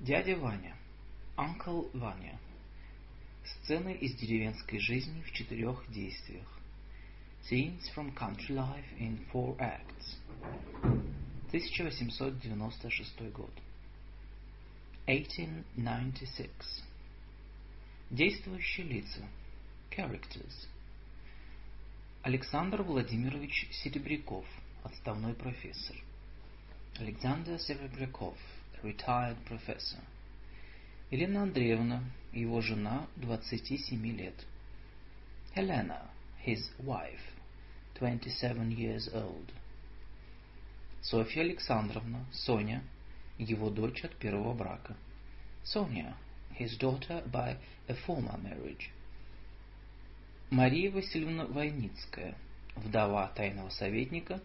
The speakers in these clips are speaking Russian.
Дядя Ваня. Uncle Ваня. Сцены из деревенской жизни в четырех действиях. Scenes from country life in four acts. 1896 год. 1896. Действующие лица. Characters. Александр Владимирович Серебряков, отставной профессор. Александр Серебряков, retired professor. Елена Андреевна, его жена, 27 лет. Helena, his wife, 27 years old. Софья Александровна, Соня, его дочь от первого брака. Sonia, his daughter by a former marriage. Мария Васильевна Войницкая, вдова тайного советника,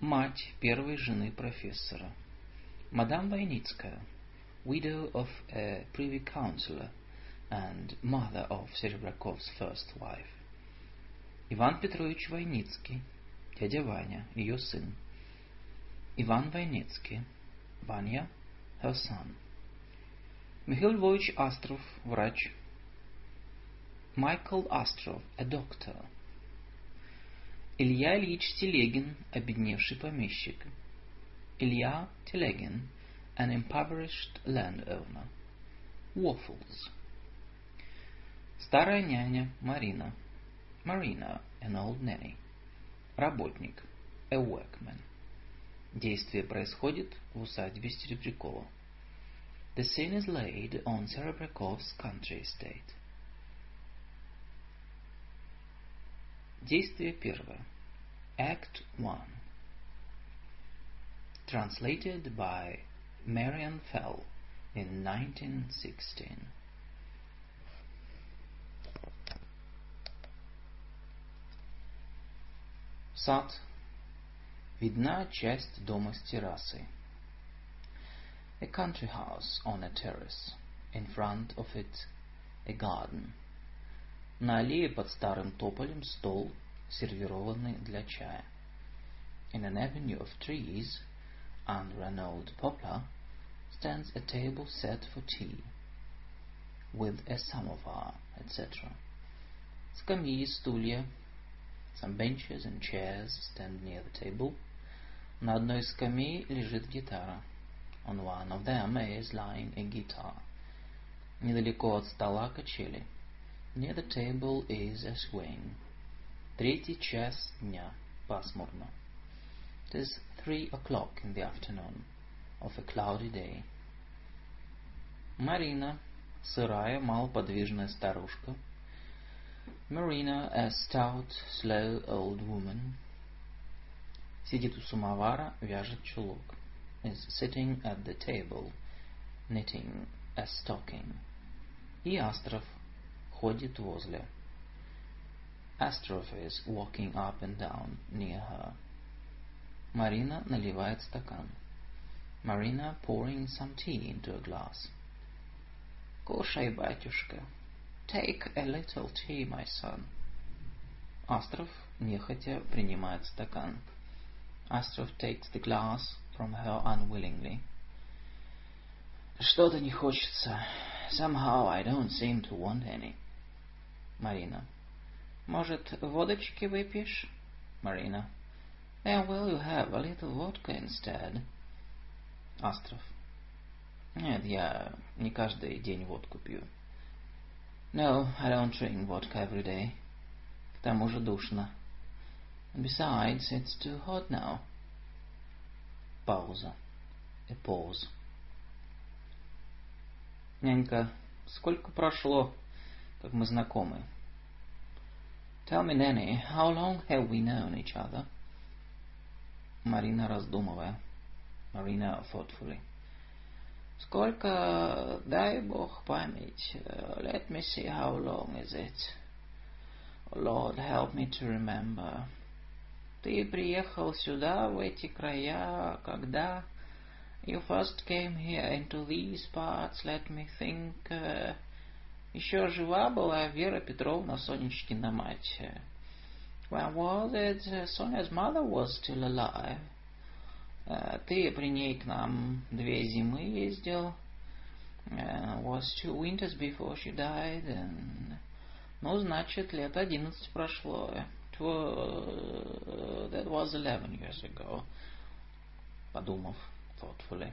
мать первой жены профессора. Мадам Войницкая, widow of a privy councillor and mother of Серебряков's first wife. Иван Петрович Войницкий, дядя Ваня, ее сын. Иван Войницкий, Ваня, her son. Михаил Львович Астров, врач. Michael Astrov, a doctor. Илья Ильич Телегин, обедневший помещик. Илья Телегин, an impoverished landowner. Waffles. Старая няня Марина. Marina, an old nanny. Работник. A workman. Действие происходит в усадьбе Серебрякова. The scene is laid on Serebrakov's country estate. Действие первое. Act 1. Translated by Marian Fell in 1916. Сад. Видна часть дома с террасой. A country house on a terrace. In front of it, a garden. На аллее под старым тополем стол, сервированный для чая. In an avenue of trees, under an old poplar, stands a table set for tea, with a samovar, etc. Скамьи, стулья, some benches and chairs stand near the table. На одной из скамей лежит гитара. On one of them is lying a guitar. Недалеко от стола качели. Near the table is a swing. Третий час дня. Пасмурно. It is three o'clock in the afternoon of a cloudy day. Марина, сырая, малоподвижная старушка. Marina, a stout, slow old woman, сидит у самовара, вяжет чулок. Is sitting at the table, knitting a stocking. И Астров ходит возле. Astrov is walking up and down near her. Marina наливает стакан. Marina pouring some tea into a glass. Кушай, батюшка. Take a little tea, my son. Астров нехотя принимает стакан. Astrov takes the glass from her unwillingly. Что-то не хочется. Somehow I don't seem to want any. Марина. Может, водочки выпьешь? Марина. Then will you have a little vodka instead? Астров. Нет, я не каждый день водку пью. No, I don't drink vodka every day. К тому же душно. And besides, it's too hot now. Пауза. A pause. Нянька, сколько прошло, как мы знакомы? Tell me, Nanny, how long have we known each other? Марина, раздумывая. Marina thoughtfully. Сколько, дай бог память. Let me see how long is it. Oh, Lord, help me to remember. Ты приехал сюда, в эти края, когда... You first came here into these parts, let me think... Uh, еще жива была Вера Петровна Сонечкина мать. When was it Sonia's mother was still alive? Ты при ней к нам две зимы ездил. Uh, was two winters before she died, and... Ну, значит, лет одиннадцать прошло. It was, that was eleven years ago. Подумав thoughtfully.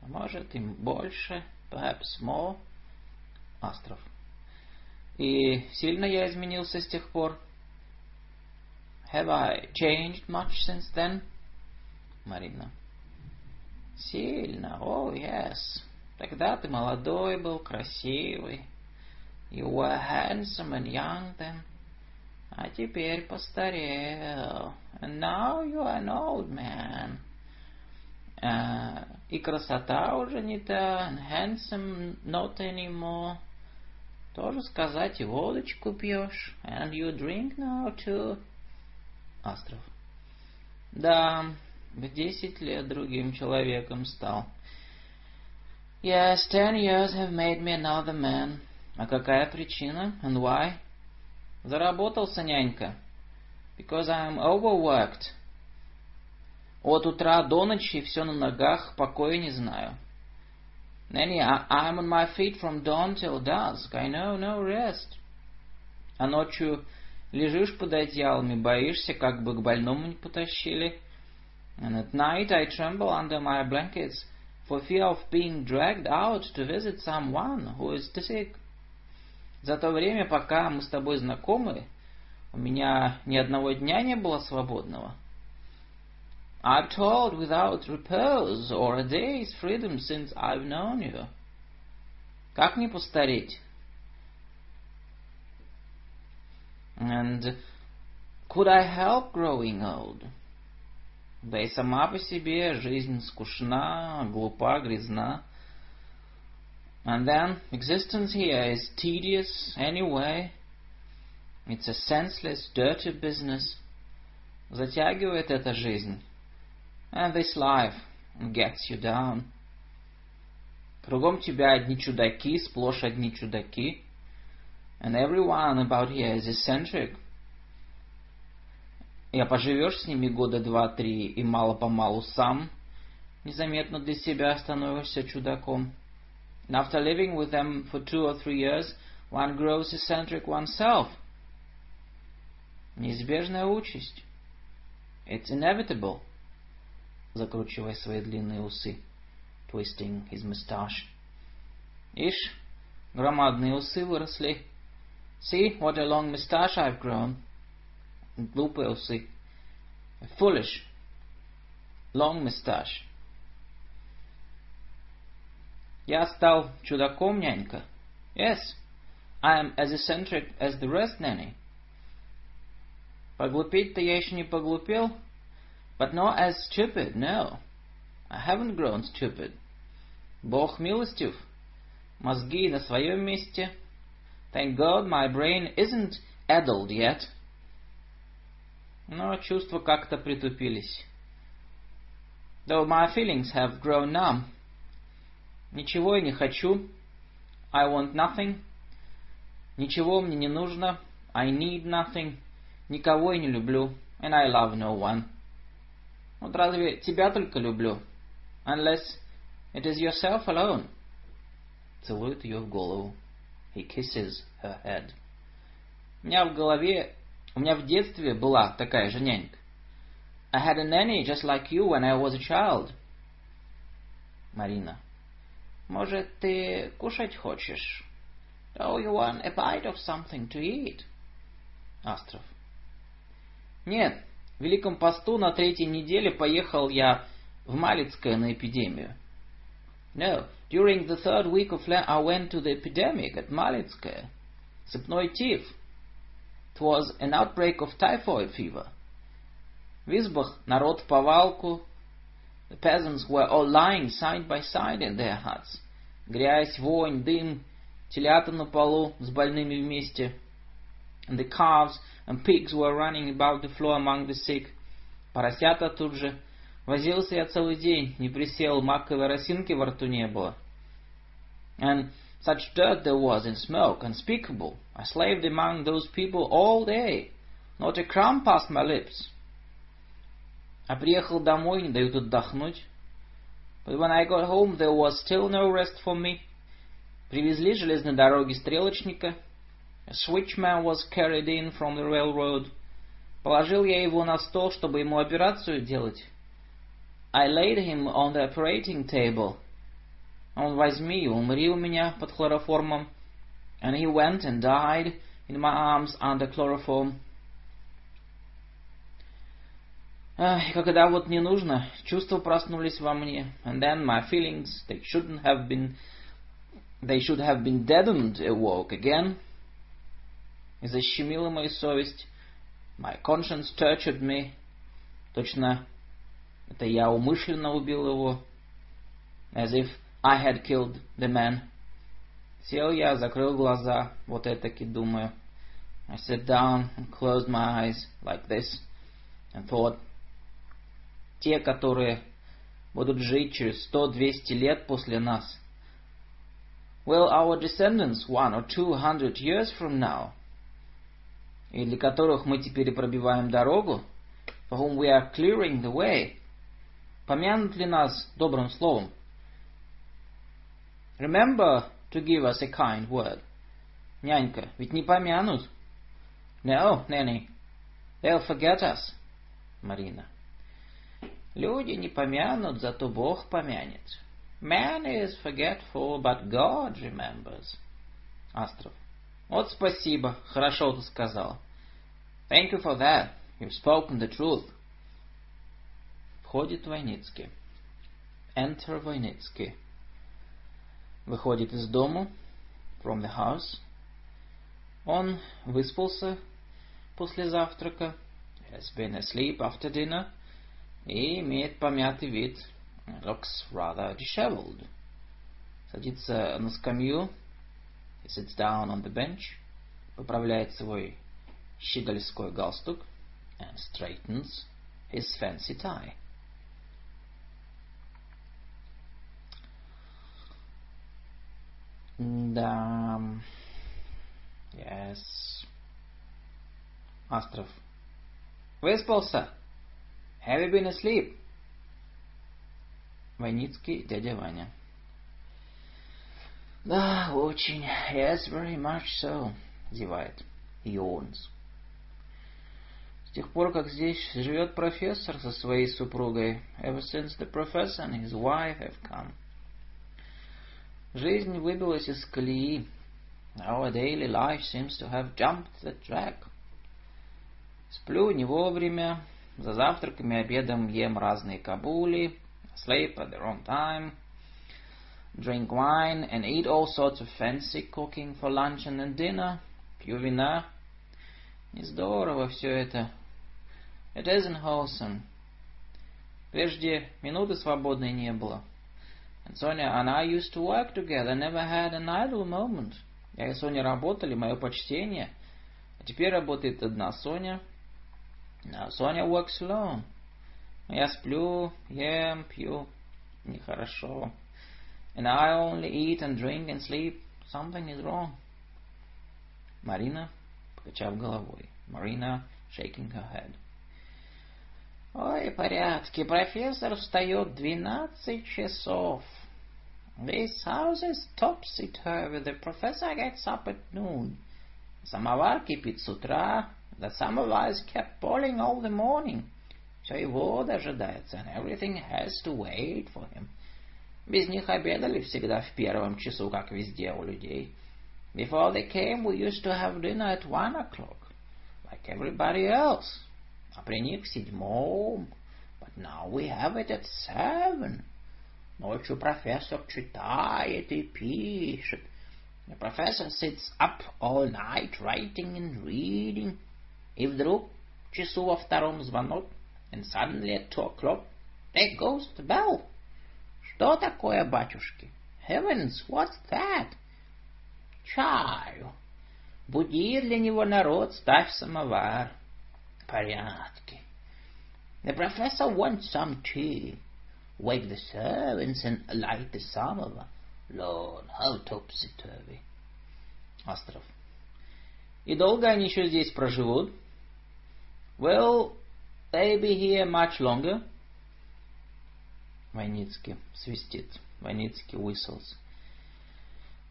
А может, им больше, perhaps more. Астров. И сильно я изменился с тех пор? Have I changed much since then? Марина. Сильно. Oh, yes. Тогда ты молодой был, красивый. You were handsome and young then. А теперь постарел. And now you are an old man. Uh, и красота уже не та. And handsome not anymore. Тоже сказать, и водочку пьешь. And you drink now too. Астров. Да, в десять лет другим человеком стал. Yes, ten years have made me another man. А какая причина? And why? Заработался, нянька. Because I am overworked. От утра до ночи все на ногах, покоя не знаю. Nanny, I'm on my feet from dawn till dusk. I know no rest. А ночью лежишь под одеялами, боишься, как бы к больному не потащили. And at night I tremble under my blankets for fear of being dragged out to visit someone who is sick. За то время, пока мы с тобой знакомы, у меня ни одного дня не было свободного. I've toiled without repose or a day's freedom since I've known you. Как не постареть? And could I help growing old? Да и сама по себе жизнь скучна, глупа, грязна. And then existence here is tedious anyway. It's a senseless, dirty business. Затягивает эта жизнь. And this life gets you down. Кругом тебя одни чудаки, сплошь одни чудаки. And everyone about here is eccentric. И поживешь с ними года два-три, и мало-помалу сам незаметно для себя становишься чудаком. And after living with them for two or three years, one grows eccentric oneself. Неизбежная участь. It's inevitable. Закручивая свои длинные усы. Twisting his mustache. Ишь, громадные усы выросли. See what a long moustache I've grown. Глупые усы. Foolish. Long moustache. Я стал чудаком, нянька. Yes, I am as eccentric as the rest, nanny. Поглупеть-то я еще не поглупел, but not as stupid, no. I haven't grown stupid. Бог милостив. Мозги на своем месте. Thank God my brain isn't addled yet. Но чувства как-то притупились. Though my feelings have grown numb. Ничего я не хочу. I want nothing. Ничего мне не нужно. I need nothing. Никого я не люблю. And I love no one. Вот разве тебя только люблю? Unless it is yourself alone. Целует ее в голову. He kisses her head. У меня в голове, у меня в детстве была такая же нянька. I had a nanny just like you when I was a child. Марина. Может, ты кушать хочешь? Oh, you want a bite of something to eat? Астров. Нет, в Великом посту на третьей неделе поехал я в Малицкое на эпидемию. No, during the third week of Lent I went to the epidemic at Malitskaya. Сыпной тиф. It was an outbreak of typhoid fever. В избах народ в повалку, The peasants were all lying side by side in their huts. Грязь, вонь, дым, телята на полу с больными вместе. And the calves and pigs were running about the floor among the sick. Поросята тут же. Возился я целый день, не присел, маковой росинки во рту не было. And such dirt there was in smoke, unspeakable. I slaved among those people all day. Not a crumb passed my lips. А приехал домой, не дают отдохнуть. But when I got home, there was still no rest for me. Привезли железной дороги стрелочника. A switchman was carried in from the railroad. Положил я его на стол, чтобы ему операцию делать. I laid him on the operating table. Он возьми и умри у меня под хлороформом. And he went and died in my arms under chloroform. И когда вот не нужно, чувства проснулись во мне. And then my feelings, they shouldn't have been, they should have been deadened, awoke again. И защемила мою совесть. My conscience tortured me. Точно, это я умышленно убил его. As if I had killed the man. Сел я, закрыл глаза, вот этаки думаю. I sat down and closed my eyes like this and thought, те, которые будут жить через сто-двести лет после нас. Well, our descendants one or two hundred years from now, и для которых мы теперь пробиваем дорогу, for whom we are clearing the way, помянут ли нас добрым словом? Remember to give us a kind word. Нянька, ведь не помянут. No, Nanny, they'll forget us. Марина. Люди не помянут, зато Бог помянет. Man is forgetful, but God remembers. Астров. Вот спасибо, хорошо ты сказал. Thank you for that. You've spoken the truth. Входит Войницкий. Enter Войницкий. Выходит из дому. From the house. Он выспался после завтрака. Has been asleep after dinner и имеет помятый вид. Looks rather disheveled. Садится на скамью. He sits down on the bench. Поправляет свой щегольской галстук. And straightens his fancy tie. Да. Yes. Астров. Выспался? Have you been asleep? Войницкий, дядя Ваня. Да, очень. Yes, very much so. Зевает. Yawns. С тех пор, как здесь живет профессор со своей супругой, ever since the professor and his wife have come, жизнь выбилась из колеи. Our daily life seems to have jumped the track. Сплю не вовремя, За завтраком и обедом ем разные кабули, sleep at the wrong time, drink wine and eat all sorts of fancy cooking for lunch and dinner, пью вина. Не здорово все это. It isn't wholesome. Прежде минуты свободной не было. And Sonia and I used to work together, never had an idle moment. Я и Соня работали, мое почтение. А теперь работает одна Соня, Now Sonia works alone. Я сплю, ем, пью. Нехорошо. And I only eat and drink and sleep. Something is wrong. Марина, покачав головой. Марина, shaking her head. Ой, порядки. Профессор встает двенадцать часов. This house is topsy-turvy. The professor gets up at noon. Самовар кипит с утра. The samovar is kept boiling all the morning. Все его дожидается, and everything has to wait for him. Без них обедали всегда в первом часу, как везде у людей. Before they came, we used to have dinner at one o'clock, like everybody else. А при них в седьмом. But now we have it at seven. Ночью профессор читает и пишет. The professor sits up all night writing and reading. И вдруг часу во втором звонок, and suddenly at two o'clock, there goes the bell. Что такое, батюшки? Heavens, what's that? Чаю. Буди для него народ, ставь самовар. Порядки. The professor wants some tea. Wake the servants and light the samovar. Lord, how topsy-turvy. Остров. И долго они еще здесь проживут? Will they be here much longer? Войницкий свистит. Войницкий whistles.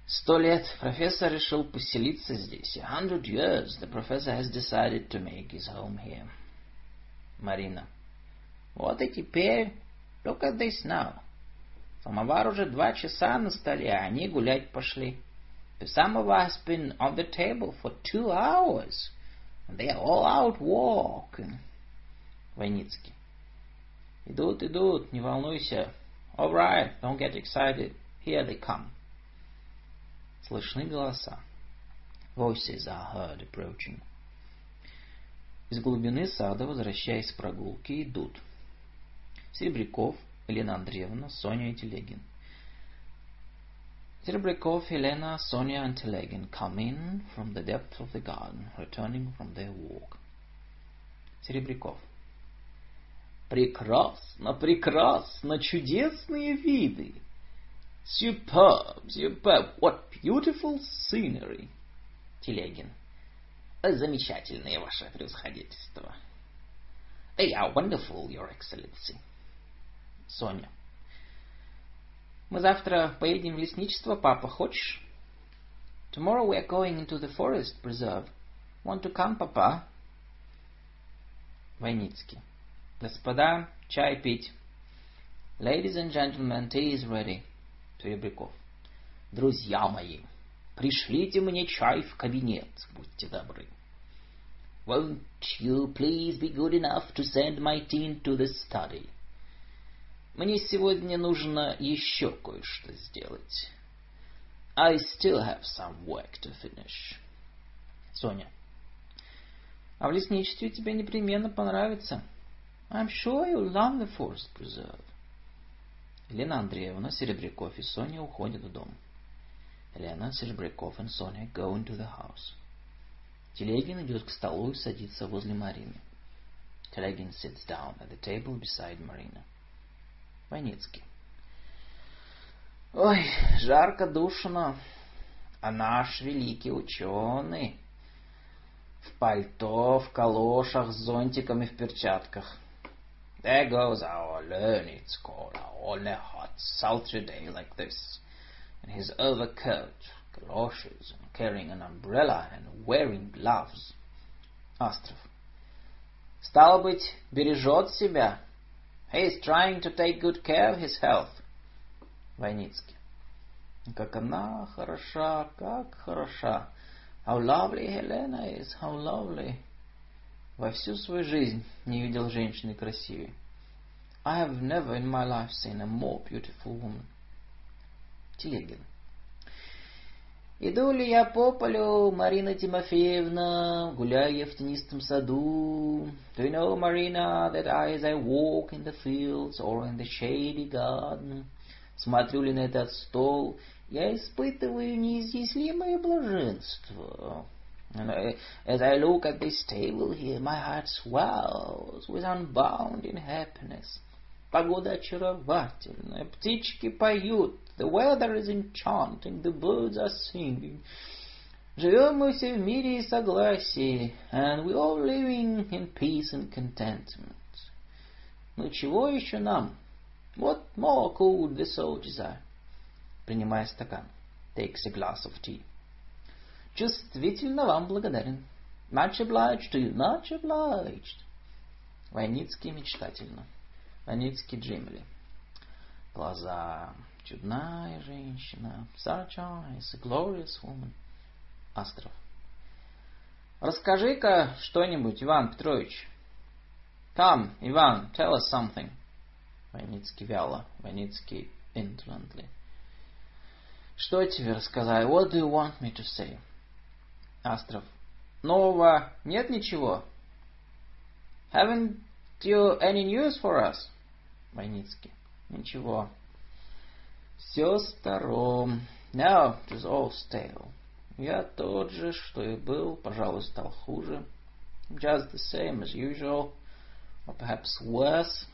Сто лет профессор решил поселиться здесь. A hundred years the professor has decided to make his home here. Марина. Вот и теперь, look at this now. Самовар уже два часа на столе, а они гулять пошли. The samovar has been on the table for two hours, they are all out walking. Войницкий. Идут, идут, не волнуйся. All right, don't get excited. Here they come. Слышны голоса. Voices are heard approaching. Из глубины сада, возвращаясь с прогулки, идут Серебряков, Елена Андреевна, Соня и Телегин. Серебряков, Helena, Sonia, and Telegin come in from the depth of the garden, returning from their walk. Серебряков. Прекрасно, прекрасно, чудесные виды. Superb, superb, what beautiful scenery. Телегин. Замечательное ваше превосходительство. They are wonderful, your excellency. Соня. Мы завтра поедем в лесничество, папа, хочешь? Tomorrow we are going into the forest preserve. Want to come, папа? Войницкий. Господа, чай пить. Ladies and gentlemen, tea is ready. Серебряков. Друзья мои, пришлите мне чай в кабинет, будьте добры. Won't you please be good enough to send my tea into the study? Мне сегодня нужно еще кое-что сделать. I still have some work to finish. Соня. А в лесничестве тебе непременно понравится. I'm sure you'll love the forest preserve. Елена Андреевна, Серебряков и Соня уходят в дом. Елена, Серебряков и Соня go into the house. Телегин идет к столу и садится возле Марины. Телегин sits down at the table beside Marina. Войницкий. Ой, жарко, душно, а наш великий ученый в пальто, в калошах, с зонтиком и в перчатках. There goes our learned scholar on a hot, sultry day like this, in his overcoat, galoshes, and carrying an umbrella and wearing gloves. Астров. Стало быть, бережет себя, He is trying to take good care of his health. Войницкий. Как она хороша, как хороша. How lovely Helena is, how lovely. Во всю свою жизнь не видел женщины красивее. I have never in my life seen a more beautiful woman. Телегин. Иду ли я по полю, Марина Тимофеевна, гуляя в тенистом саду? Do you know, Marina, that I, as I walk in the fields or in the shady garden, смотрю ли на этот стол, я испытываю неизъяснимое блаженство. And as I look at this table here, my heart swells with unbounded happiness. Погода очаровательная, птички поют, the weather is enchanting, the birds are singing. Живем мы все в мире и согласии, and we all living in peace and contentment. Ну чего еще нам? What more could the soul desire? Принимая стакан. Takes a glass of tea. Чувствительно вам благодарен. Much obliged to you, much obliged. Войницкий мечтательно. Войницкий Джимли. Глаза. Чудная женщина. Such eyes. A glorious woman. Астров. Расскажи-ка что-нибудь, Иван Петрович. Come, Иван, tell us something. Войницкий вяло. Войницкий indolently. Что тебе рассказать? What do you want me to say? Астров. Нового нет ничего? Haven't you any news for us? Войницкий. Ничего. Все старом. Now it is all stale. Я тот же, что и был, пожалуй, стал хуже. Just the same as usual, or perhaps worse.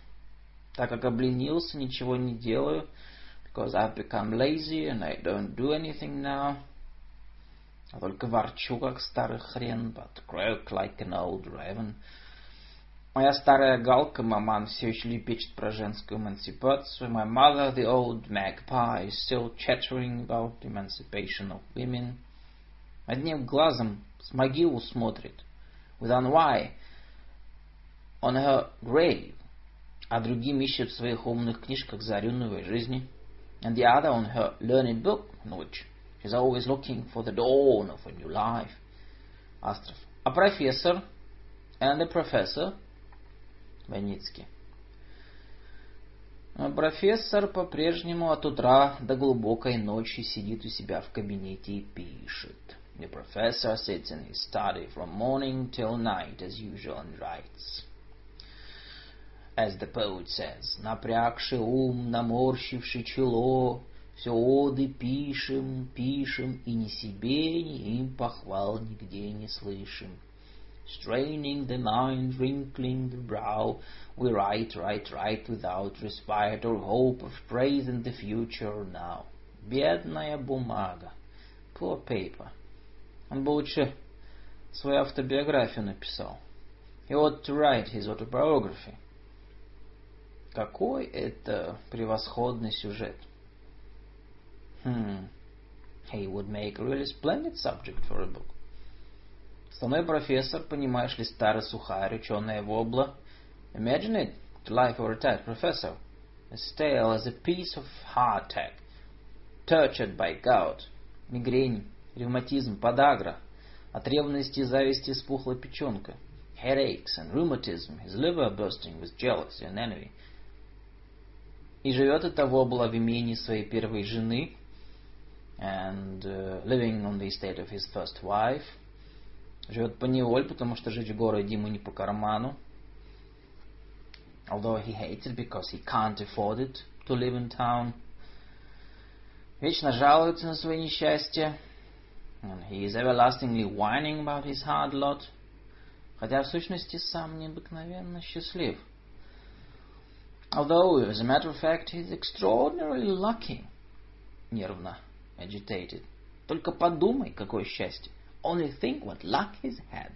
Так как обленился, ничего не делаю, because I've become lazy and I don't do anything now. А только ворчу, как старый хрен, but croak like an old raven. Моя старая галка, маман, все еще лепечет про женскую эмансипацию. My mother, the old magpie, is still chattering about the emancipation of women. Одним глазом с могилу смотрит, with one eye on her grave, а другим ищет в своих умных книжках зарю новой жизни, and the other on her learned book, in which she's always looking for the dawn of a new life. Астров. А профессор? And the professor? Войницкий. Профессор по-прежнему от утра до глубокой ночи сидит у себя в кабинете и пишет. The professor sits in his study from morning till night as usual and writes. As the poet says, напрягший ум, наморщивший чело, все оды пишем, пишем, и ни себе, ни им похвал нигде не слышим. Straining the mind, wrinkling the brow, we write, write, write without respite or hope of praise in the future or now. Бедная бумага. Poor paper. Он бы лучше свою автобиографию написал. He ought to write his autobiography. Какой это превосходный сюжет. Hmm. He would make a really splendid subject for a book. Основной профессор, понимаешь ли, старый сухарь, ученая вобла. Imagine it, the life of a retired professor, as stale as a piece of hardtack, tortured by gout, мигрень, ревматизм, подагра, от ревности и зависти спухла печенка, headaches and rheumatism, his liver bursting with jealousy and envy. И живет это вобла в имении своей первой жены, and uh, living on the estate of his first wife, Живет по неволь, потому что жить в городе ему не по карману. Although he hates it because he can't afford it to live in town. Вечно жалуется на свои несчастья. And he is everlastingly whining about his hard lot. Хотя в сущности сам необыкновенно счастлив. Although, as a matter of fact, he is extraordinarily lucky. Нервно, agitated. Только подумай, какое счастье. Only think what luck he's had.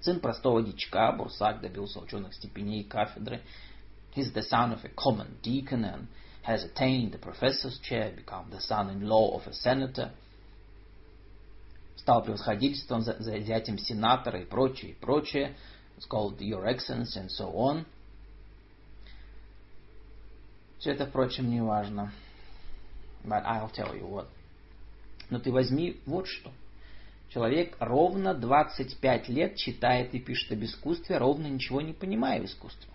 Сын простого дичка, бурсак, добился ученых степеней кафедры. He's the son of a common deacon and has attained the professor's chair, become the son-in-law of a senator. Стал превосходительством за, за зятем сенатора и прочее, и прочее. It's called Your Excellency and so on. Все это, впрочем, не важно. But I'll tell you what. Но ты возьми вот что – Человек ровно 25 лет читает и пишет об искусстве, ровно ничего не понимая в искусстве.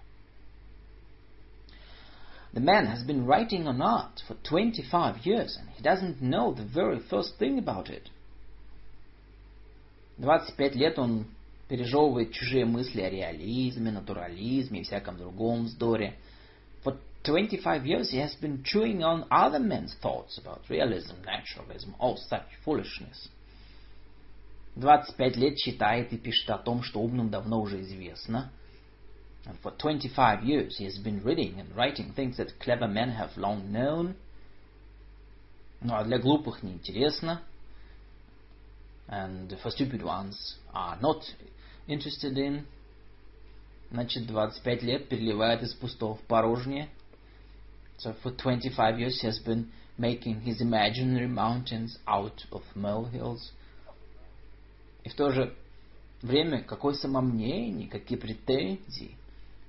The man has been writing on art for 25 years, and he doesn't know the very first thing about it. 25 лет он пережевывает чужие мысли о реализме, натурализме и всяком другом вздоре. For 25 years he has been chewing on other men's thoughts about realism, naturalism, all such foolishness. 25 лет читает и пишет о том, что умным давно уже известно. And for 25 years he has been reading and writing things that clever men have long known. Ну а для глупых неинтересно. And for stupid ones are not interested in. Значит, 25 лет переливает из пустого в порожнее. So for 25 years he has been making his imaginary mountains out of molehills. И в то же время какое самомнение, какие претензии.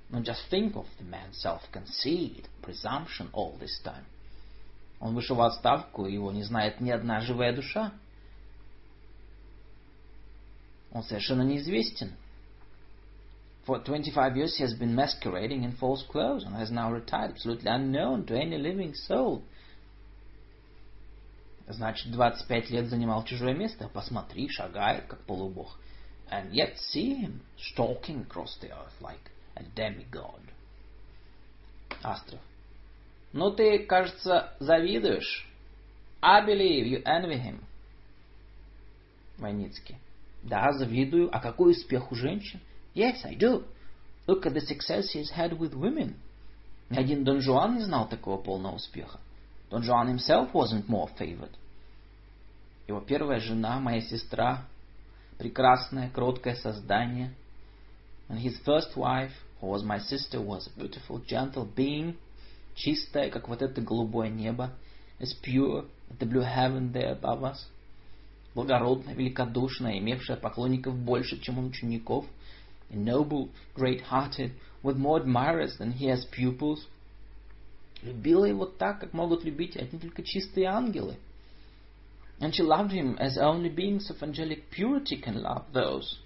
Но just think of the man's self-conceit, presumption all this time. Он вышел в отставку, его не знает ни одна живая душа. Он совершенно неизвестен. For 25 years he has been masquerading in false clothes and has now retired, absolutely unknown to any living soul. Значит, 25 лет занимал чужое место. Посмотри, шагает, как полубог. And yet see him stalking across the earth like a demigod. Астров. Ну ты, кажется, завидуешь. I believe you envy him. Войницкий. Да, завидую. А какой успех у женщин? Yes, I do. Look at the success he's had with women. Ни один Дон Жуан не знал такого полного успеха. Don Juan himself wasn't more favored. Его первая жена, моя сестра, прекрасное, кроткое создание. And his first wife, who was my sister, was a beautiful, gentle being, чистая, как вот это голубое небо, as pure as the blue heaven there above us, благородная, великодушная, имевшая поклонников больше, чем он учеников, noble, great-hearted, with more admirers than he has pupils, любила его так, как могут любить одни только чистые ангелы. And she loved him as only beings of angelic purity can love those.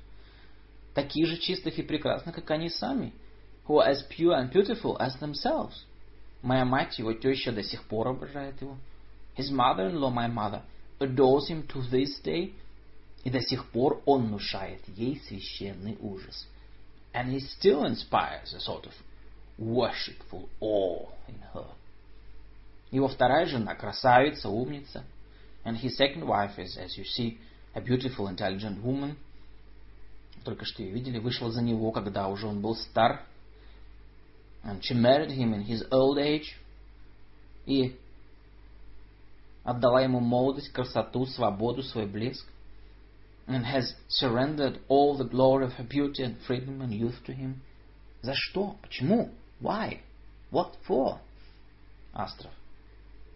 Такие же чистых и прекрасных, как они сами. Who are as pure and beautiful as themselves. Моя мать, его теща, до сих пор обожает его. His mother-in-law, my mother, adores him to this day. И до сих пор он внушает ей священный ужас. And he still inspires a sort of worshipful awe in her. Его вторая жена красавица, умница. And his second wife is, as you see, a beautiful, intelligent woman. Только что ее видели, вышла за него, когда уже он был стар. And she married him in his old age. И отдала ему молодость, красоту, свободу, свой блеск. And has surrendered all the glory of her beauty and freedom and youth to him. За что? Почему? Why? What for? Астров.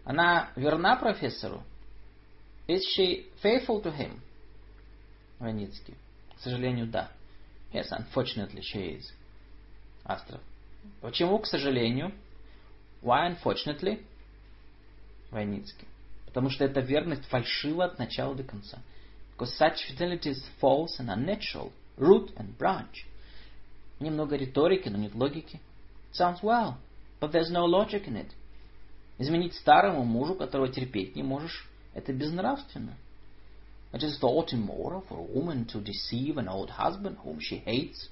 Она верна профессору? Is she faithful to him? Ваницкий. К сожалению, да. Yes, unfortunately she is. Астров. Почему, к сожалению? Why unfortunately? Войницкий. Потому что эта верность фальшива от начала до конца. Because such fidelity is false and unnatural, root and branch. Немного риторики, но нет логики. Sounds well, but there's no logic in it. Изменить старому мужу, которого терпеть не можешь, это безнравственно. It is thought immoral for a woman to deceive an old husband whom she hates.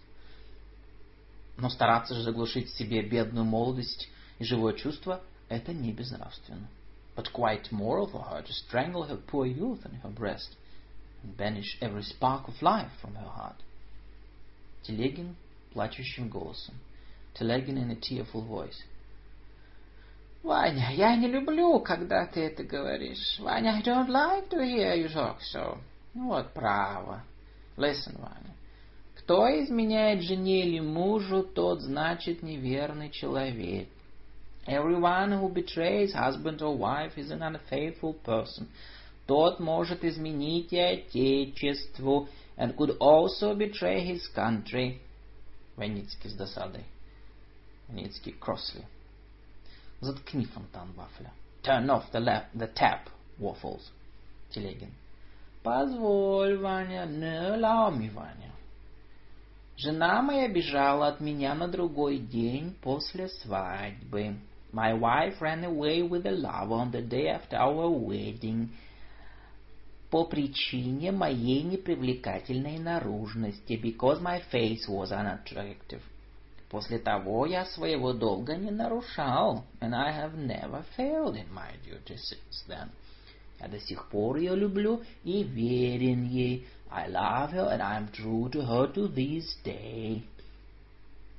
Но стараться же заглушить в себе бедную молодость и живое чувство – это не безнравственно. But quite moral for her to strangle her poor youth in her breast and banish every spark of life from her heart. Телегин плачущим голосом. Телегин in a tearful voice. Ваня, я не люблю, когда ты это говоришь. Ваня, I don't like to hear you talk so. Ну вот, право. Listen, Ваня. Кто изменяет жене или мужу, тот значит неверный человек. Everyone who betrays husband or wife is an unfaithful person. Тот может изменить и отечеству, and could also betray his country. Ваницкий с досадой. Ваницкий crossly. Заткни фонтан вафля. Turn off the, lap, the tap, waffles. Телегин. Позволь, Ваня, не me, Ваня. Жена моя бежала от меня на другой день после свадьбы. My wife ran away with a lover on the day after our wedding. По причине моей непривлекательной наружности, because my face was unattractive. После того я своего долга не нарушал, and I have never failed in my duty since then. Я до сих пор ее люблю и верен ей, I love her and I am true to her to this day.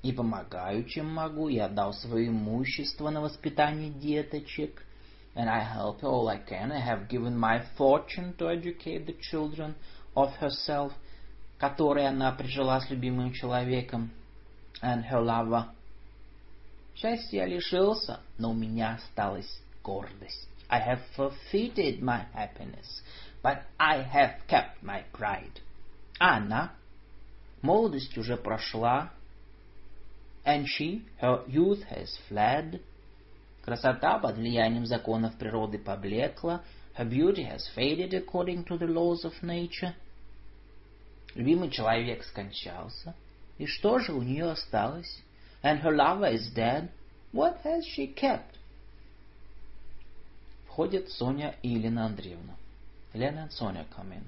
И помогаю, чем могу. Я дал свое имущество на воспитание деточек. And I help her all I can. I have given my fortune to educate the children of herself, которые она прижила с любимым человеком. And her lover. Счастья я лишился, но у меня осталась гордость. I have forfeited my happiness but I have kept my pride. А она? Молодость уже прошла. And she, her youth has fled. Красота под влиянием законов природы поблекла. Her beauty has faded according to the laws of nature. Любимый человек скончался. И что же у нее осталось? And her lover is dead. What has she kept? Входит Соня и Елена Андреевна. Елена and Sonia come in.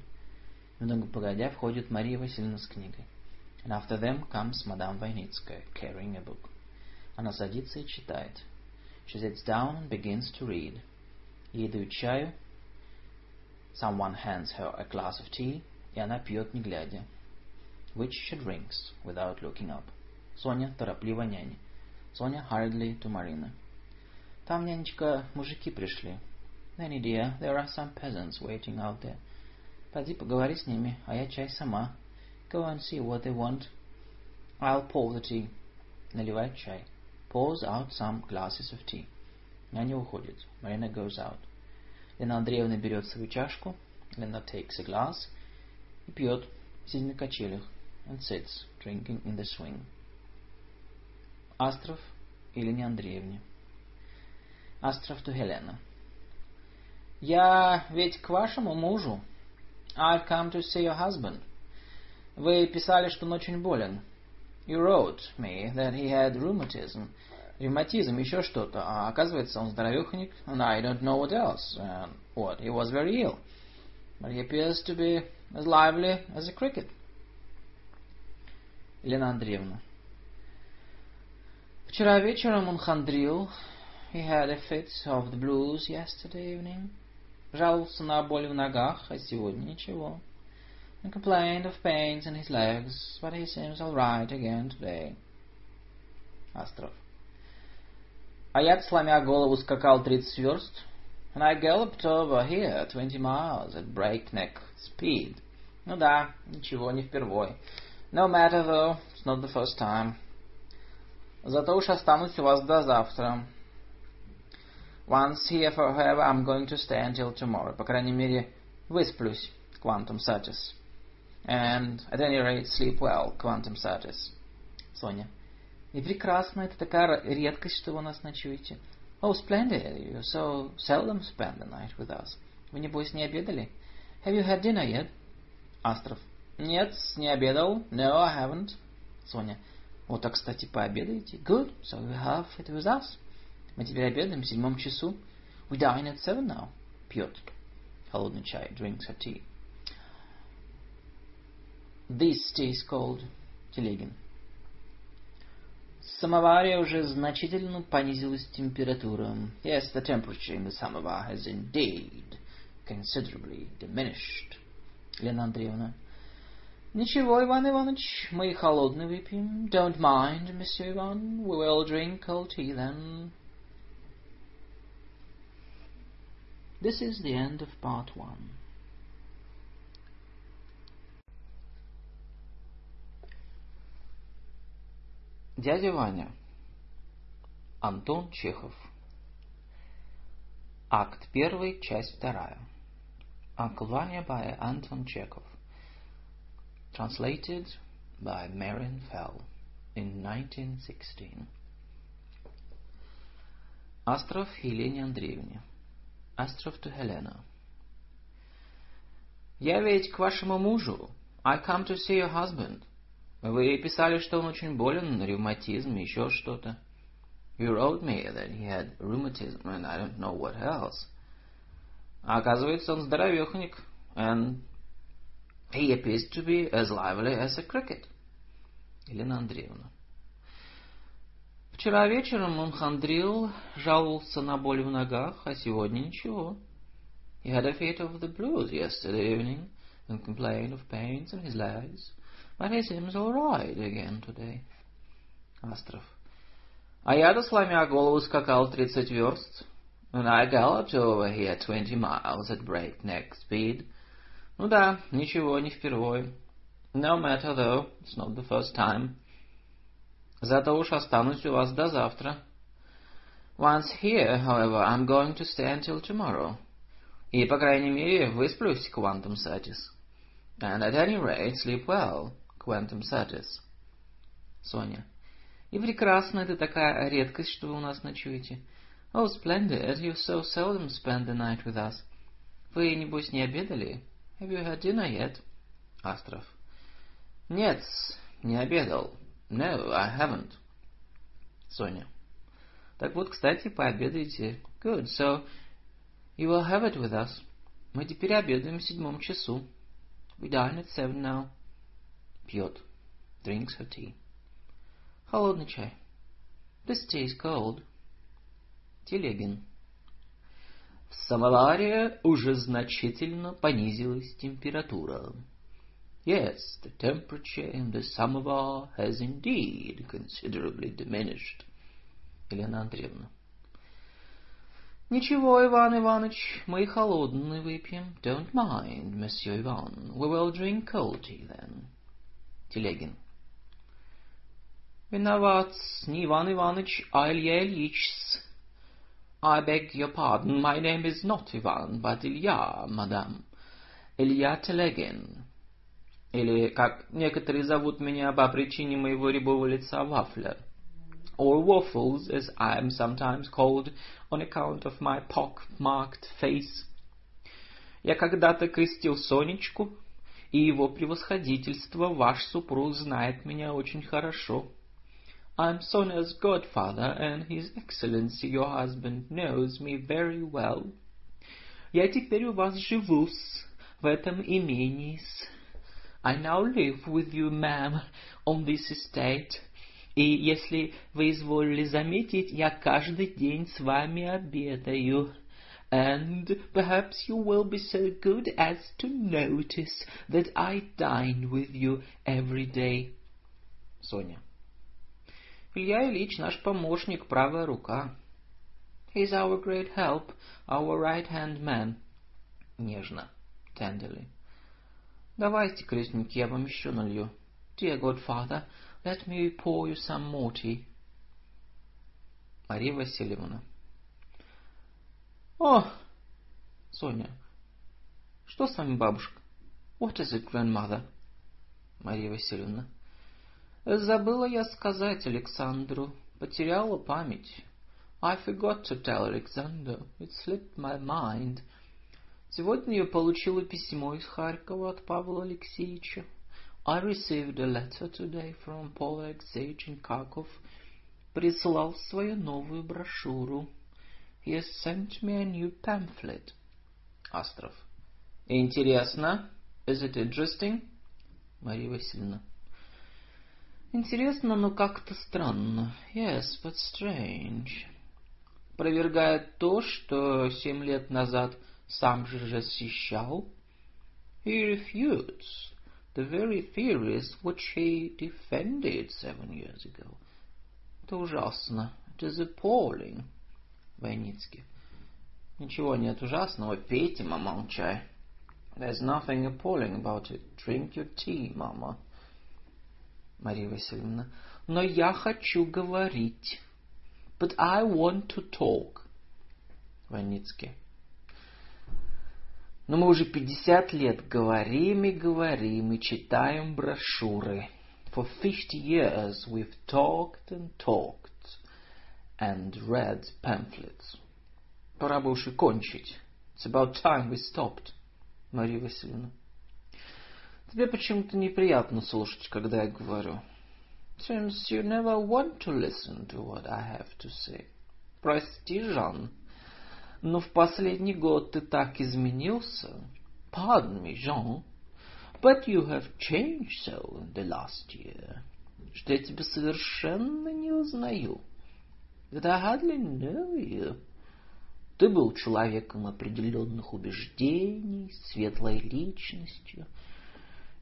Немного погодя входит Мария Васильевна с книгой. And after them comes Madame Войницкая, carrying a book. Она садится и читает. She sits down and begins to read. Ей дают чаю. Someone hands her a glass of tea, и она пьет не глядя. Which she drinks without looking up. Соня торопливо няне. Соня hurriedly to Marina. Там, нянечка, мужики пришли. Nanny dear, there are some peasants waiting out there. Поди поговори с ними, а я чай сама. Go and see what they want. I'll pour the tea. Наливает чай. Pours out some glasses of tea. Няня уходит. Marina goes out. Лена Андреевна берет свою чашку. Lena takes a glass. И пьет, сидя на качелях. And sits, drinking in the swing. Астров и Лене Андреевне. Астров to Helena. Я ведь к вашему мужу. I've come to see your husband. Вы писали, что он очень болен. You wrote me that he had rheumatism. Ревматизм, еще что-то. А оказывается, он здоровеханик. And I don't know what else. And what? He was very ill. But he appears to be as lively as a cricket. Елена Андреевна. Вчера вечером он хандрил. He had a fit of the blues yesterday evening. Жаловался на боль в ногах, а сегодня ничего. And complained of pains in his legs, but he seems all right again today. Астров. А я, сломя голову, скакал 30 верст. And I galloped over here 20 miles at breakneck speed. Ну да, ничего, не впервой. No matter though, it's not the first time. Зато уж останусь у вас до завтра. Once here, however, I'm going to stay until tomorrow. По крайней мере, высплюсь, quantum satis. And, at any rate, sleep well, quantum satis. Соня. И прекрасно, это такая редкость, что вы у нас ночуете. Oh, splendid, you so seldom spend the night with us. Вы, небось, не обедали? Have you had dinner yet? Астров. Нет, не обедал. No, I haven't. Соня. Вот, а, кстати, пообедаете? Good, so you have it with us. Мы теперь обедаем в седьмом часу. We dine at seven now. Пьет. Холодный чай. Drinks her tea. This tea is called Телегин. В самоваре уже значительно понизилась температура. Yes, the temperature in the samovar has indeed considerably diminished. Лена Андреевна. Ничего, Иван Иванович, мы холодный выпьем. Don't mind, Monsieur Ivan. We will drink cold tea then. This is the end of part one. Дядя Ваня. Антон Чехов. Акт первый, часть вторая. Uncle Vanya by Anton Chekhov. Translated by Marion Fell in 1916. Астров Елене Андреевне. Астров to Helena. Я ведь к вашему мужу. I come to see your husband. Вы писали, что он очень болен, ревматизм, еще что-то. You wrote me that he had rheumatism, and I don't know what else. А оказывается, он здоровеханик, and he appears to be as lively as a cricket. Елена Андреевна. Вчера вечером он хандрил, жаловался на боль в ногах, а сегодня ничего. He had a fit of the blues yesterday evening, and complained of pains in his legs. But he seems all right again today. Астров. А я-то, сломя голову, скакал тридцать верст. And I galloped over here twenty miles at breakneck speed. Ну да, ничего, не впервой. No matter though, it's not the first time. Зато уж останусь у вас до завтра. Once here, however, I'm going to stay until tomorrow. И, по крайней мере, высплюсь, quantum satis. And at any rate, sleep well. Quantum Satis. Соня. И прекрасно, это такая редкость, что вы у нас ночуете. Oh, splendid, you so seldom spend the night with us. Вы, небось, не обедали? Have you had dinner yet? Астров. Нет, не обедал. No, I haven't. Соня. Так вот, кстати, пообедаете. Good, so you will have it with us. Мы теперь обедаем в седьмом часу. We dine at seven now. Пьет. Drinks her tea. Холодный чай. This tea is cold. Телегин. В самоваре уже значительно понизилась температура. Yes, the temperature in the samovar has indeed considerably diminished. Елена Андреевна. Ничего, Иван Иванович, мы холодный выпьем. Don't mind, Monsieur Ivan. We will drink cold tea then. Телегин. Виноват, не Иван Иванович, а Илья Ильич. I beg your pardon, my name is not Ivan, but Илья, мадам. Илья Телегин. Или, как некоторые зовут меня по причине моего рябого лица, Вафля. Or Waffles, as I am sometimes called on account of my pock-marked face. Я когда-то крестил Сонечку, и его превосходительство, ваш супруг, знает меня очень хорошо. I'm Sonia's godfather, and His Excellency, your husband, knows me very well. Я теперь у вас живу в этом имении. I now live with you, ma'am, on this estate. И если вы изволили заметить, я каждый день с вами обедаю. And perhaps you will be so good as to notice that I dine with you every day. Соня. Илья Ильич наш помощник, правая рука. He's our great help, our right-hand man. Нежно, tenderly. Давайте, крестники, я вам еще налью. Dear godfather, let me pour you some more tea. Мария Васильевна. О, Соня, что с вами, бабушка? What is it, grandmother? Мария Васильевна. Забыла я сказать Александру. Потеряла память. I forgot to tell Alexander. It slipped my mind. Сегодня я получила письмо из Харькова от Павла Алексеевича. I received a letter today from Paul Alexeevich in Kharkov. Прислал свою новую брошюру. He has sent me a new pamphlet. Астров. Интересно? Is it interesting? Мария Васильевна. Интересно, но как-то странно. Yes, but strange. Провергает то, что семь лет назад сам же защищал. He refutes the very theories which he defended seven years ago. Это ужасно. It is appalling. Войницкий. Ничего нет ужасного. Пейте, мама, чай. There's nothing appalling about it. Drink your tea, mama. Мария Васильевна. Но я хочу говорить. But I want to talk. Ваницкий. Но мы уже пятьдесят лет говорим и говорим и читаем брошюры. For fifty years we've talked and talked and read pamphlets. Пора бы уж и кончить. It's about time we stopped. Мария Васильевна. Тебе почему-то неприятно слушать, когда я говорю. Since you never want to listen to what I have to say. Прости, Жан, но в последний год ты так изменился. Pardon me, Jean, but you have changed so in the last year, что я тебя совершенно не узнаю. That I hardly know you. Ты был человеком определенных убеждений, светлой личностью,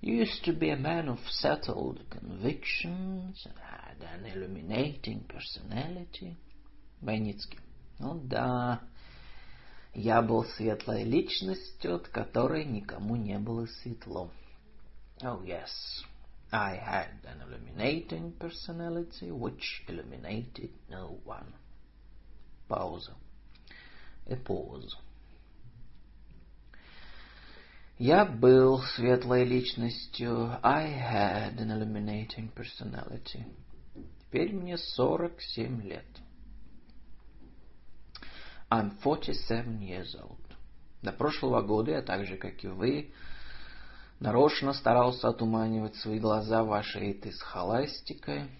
used to be a man of settled convictions and had an illuminating personality. Бойницкий. Ну да, я был светлой личностью, от которой никому не было светло. Oh yes, I had an illuminating personality which illuminated no one. Пауза. A pause. Я был светлой личностью. I had an illuminating personality. Теперь мне сорок семь лет. I'm forty-seven years old. До прошлого года я так же, как и вы, нарочно старался отуманивать свои глаза вашей этой схоластикой.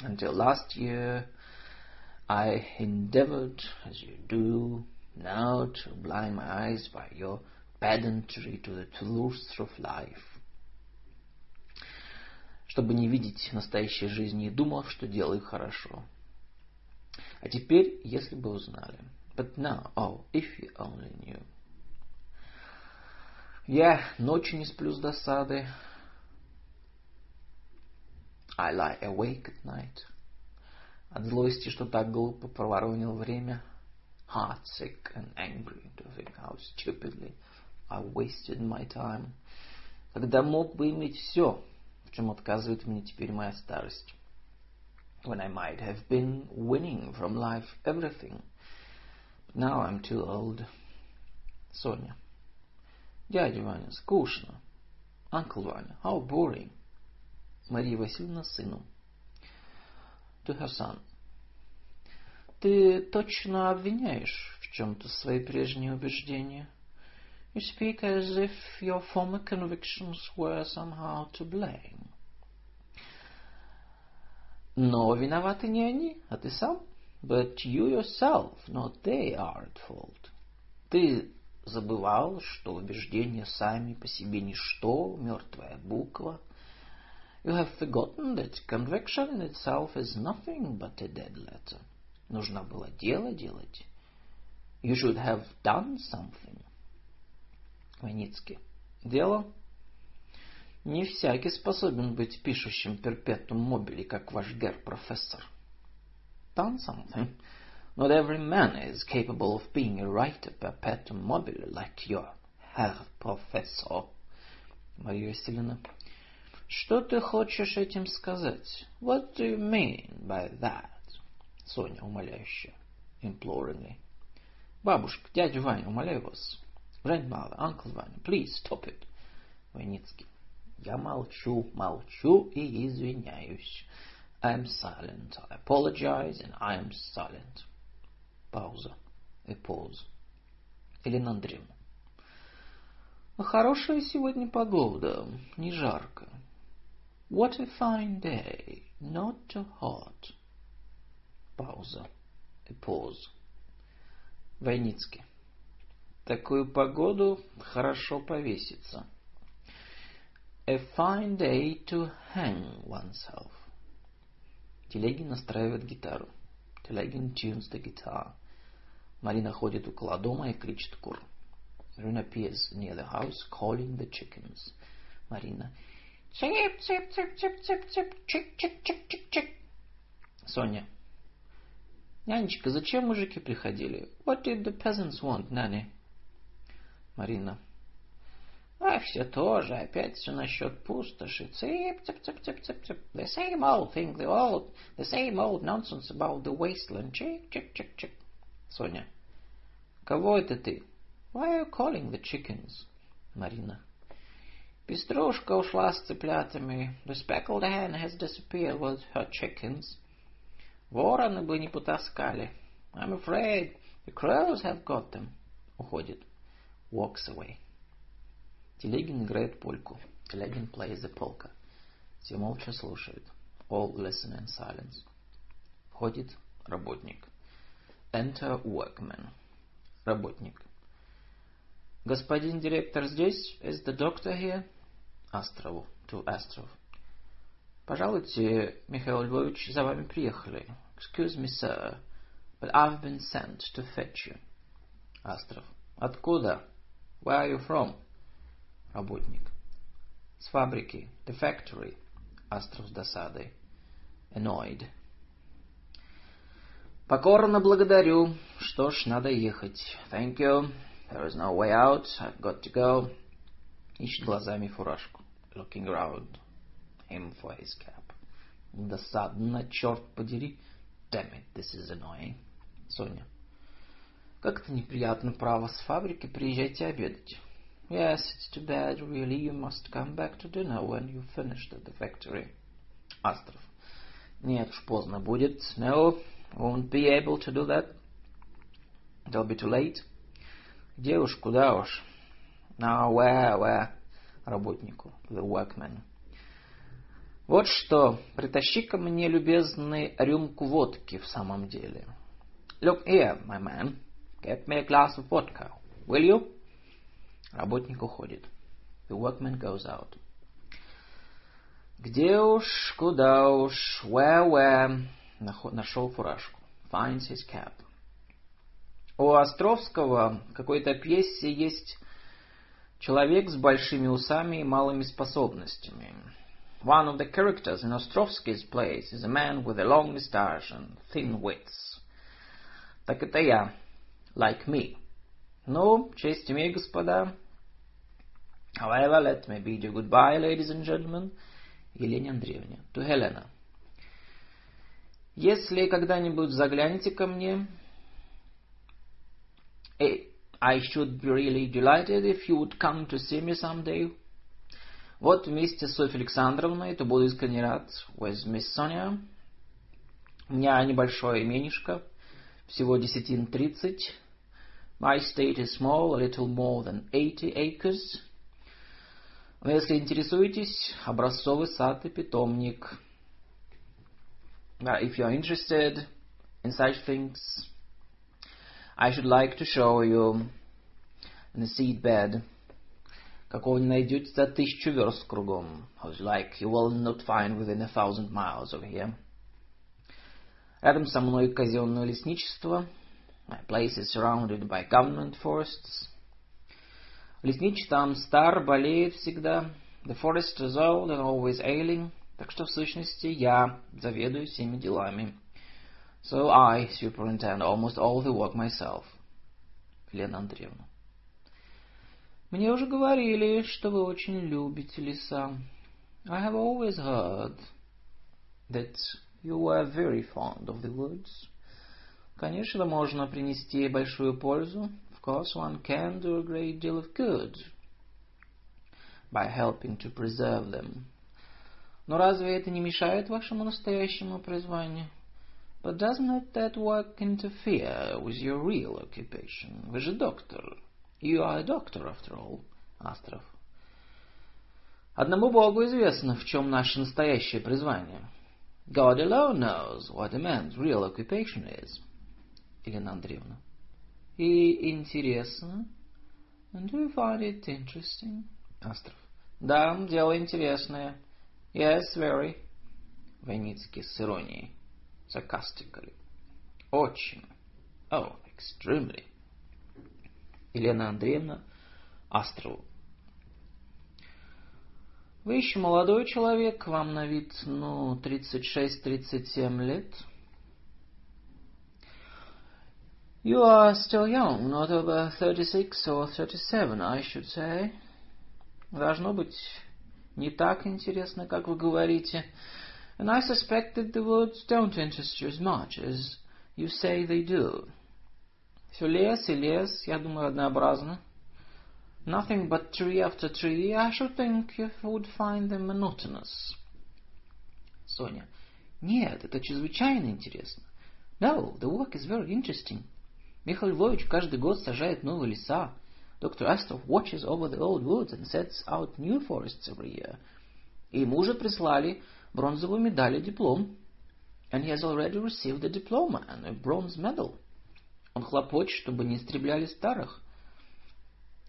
Until last year I endeavored, as you do now, to blind my eyes by your pedantry to the truth of life. Чтобы не видеть настоящей жизни и думал, что делаю хорошо. А теперь, если бы узнали. But now, oh, if you only knew. Я ночью не сплю с досады. I lie awake at night. От злости, что так глупо проворонил время. Heartsick and angry to think how stupidly I wasted my time. Когда мог бы иметь все, в чем отказывает мне теперь моя старость. When I might have been winning from life everything. But now I'm too old. Соня. Дядя Ваня, скучно. Uncle Ваня, how boring. Мария Васильевна сыну. To her son. Ты точно обвиняешь в чем-то свои прежние убеждения? You speak as if your former convictions were somehow to blame. Но виноваты не они, а ты сам. But you yourself, not they, are at fault. Ты забывал, что убеждения сами по себе ничто, мертвая буква. You have forgotten that conviction in itself is nothing but a dead letter. Нужно было дело делать. You should have done something. Войницкий. Дело? Не всякий способен быть пишущим перпетум мобили, как ваш гер-профессор. Done something. Not every man is capable of being a writer perpetuum mobile, like your herr professor. Мария Васильевна. Что ты хочешь этим сказать? What do you mean by that? Соня, умоляющая, imploringly. Бабушка, дядя Ваня, умоляю вас. Grandmother, Uncle Ваня, please stop it. Войницкий. Я молчу, молчу и извиняюсь. I am silent. I apologize and I am silent. Пауза. A pause. Елена Андреевна. Хорошая сегодня погода, не жарко. What a fine day, not too hot. Пауза. A pause. Войницкий. Такую погоду хорошо повеситься. A fine day to hang oneself. Телегин настраивает гитару. Телегин tunes the guitar. Марина ходит около дома и кричит кур. Marina appears near the house, calling the chickens. Марина. Цып, цып, цып, цып, цып, цып, чик, чик, чик, чик, чик. Соня. Нянечка, зачем мужики приходили? What did the peasants want, Nanny? Марина. А все тоже, опять все насчет пустоши. Цып, цып, цып, цып, цып, цып. The same old thing, the old, the same old nonsense about the wasteland. Чик, чик, чик, чик. Соня. Кого это ты? Why are you calling the chickens? Марина. Пеструшка ушла с цыплятами. The speckled hen has disappeared with her chickens. Вороны бы не потаскали. I'm afraid the crows have got them. Уходит. Walks away. Телегин играет польку. Телегин plays the polka. Все молча слушают. All listen in silence. Входит работник. Enter workman. Работник. Господин директор здесь? Is the doctor here? Астрову. To Астров. Пожалуйте, Михаил Львович, за вами приехали. Excuse me, sir, but I've been sent to fetch you. Астров. Откуда? Where are you from? Работник. С фабрики. The factory. Астров с досадой. Annoyed. Покорно благодарю. Что ж, надо ехать. Thank you. There is no way out. I've got to go. Ищет глазами фуражку. Looking around him for his cap. Досадно, черт подери. Damn it, this is annoying. Соня. Как-то неприятно, право, с фабрики приезжайте обедать. Yes, it's too bad, really. You must come back to dinner when you've finished at the factory. Астров. Нет уж, поздно будет. No, won't be able to do that. It'll be too late. Где уж, куда уж. Now, where, where? Работнику. The workman. Вот что, притащи-ка мне, любезный, рюмку водки в самом деле. Look here, my man. Get me a glass of vodka. Will you? Работник уходит. The workman goes out. Где уж, куда уж, where, where? Нашел фуражку. Finds his cap. У Островского в какой-то пьесе есть человек с большими усами и малыми способностями. One of the characters in Ostrovsky's plays is a man with a long moustache and thin wits. Так это я. Like me. Ну, честь господа. However, let me bid you goodbye, ladies and gentlemen. Елене Андреевне. To Helena. Если когда-нибудь заглянете ко мне, I should be really delighted if you would come to see me someday. Вот вместе с Софьей Александровной, то буду искренне рад. With Miss Sonia. У меня небольшое именишко, всего десятин тридцать. My state is small, a little more than 80 acres. Но если интересуетесь, образцовый сад и питомник. Now, if you're interested in such things, I should like to show you the seed bed. Какого не найдете за тысячу верст кругом. Whose like you will not find within a thousand miles over here. Рядом со мной казенное лесничество. My place is surrounded by government forests. Лесничий там стар, болеет всегда. The forest is old and always ailing. Так что, в сущности, я заведую всеми делами. So I superintend almost all the work myself. Лена Андреевна. Мне уже говорили, что вы очень любите леса. I have always heard that you were very fond of the woods. Конечно, можно принести большую пользу. Of course, one can do a great deal of good by helping to preserve them. Но разве это не мешает вашему настоящему призванию? But does not that work interfere with your real occupation? Вы же доктор. You are a doctor, after all, Астров. Одному Богу известно, в чем наше настоящее призвание. God alone knows what a man's real occupation is. Елена Андреевна. И интересно. Do you find it interesting? Астров. Да, дело интересное. Yes, very. Войницкий с иронией. Sarcastically. Очень. Oh, extremely. Елена Андреевна Астрову. Вы еще молодой человек, вам на вид, ну, 36-37 лет. You are still young, not over 36 or 37, I should say. Должно быть, не так интересно, как вы говорите. And I suspect that the words don't interest you as much as you say they do. Все лес и лес, я думаю, однообразно. Nothing but tree after tree, I should think you would find them monotonous. Соня. Нет, это чрезвычайно интересно. No, the work is very interesting. Михаил Львович каждый год сажает новые леса. Dr. Astor watches over the old woods and sets out new forests every year. И ему уже прислали бронзовую медаль и диплом. And he has already received a diploma and a bronze medal. Он хлопочет, чтобы не истребляли старых.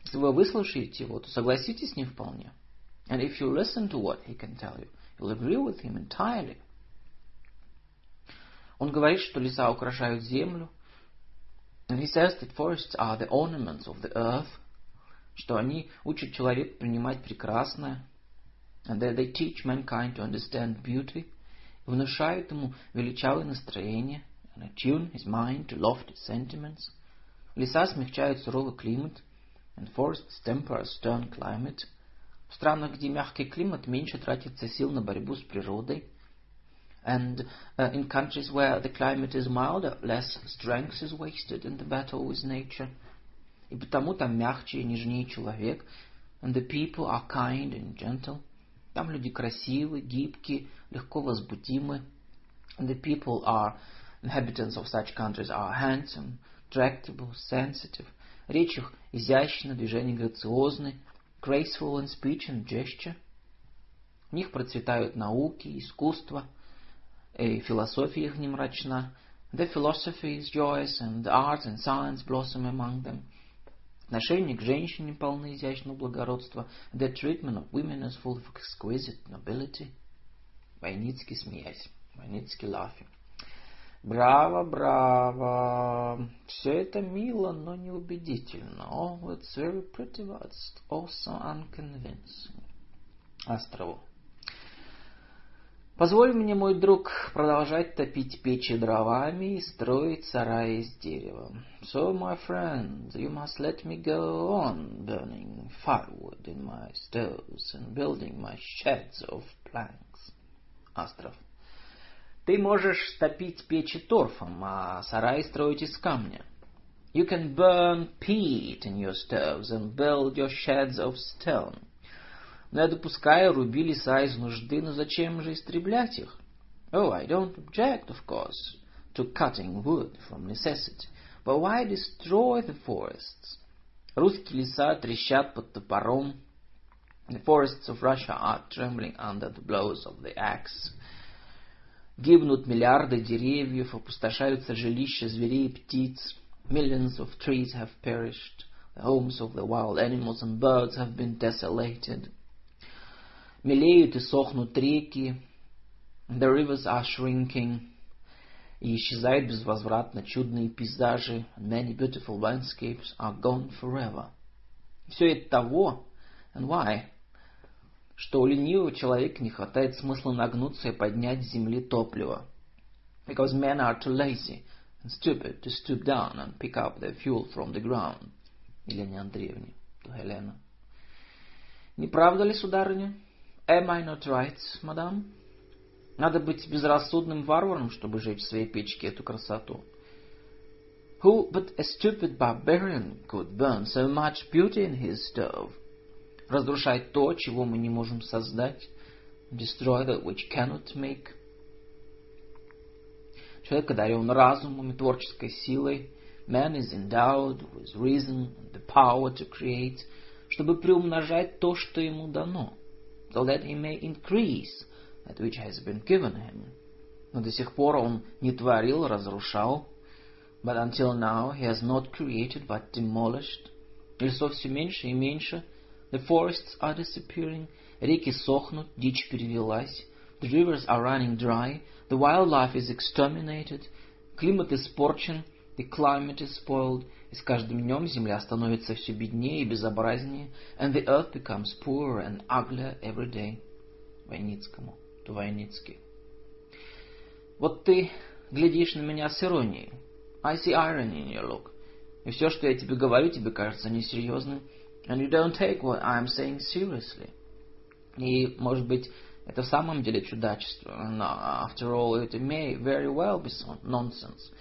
Если вы выслушаете его, то согласитесь с ним вполне. And if you listen to what he can tell you, you'll agree with him entirely. Он говорит, что леса украшают землю. And he says that forests are the ornaments of the earth. Что они учат человека принимать прекрасное. And that they teach mankind to understand beauty. И внушают ему величавое настроение. And attune his mind to lofty sentiments. Леса смягчают суровый климат. and forests temper a stern climate. В странах, где мягкий климат, меньше тратится сил на борьбу с природой. And uh, in countries where the climate is milder, less strength is wasted in the battle with nature. И потому там мягче и нежнее человек. And the people are kind and gentle. Там люди красивые, гибкие, легко возбудимы. And the people are, inhabitants of such countries are handsome, tractable, sensitive. Речь их изящна, движения грациозны, graceful in speech and gesture. В них процветают науки, искусство, и философия их не мрачна. The philosophy is joyous, and art and science blossom among them. Отношение к женщине полны изящного благородства. The treatment of women is full of exquisite nobility. Войницкий смеясь. Войницкий laughing. Браво, браво. Все это мило, но неубедительно. Oh, it's very pretty, but also unconvincing. Острову. Позволь мне, мой друг, продолжать топить печи дровами и строить сараи из дерева. So, my friend, you must let me go on burning firewood in my stoves and building my sheds of planks. Астров. Ты можешь топить печи торфом, а сараи строить из камня. You can burn peat in your stoves and build your sheds of stone. Но я допускаю, руби леса из нужды, но зачем же истреблять их? Oh, I don't object, of course, to cutting wood from necessity, but why destroy the forests? Русские леса трещат под топором. The forests of Russia are trembling under the blows of the axe. Гибнут миллиарды деревьев, опустошаются жилища зверей и птиц. Millions of trees have perished. The homes of the wild animals and birds have been desolated. Мелеют и сохнут реки. The rivers are shrinking. И исчезают безвозвратно чудные пейзажи. Many beautiful landscapes are gone forever. Все это того, and why? Что у ленивого человека не хватает смысла нагнуться и поднять с земли топливо. Because men are too lazy and stupid to stoop down and pick up their fuel from the ground. Елене Андреевне, to Helena. Не правда ли, сударыня? Am I not right, мадам? Надо быть безрассудным варваром, чтобы жечь в своей печке эту красоту. Who but a stupid barbarian could burn so much beauty in his stove? Разрушать то, чего мы не можем создать. Destroy that which cannot make. Человек одарен разумом и творческой силой. Man is endowed with reason and the power to create, чтобы приумножать то, что ему дано so that he may increase that which has been given him. Но до сих пор он не творил, разрушал. But until now he has not created, but demolished. Лесов все меньше и меньше. The forests are disappearing. Реки сохнут, дичь перевелась. The rivers are running dry. The wildlife is exterminated. Климат испорчен. The climate is spoiled. И с каждым днем земля становится все беднее и безобразнее, and the earth becomes poorer and uglier every day. Войницкому, то Войницкий. Вот ты глядишь на меня с иронией. I see irony in your look. И все, что я тебе говорю, тебе кажется несерьезным. And you don't take what I'm saying seriously. И, может быть, это в самом деле чудачество. No, after all, it may very well be nonsense.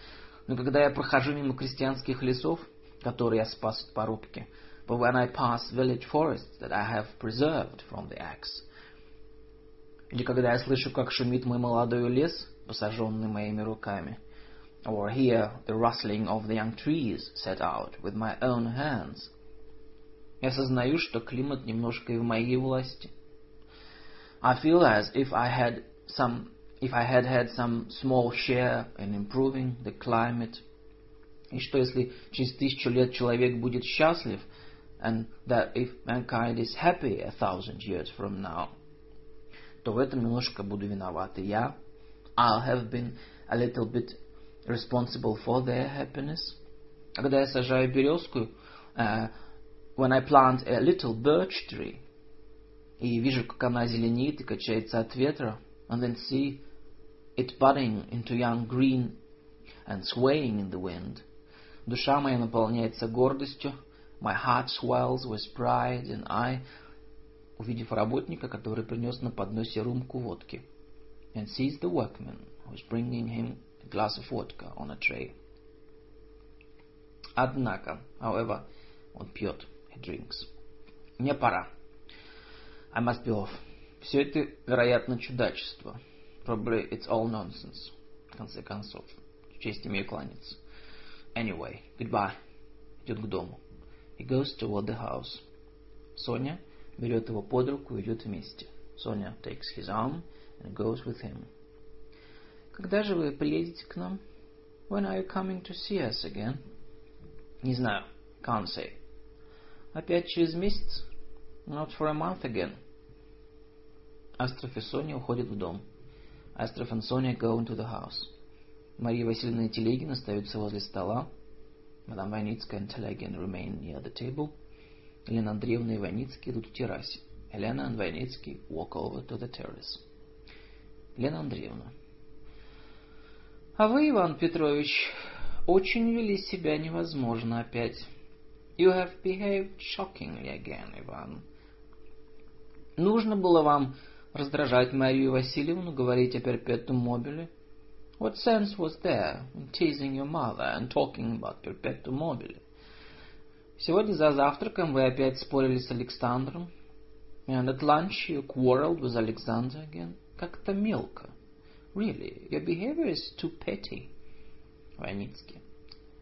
Но когда я прохожу мимо крестьянских лесов, которые я спас от порубки, but when I pass village forests that I have preserved from the axe, или когда я слышу, как шумит мой молодой лес, посаженный моими руками, or hear the rustling of the young trees set out with my own hands, я осознаю, что климат немножко и в моей власти. I feel as if I had some if I had had some small share in improving the climate, и что если через тысячу лет человек будет счастлив, and that if mankind is happy a thousand years from now, то в этом немножко буду виноват и я. I'll have been a little bit responsible for their happiness. Когда я сажаю березку, uh, when I plant a little birch tree, и вижу, как она зеленеет и качается от ветра, and then see it budding into young green and swaying in the wind. Душа моя наполняется гордостью, my heart swells with pride, and I, увидев работника, который принес на подносе рюмку водки, and sees the workman who is bringing him a glass of vodka on a tray. Однако, however, он пьет, he drinks. Мне пора. I must be off. Все это, вероятно, чудачество. Probably it's all nonsense. В конце концов. Честь имею кланяться. Anyway, goodbye. Идет к дому. He goes toward the house. Соня берет его под руку и идет вместе. Соня takes his arm and goes with him. Когда же вы приедете к нам? When are you coming to see us again? Не знаю. Can't say. Опять через месяц? Not for a month again. Астров уходят в дом. Астров and Sonia go into the house. Мария Васильевна и Телегин остаются возле стола. Мадам Войницкая and Телегин remain near the table. Елена Андреевна и Войницкий идут к террасе. Елена and Войницкий walk over to the terrace. Лена Андреевна. А вы, Иван Петрович, очень вели себя невозможно опять. You have behaved shockingly again, Иван. Нужно было вам раздражать Марию Васильевну, говорить о перпетум мобиле. What sense was there in teasing your mother and talking about perpetuum mobile? Сегодня за завтраком вы опять спорили с Александром. And at lunch you quarreled with Alexander again. Как-то мелко. Really, your behavior is too petty. Войницкий.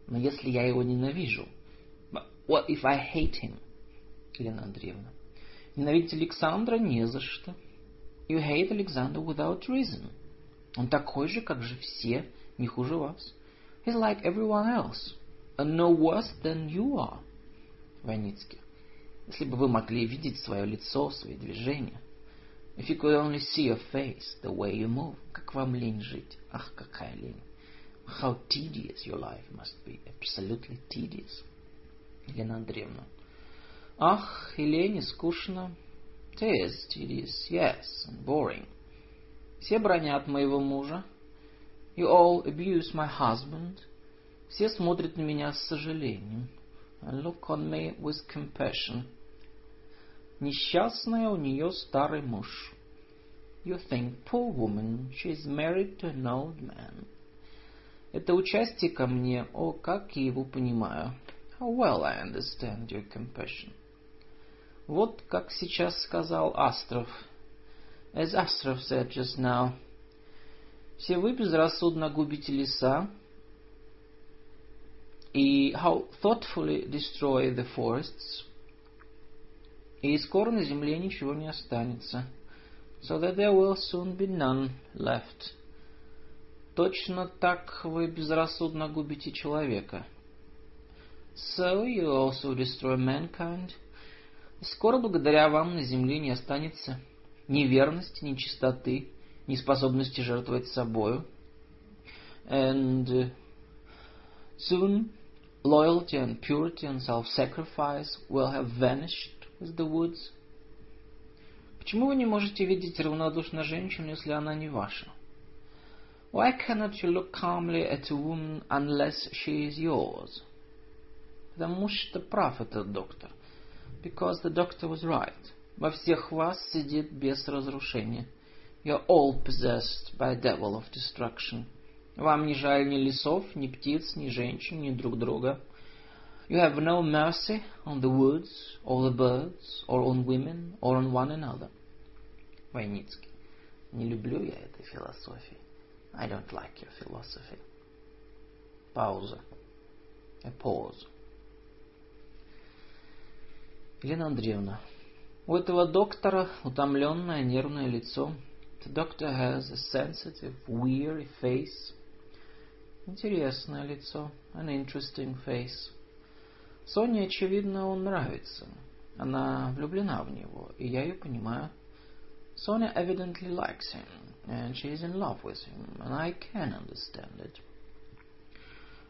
Но если я его ненавижу, but what if I hate him? Елена Андреевна. Ненавидеть Александра не за что. You hate Alexander without reason. Он такой же, как же все, не хуже вас. He's like everyone else, and no worse than you are. Войницкий. Если бы вы могли видеть свое лицо, свои движения. If you could only see your face, the way you move. Как вам лень жить. Ах, какая лень. How tedious your life must be. Absolutely tedious. Елена Андреевна. Ах, и лень, и скучно. It is tedious, yes, and boring. Все бронят моего мужа. You all abuse my husband. Все смотрят на меня с сожалением. And look on me with compassion. Несчастная у нее старый муж. You think, poor woman, she is married to an old man. Это участие ко мне, о, как я его понимаю. How well I understand your compassion. Вот как сейчас сказал Астров. As Astrov said just now. Все вы безрассудно губите леса, и how thoughtfully destroy the forests, и скоро на земле ничего не останется, so that there will soon be none left. Точно так вы безрассудно губите человека. So you also destroy mankind. Скоро благодаря вам на земле не останется ни верности, ни чистоты, ни способности жертвовать собою. And soon loyalty and purity and self-sacrifice will have vanished with the woods. Почему вы не можете видеть равнодушно женщину, если она не ваша? Why cannot you look calmly at a woman unless she is yours? Потому что прав этот доктор. Because the doctor was right. Во всех вас сидит бес разрушения. You're all possessed by a devil of destruction. Вам не жаль ни лесов, ни птиц, ни женщин, ни друг друга. You have no mercy on the woods, or the birds, or on women, or on one another. Войницкий. Не люблю я этой философии. I don't like your philosophy. Пауза. A pause. Елена Андреевна, у этого доктора утомленное нервное лицо. The doctor has a sensitive, weary face. Интересное лицо. An interesting face. Соне, очевидно, он нравится. Она влюблена в него, и я ее понимаю. Sonia evidently likes him, and she is in love with him, and I can understand it.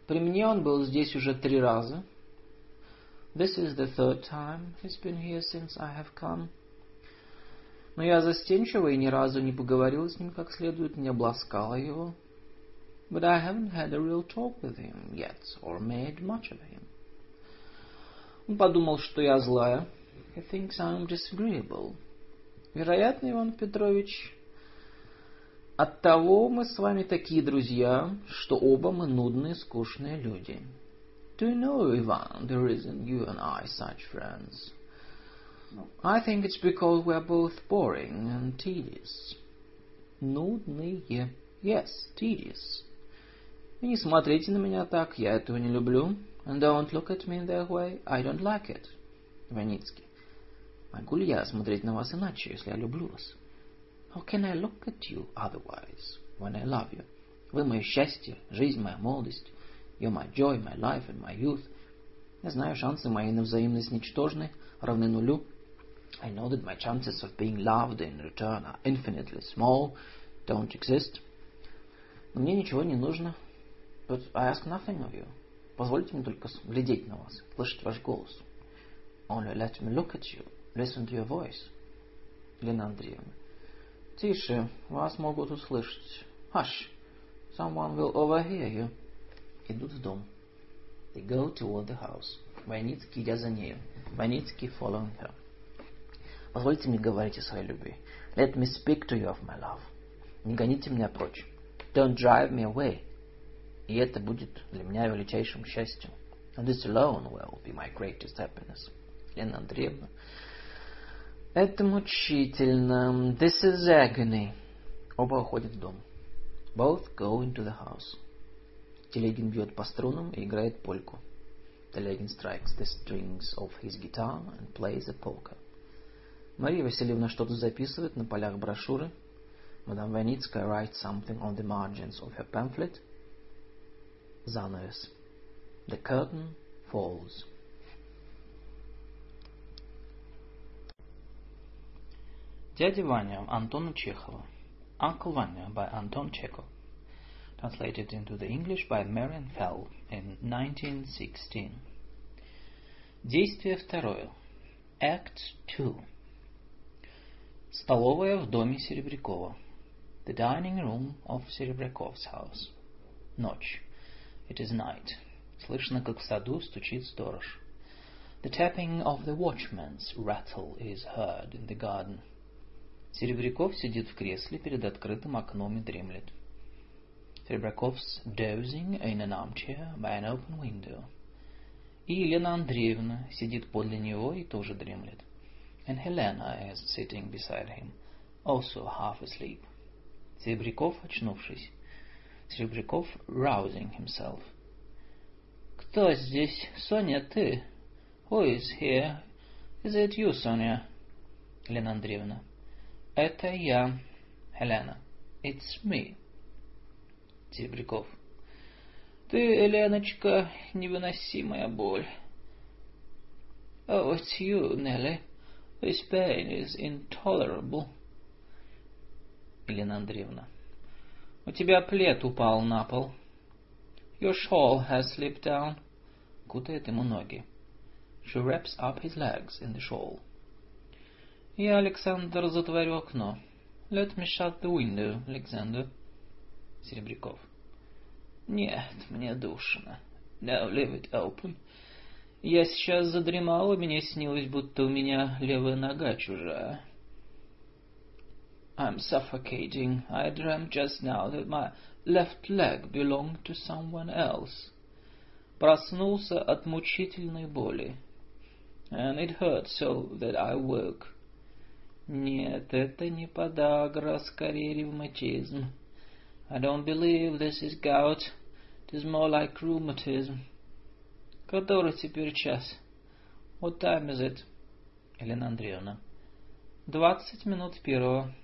При мне он был здесь уже три раза. This is the third time he's been here since I have come. Но я застенчива и ни разу не поговорил с ним как следует, не обласкала его. But I haven't had a real talk with him yet, or made much of him. Он подумал, что я злая. He thinks I'm disagreeable. Вероятно, Иван Петрович, оттого мы с вами такие друзья, что оба мы нудные, скучные люди. Do you know, Ivan, the reason you and I such friends? I think it's because we are both boring and tedious. Нудные. Yes, tedious. И не смотрите на меня так, я этого не люблю. And don't look at me in that way, I don't like it. Иваницкий. Могу ли я смотреть на вас иначе, если я люблю вас? How can I look at you otherwise when I love you? Вы мое счастье, жизнь моя молодость. You're my joy, my life and my youth. Я знаю, шансы мои на взаимность ничтожны, равны нулю. I know that my chances of being loved in return are infinitely small, don't exist. Но мне ничего не нужно. But I ask nothing of you. Позвольте мне только глядеть на вас, слышать ваш голос. Only let me look at you, listen to your voice. Лена Андреевна. Тише, вас могут услышать. Hush, someone will overhear you. Идут в дом. They go toward the house. Войницкий, идя за нею. Войницкий following her. Позвольте мне говорить о своей любви. Let me speak to you of my love. Не гоните меня прочь. Don't drive me away. И это будет для меня величайшим счастьем. And this alone will be my greatest happiness. Лена Андреевна. Это мучительно. This is agony. Оба уходят в дом. Both go into the house. Телегин бьет по струнам и играет польку. Телегин strikes the strings of his guitar and plays a polka. Мария Васильевна что-то записывает на полях брошюры. Мадам Ваницкая writes something on the margins of her pamphlet. Занавес. The curtain falls. Дядя Ваня Антона Чехова. Uncle Vanya by Anton Chekhov. Translated into the English by Marian Fell in 1916. Действие второе. Act 2. Столовая в доме Серебрякова. The dining room of Serebryakov's house. Ночь. It is night. Слышно, как в саду стучит сторож. The tapping of the watchman's rattle is heard in the garden. Серебряков сидит в кресле перед открытым окном и дремлет. Serebrakov's dozing in an armchair by an open window. И Елена Андреевна сидит подле него и тоже дремлет and Helena is sitting beside him, also half asleep. Серебряков, очнувшись. Серебряков, rousing himself. Кто здесь? Соня, ты? Who is here? Is it you, Sonia? Елена Андреевна. Это я, Helena. It's me. Серебряков. Ты, Еленочка, невыносимая боль. Oh, it's you, Nelly. This pain is intolerable. Елена Андреевна. У тебя плед упал на пол. Your shawl has slipped down. Кутает ему ноги. She wraps up his legs in the shawl. Я, Александр, затворю окно. Let me shut the window, Alexander. Серебряков. Нет, мне душно. No, leave it open. Я сейчас задремал, и мне снилось, будто у меня левая нога чужая. I'm suffocating. I dreamt just now that my left leg belonged to someone else. Проснулся от мучительной боли. And it hurt so that I woke. Нет, это не подагра, скорее ревматизм. I don't believe this is gout. It is more like rheumatism. Который теперь час? What time is it? Елена Андреевна. Двадцать минут первого.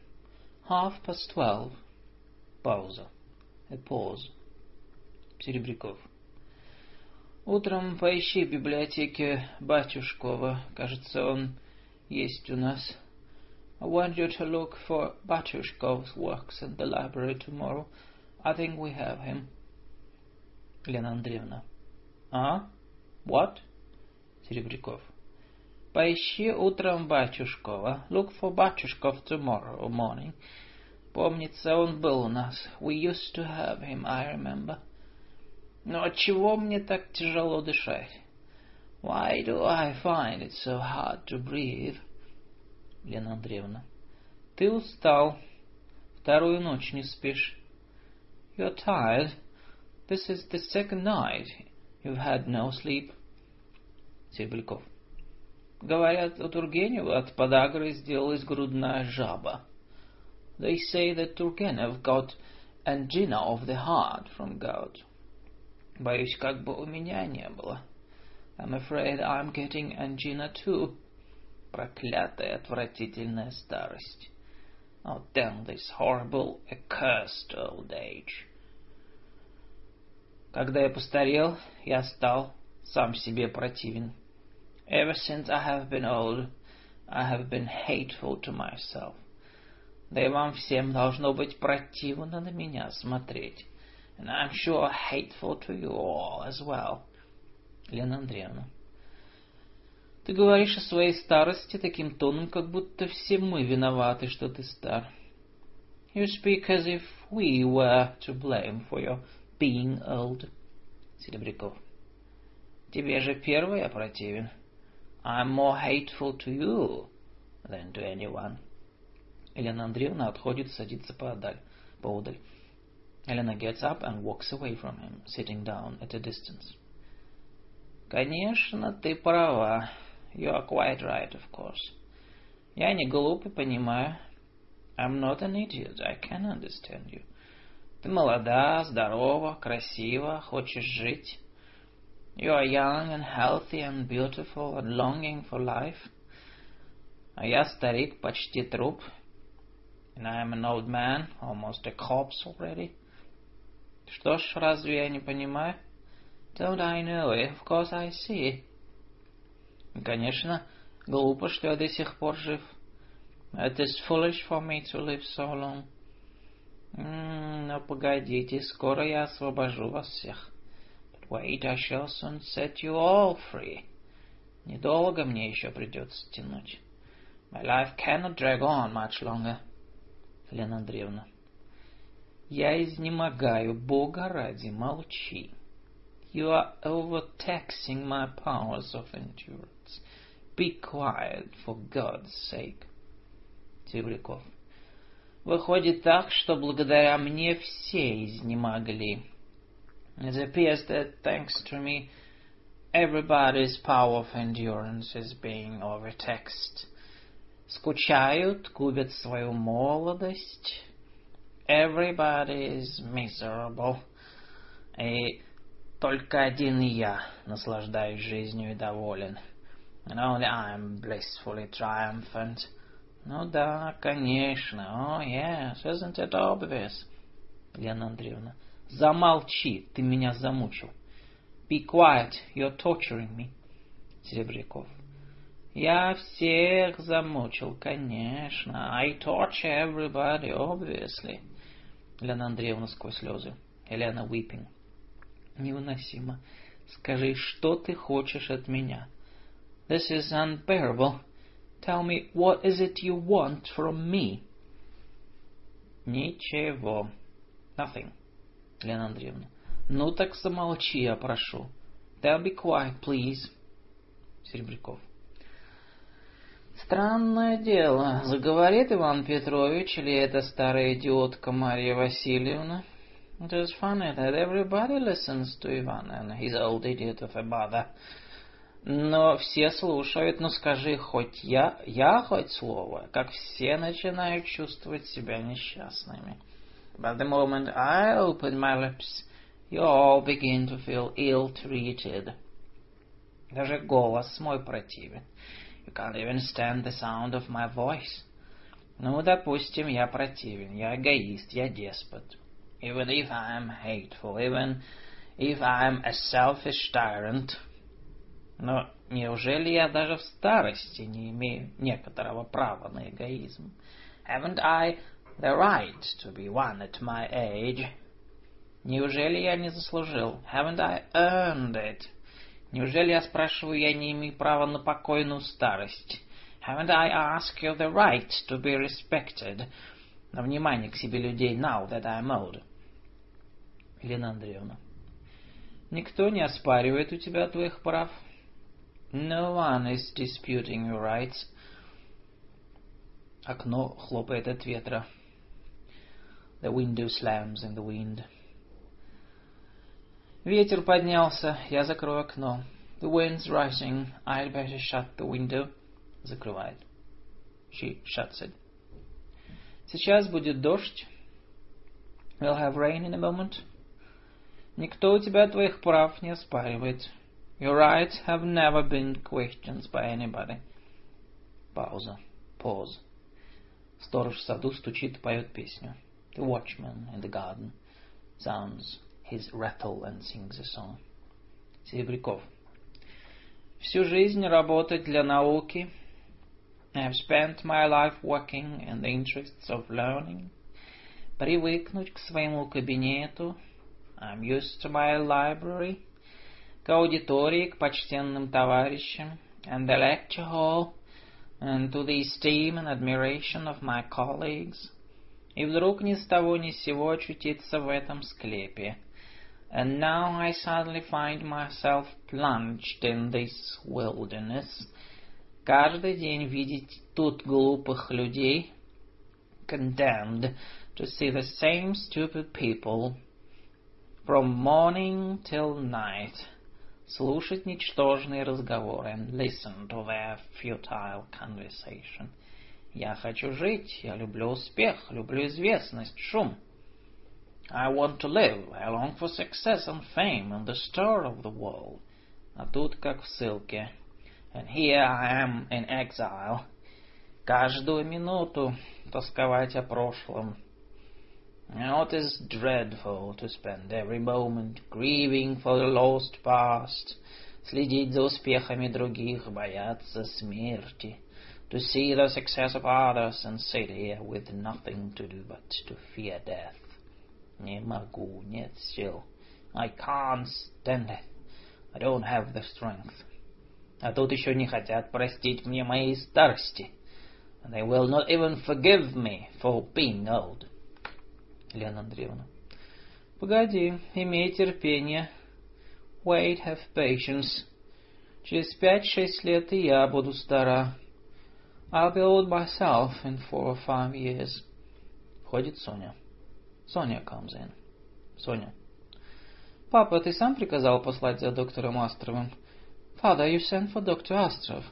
Half past twelve. Пауза. A pause. Серебряков. Утром поищи в библиотеке Батюшкова. Кажется, он есть у нас. I want you to look for Batushkov's works in the library tomorrow. I think we have him. Лена Андреевна. А? What? Серебряков. Поищи утром Батюшкова. Look for Батюшков tomorrow morning. Помнится, он был у нас. We used to have him, I remember. Но отчего мне так тяжело дышать? Why do I find it so hard to breathe? Лена Андреевна. Ты устал. Вторую ночь не спишь. You're tired. This is the second night. You've had no sleep. Серебряков. Говорят, у Тургенева от подагры сделалась грудная жаба. They say that Turgenev got angina of the heart from gout. Боюсь, как бы у меня не было. I'm afraid I'm getting angina too. Проклятая, отвратительная старость. Oh, damn this horrible, accursed old age. Когда я постарел, я стал сам себе противен. Ever since I have been old, I have been hateful to myself. Да и вам всем должно быть противно на меня смотреть. And I'm sure hateful to you all as well. Лена Андреевна. Ты говоришь о своей старости таким тоном, как будто все мы виноваты, что ты стар. You speak as if we were to blame for your being old. Серебряков. Тебе же первый я противен. I'm more hateful to you than to anyone. Елена Андреевна отходит, садится поодаль, поодаль. Elena gets up and walks away from him, sitting down at a distance. Конечно, ты права. You are quite right, of course. Я не глуп и понимаю. I'm not an idiot. I can understand you. Ты молода, здорова, красива, хочешь жить. You are young and healthy and beautiful and longing for life. А я старик, почти труп. And I am an old man, almost a corpse already. Что ж, разве я не понимаю? Don't I know it? Of course I see. Конечно, глупо, что я до сих пор жив. It is foolish for me to live so long. Mm, но погодите, скоро я освобожу вас всех. But wait, I shall soon set you all free. Недолго мне еще придется тянуть. My life cannot drag on much longer. Елена Андреевна. Я изнемогаю, Бога ради, молчи. You are overtaxing my powers of endurance. Be quiet, for God's sake. Тевриков. Выходит так, что благодаря мне все изнемогли. It appears that thanks to me, everybody's power of endurance is being overtaxed. Скучают, губят свою молодость. Everybody is miserable. И только один я наслаждаюсь жизнью и доволен. And only I am blissfully triumphant. Ну да, конечно. Oh, yes, isn't it obvious? Лена Андреевна. Замолчи, ты меня замучил. Be quiet, you're torturing me. Серебряков. Я всех замучил, конечно. I torture everybody, obviously. Лена Андреевна сквозь слезы. Елена weeping. Невыносимо. Скажи, что ты хочешь от меня? This is unbearable. Tell me, what is it you want from me? Ничего. Nothing. Лена Андреевна. Ну так замолчи, я прошу. Then be quiet, please. Серебряков. Странное дело. Заговорит Иван Петрович или эта старая идиотка Марья Васильевна? It is funny that everybody listens to Ivan and his old idiot of a mother. Но все слушают, ну скажи хоть я, я хоть слово, как все начинают чувствовать себя несчастными. But the moment I open my lips, you all begin to feel ill-treated. Даже голос мой противен. You can't even stand the sound of my voice. Ну, допустим, я противен, я эгоист, я деспот. Even if I'm hateful, even if I'm a selfish tyrant — но неужели я даже в старости не имею некоторого права на эгоизм? Haven't I the right to be one at my age? Неужели я не заслужил? Haven't I earned it? Неужели я спрашиваю, я не имею права на покойную старость? Haven't I asked you the right to be respected? На внимание к себе людей now that I'm old. Елена Андреевна. Никто не оспаривает у тебя твоих прав. No one is disputing your rights. Окно хлопает от ветра. The window slams in the wind. Ветер поднялся, я закрою окно. The wind's rising, I'd better shut the window. Закрывает. She shuts it. Сейчас будет дождь. We'll have rain in a moment. Никто у тебя твоих прав не оспаривает. Your rights have never been questioned by anybody. Пауза. Pause. Сторож в саду стучит, поет песню. The watchman in the garden sounds his rattle and sings a song. Серебряков. Всю жизнь работать для науки. I have spent my life working in the interests of learning. Привыкнуть к своему кабинету. I'm used to my library к аудитории, к почтенным товарищам, and the lecture hall, and to the esteem and admiration of my colleagues. и вдруг ни с того ни с сего очутиться в этом склепе. And now I suddenly find myself plunged in this wilderness. Каждый день видеть тут глупых людей, condemned to see the same stupid people from morning till night, Слушать ничтожные разговоры listen to their futile conversation. Я хочу жить, я люблю успех, люблю известность, шум. I want to live, I long for success and fame and the stir of the world. А тут как в ссылке. And here I am in exile. Каждую минуту тосковать о прошлом. Now it is dreadful to spend every moment grieving for the lost past, следить за успехами других, бояться смерти, to see the success of others and sit here with nothing to do but to fear death. Не могу, нет сил. I can't stand it. I don't have the strength. А тут еще не хотят простить мне моей старости. And they will not even forgive me for being old. Лена Андреевна. Погоди, имей терпение. Wait, have patience. Через пять-шесть лет и я буду стара. I'll be old myself in four or five years. Входит Соня. Соня comes in. Соня. Папа, ты сам приказал послать за доктором Астровым? Father, you sent for Dr. Astrov.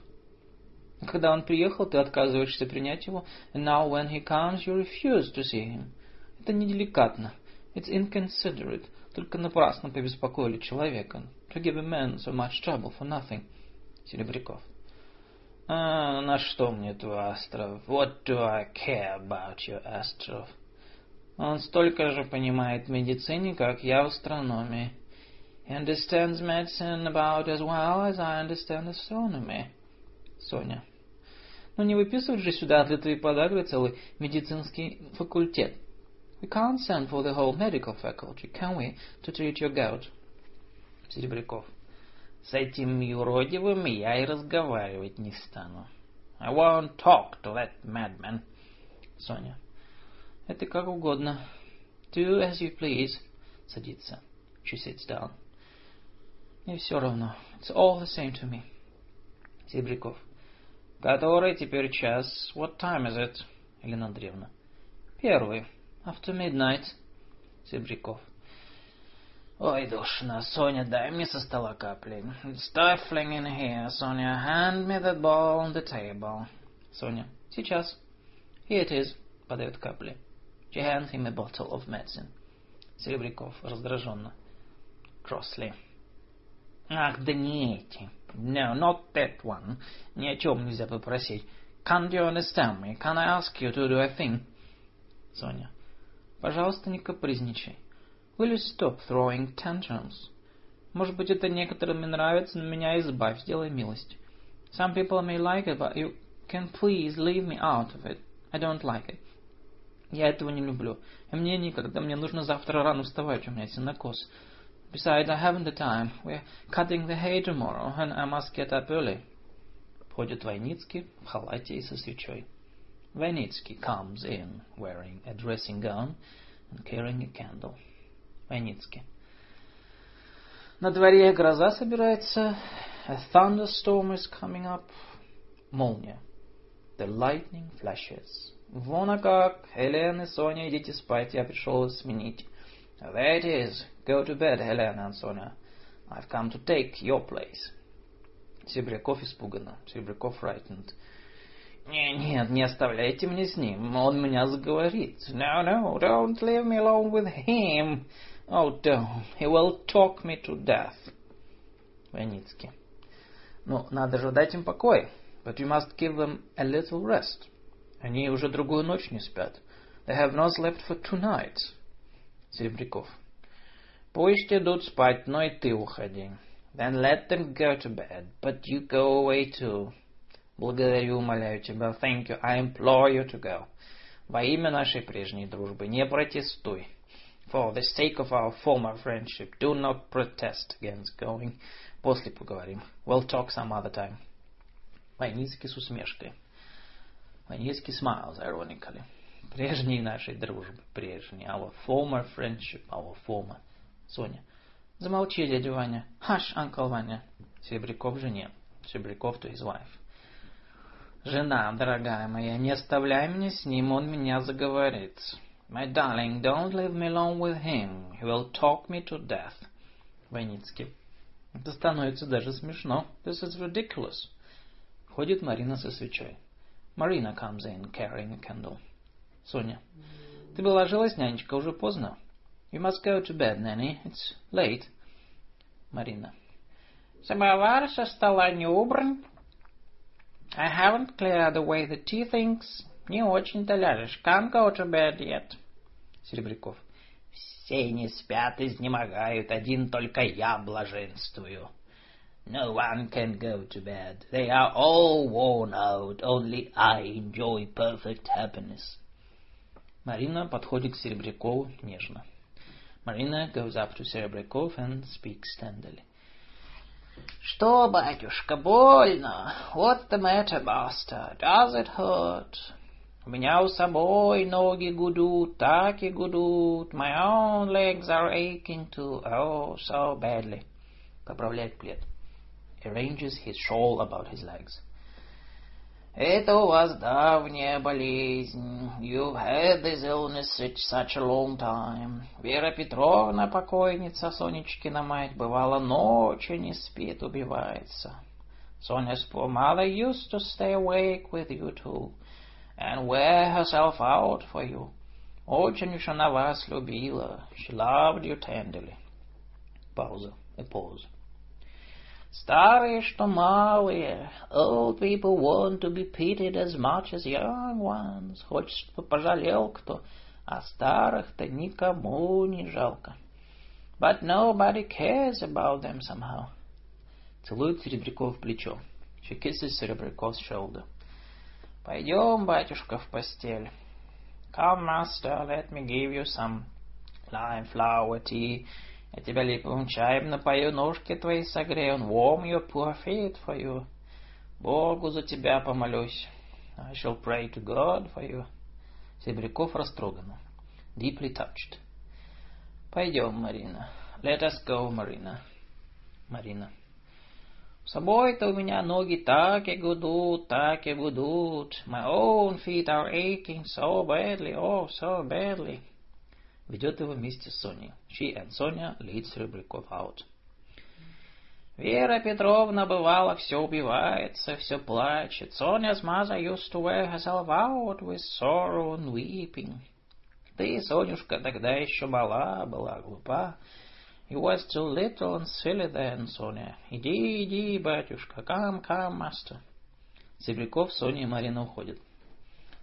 Когда он приехал, ты отказываешься принять его. And now when he comes, you refuse to see him. Это неделикатно. It's inconsiderate. Только напрасно побеспокоили человека. To give a man so much trouble for nothing. Серебряков. А, на что мне твой Астров? What do I care about your Astrov? Он столько же понимает в медицине, как я в астрономии. He understands medicine about as well as I understand astronomy. Соня. Ну не выписывать же сюда для твоей подагры целый медицинский факультет. We can't send for the whole medical faculty, can we, to treat your gout? Серебряков. С этим юродивым я и разговаривать не стану. I won't talk to that madman. Соня. Это как угодно. Do as you please. Садится. She sits down. Мне все равно. It's all the same to me. Серебряков. Который теперь час? What time is it? Елена Андреевна. Первый. After midnight. Серебряков. Ой, душно. Соня, дай мне со стола капли. It's stifling in here. Sonia, hand me that ball on the table. Соня. Сейчас. Here it is. Подает капли. She hands him a bottle of medicine. Серебряков раздраженно. Crossly. Ах, да не эти. No, not that one. Ни о чем нельзя попросить. Can't you understand me? Can I ask you to do a thing? Соня. Пожалуйста, не капризничай. Will you stop throwing tantrums? Может быть, это некоторым не нравится, но меня избавь, сделай милость. Some people may like it, but you can please leave me out of it. I don't like it. Я этого не люблю. И мне никогда, мне нужно завтра рано вставать, у меня синокос. Besides, I haven't the time. We're cutting the hay tomorrow, and I must get up early. Входит Войницкий в халате и со свечой. Войницкий comes in, wearing a dressing gown and carrying a candle. Войницкий. На дворе гроза собирается. A thunderstorm is coming up. Молния. The lightning flashes. Вон а как. Хелен и Соня, идите спать, я пришел сменить. There it is. Go to bed, Helena and Sonia. I've come to take your place. Серебряков испуганно. Серебряков frightened. Не, нет, не оставляйте мне с ним. Он меня заговорит. No, no, don't leave me alone with him. Oh, don't. He will talk me to death. Войницкий. Ну, надо же дать им покой. But you must give them a little rest. Они уже другую ночь не спят. They have not slept for two nights. Серебряков. Пусть идут спать, но и ты уходи. Then let them go to bed, but you go away too. Благодарю, умоляю тебя. Thank you. I implore you to go. Во имя нашей прежней дружбы не протестуй. For the sake of our former friendship, do not protest against going. После поговорим. We'll talk some other time. Войницкий с усмешкой. Войницкий smiles ironically. Прежней нашей дружбы, прежней. Our former friendship, our former. Соня. Замолчи, дядя Ваня. Hush, uncle Ваня. Серебряков жене. Серебряков to his wife. Жена, дорогая моя, не оставляй меня с ним, он меня заговорит. My darling, don't leave me alone with him. He will talk me to death. Войницкий. Это становится даже смешно. This is ridiculous. Входит Марина со свечой. Marina comes in, carrying a candle. Соня. Ты бы ложилась, нянечка, уже поздно. You must go to bed, Nanny. It's late. Марина. Самовар со стола не убран. I haven't cleared away the tea things. Не очень-то ляжешь. Can't go to bed yet. Серебряков. Все не спят, изнемогают, один только я блаженствую. No one can go to bed. They are all worn out. Only I enjoy perfect happiness. Марина подходит к Серебрякову нежно. Marina goes up to Serebryakov and speaks tenderly. Что, батюшка, больно? What's the matter, master? Does it hurt? У меня у самой ноги гудут, так и гудут. My own legs are aching too, oh, so badly. Поправляет плед. Arranges his shawl about his legs. Это у вас давняя болезнь. You've had this illness such, such a long time. Вера Петровна, покойница, Сонечкина мать, бывало ночи не спит, убивается. Sonia's poor mother used to stay awake with you too, and wear herself out for you. Очень уж она вас любила. She loved you tenderly. Пауза. A pause. Старые, что малые. Old people want to be pitied as much as young ones. Хочешь, чтобы пожалел кто, а старых-то никому не жалко. But nobody cares about them somehow. Целует Серебряков в плечо. She kisses Серебряков's shoulder. Пойдем, батюшка, в постель. Come, master, let me give you some lime flower tea Я тебя липовым чаем напою, ножки твои согрею, warm your poor feet for you. Богу за тебя помолюсь. I shall pray to God for you. Серебряков растроган. Deeply touched. Пойдем, Марина. Let us go, Марина. Марина. С собой-то у меня ноги так и гудут, так и гудут. My own feet are aching so badly, oh, so badly. Ведет его вместе с Соней. She and Sonia lead Серебряков out. Вера Петровна бывало все убивается, все плачет. Sonia's mother used to wear herself out with sorrow and weeping. Ты, Сонюшка, тогда еще мала, была глупа. You was too little and silly then, Sonia. Иди, иди, батюшка, come, come, master. Серебряков, Соня и Марина уходят.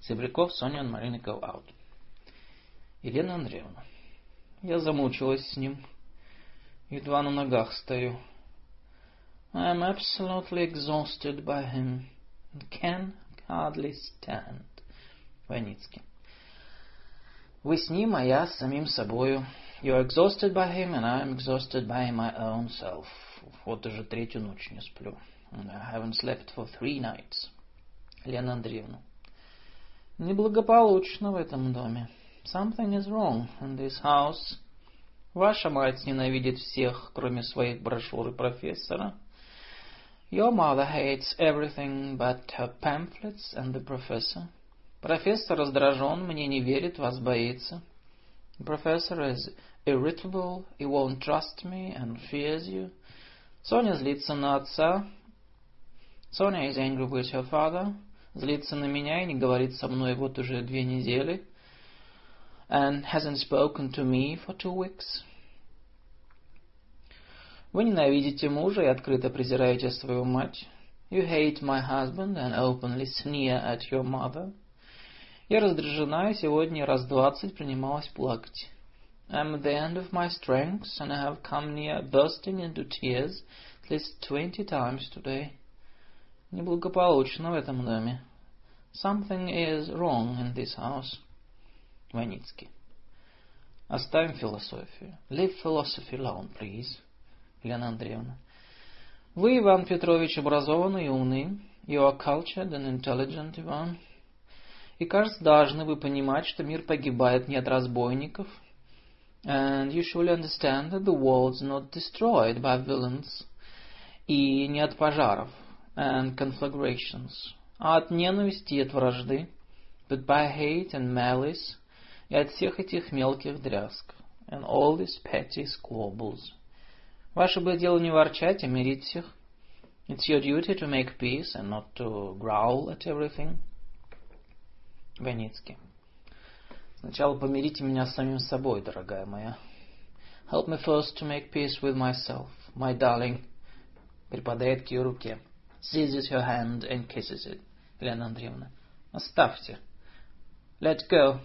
Серебряков, Соня и Марина go out. Елена Андреевна. Я замучилась с ним. Едва на ногах стою. I am absolutely exhausted by him and can hardly stand. Войницкий. Вы с ним, а я с самим собою. You are exhausted by him, and I am exhausted by my own self. Вот уже третью ночь не сплю. And I haven't slept for three nights. Лена Андреевна. Неблагополучно в этом доме. Something is wrong in this house. Ваша мать ненавидит всех, кроме своих брошюр и профессора. Your mother hates everything but her pamphlets and the professor. Профессор раздражен, мне не верит, вас боится. The professor is irritable, he won't trust me and fears you. Соня злится на отца. Соня is angry with her father. Злится на меня и не говорит со мной вот уже две недели and hasn't spoken to me for two weeks. Вы ненавидите мужа и открыто презираете свою мать. You hate my husband and openly sneer at your mother. Я раздражена и сегодня раз двадцать принималась плакать. I'm at the end of my strength and I have come near bursting into tears at least twenty times today. Неблагополучно в этом доме. Something is wrong in this house. Ваницкий. Оставим философию. Leave philosophy alone, please. Елена Андреевна. Вы, Иван Петрович, образованный и умный. You are cultured and intelligent, Иван. И, кажется, должны вы понимать, что мир погибает не от разбойников. And you should understand that the world's not destroyed by villains. И не от пожаров. And conflagrations. А от ненависти и от вражды. But by hate and malice. И от всех этих мелких дрязг. And all these petty squabbles. Ваше бы дело не ворчать, а мирить всех. It's your duty to make peace and not to growl at everything. Ваницкий. Сначала помирите меня с самим собой, дорогая моя. Help me first to make peace with myself, my darling. Припадает к ее руке. Seizes her hand and kisses it. Елена Андреевна. Оставьте. Let go.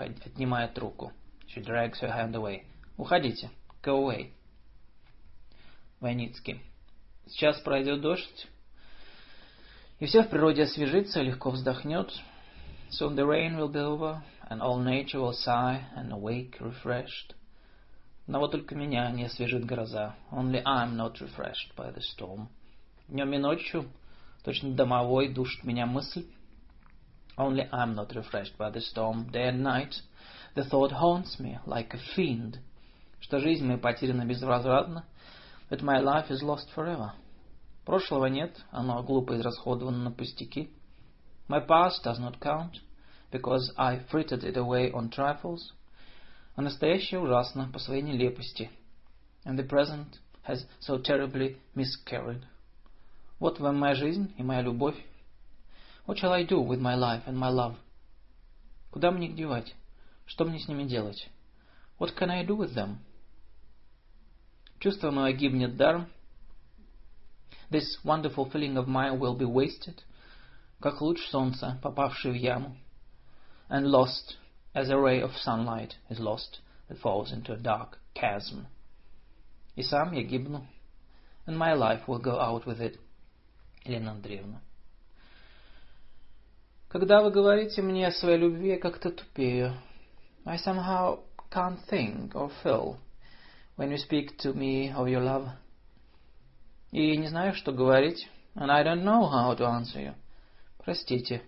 Отнимает руку. She drags her hand away. Уходите. Go away. Войницкий. Сейчас пройдет дождь, и все в природе освежится, легко вздохнет. Soon the rain will be over, and all nature will sigh and awake refreshed. Но вот только меня не освежит гроза. Only I'm not refreshed by the storm. Днем и ночью, точно домовой, душит меня мысль. Only I'm not refreshed by the storm. Day and night, the thought haunts me like a fiend, что жизнь моя потеряна безвозвратно, that my life is lost forever. Прошлого нет, оно глупо израсходовано на пустяки. My past does not count, because I frittered it away on trifles. А настоящее ужасно по своей нелепости. And the present has so terribly miscarried. Вот вам моя жизнь и моя любовь. What shall I do with my life and my love? Куда мне их девать? Что мне с ними делать? What can I do with them? Чувство мое гибнет даром. This wonderful feeling of mine will be wasted как луч солнца, попавший в яму, and lost as a ray of sunlight is lost that falls into a dark chasm. И сам я гибну, and my life will go out with it. Елена Андреевна. Когда вы говорите мне о своей любви, я как-то тупею. I somehow can't think or feel when you speak to me of your love. И не знаю, что говорить, and I don't know how to answer you. Простите,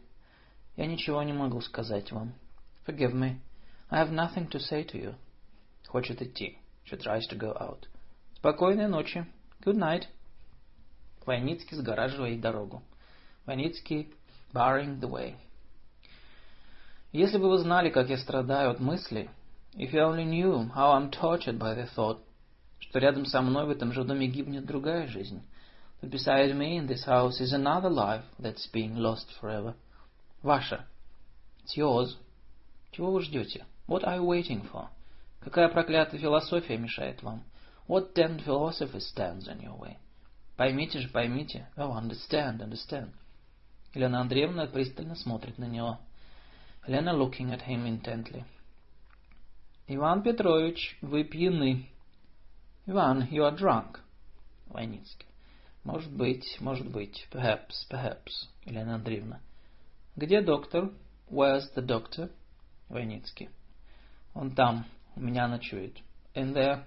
я ничего не могу сказать вам. Forgive me, I have nothing to say to you. Хочет идти. She tries to go out. Спокойной ночи. Good night. Войницкий сгораживает дорогу. Войницкий barring the way. Если бы вы знали, как я страдаю от мысли, if you only knew how I'm tortured by the thought, что рядом со мной в этом же доме гибнет другая жизнь, But beside me in this house is another life that's being lost forever. Ваша. It's yours. Чего вы ждете? What are you waiting for? Какая проклятая философия мешает вам? What damned philosophy stands in your way? Поймите же, поймите. Oh, understand, understand. Елена Андреевна пристально смотрит на него. Елена looking at him intently. Иван Петрович, вы пьяны. Иван, you are drunk. Войницкий. Может быть, может быть. Perhaps, perhaps. Елена Андреевна. Где доктор? Where's the doctor? Войницкий. Он там. У меня ночует. In there.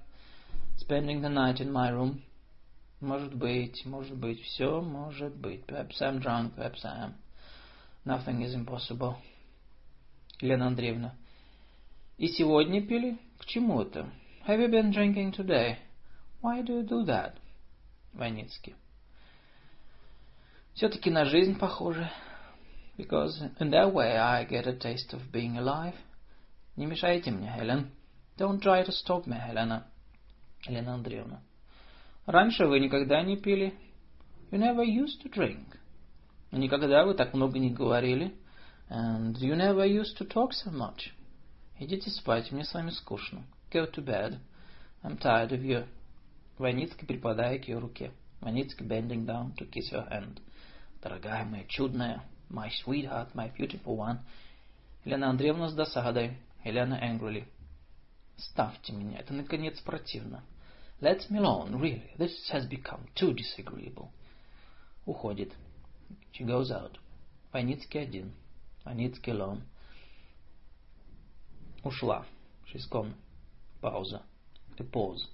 Spending the night in my room. Может быть, может быть. Все может быть. Perhaps I'm drunk, perhaps I am. Nothing is impossible. Елена Андреевна. И сегодня пили? К чему это? Have you been drinking today? Why do you do that? Войницкий. Все-таки на жизнь похоже. Because in that way I get a taste of being alive. Не мешайте мне, Хелен. Don't try to stop me, Helena. Елена Андреевна. Раньше вы никогда не пили. You never used to drink. Никогда вы так много не говорили. And you never used to talk so much. Идите спать, мне с вами скучно. Go to bed. I'm tired of you. Ваницкий припадая к ее руке. Ваницкий bending down to kiss her hand. Дорогая моя чудная, my sweetheart, my beautiful one. Елена Андреевна с досадой. Елена angrily. Ставьте меня, это наконец противно. Let me alone, really. This has become too disagreeable. Уходит. She goes out. Войницкий один. Войницкий alone. Ушла. She's gone. Пауза. A pause.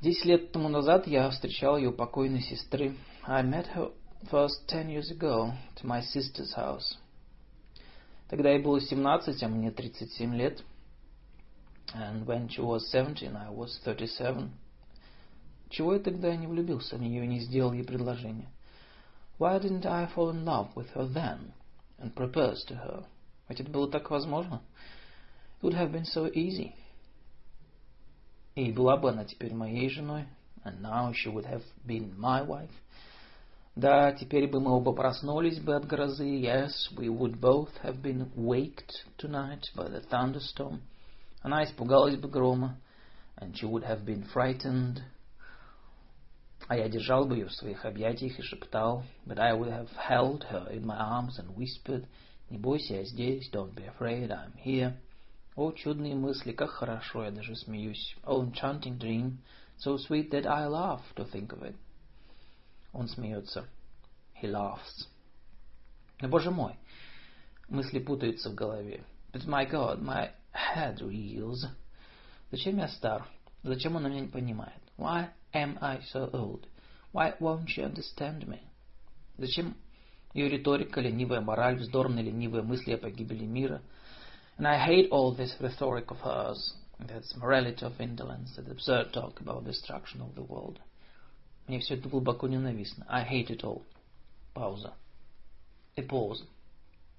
Десять лет тому назад я встречал ее покойной сестры. I met her first ten years ago to my sister's house. Тогда ей было 17, а мне 37 лет. And when she was 17, I was 37. Чего я тогда не влюбился в нее и не сделал ей предложение? Why didn't I fall in love with her then and propose to her? Ведь это было так возможно. It would have been so easy. И была бы она теперь моей женой, and now she would have been my wife. Да, теперь бы мы оба проснулись бы от грозы. Yes, we would both have been waked tonight by the thunderstorm. Она испугалась бы грома, and she would have been frightened. А я держал бы ее в своих объятиях и шептал, but I would have held her in my arms and whispered, не бойся, я здесь, don't be afraid, I'm here. О, чудные мысли, как хорошо, я даже смеюсь. Oh, enchanting dream, so sweet that I laugh to think of it. Он смеется. He laughs. Но, боже мой, мысли путаются в голове. But my God, my head reels. Зачем я стар? Зачем он меня не понимает? Why am I so old? Why won't you understand me? Зачем ее риторика, ленивая мораль, вздорные ленивые мысли о погибели мира? And I hate all this rhetoric of hers, that's morality of indolence, that absurd talk about destruction of the world. Мне все это глубоко ненавистно. I hate it all. Пауза. A pause.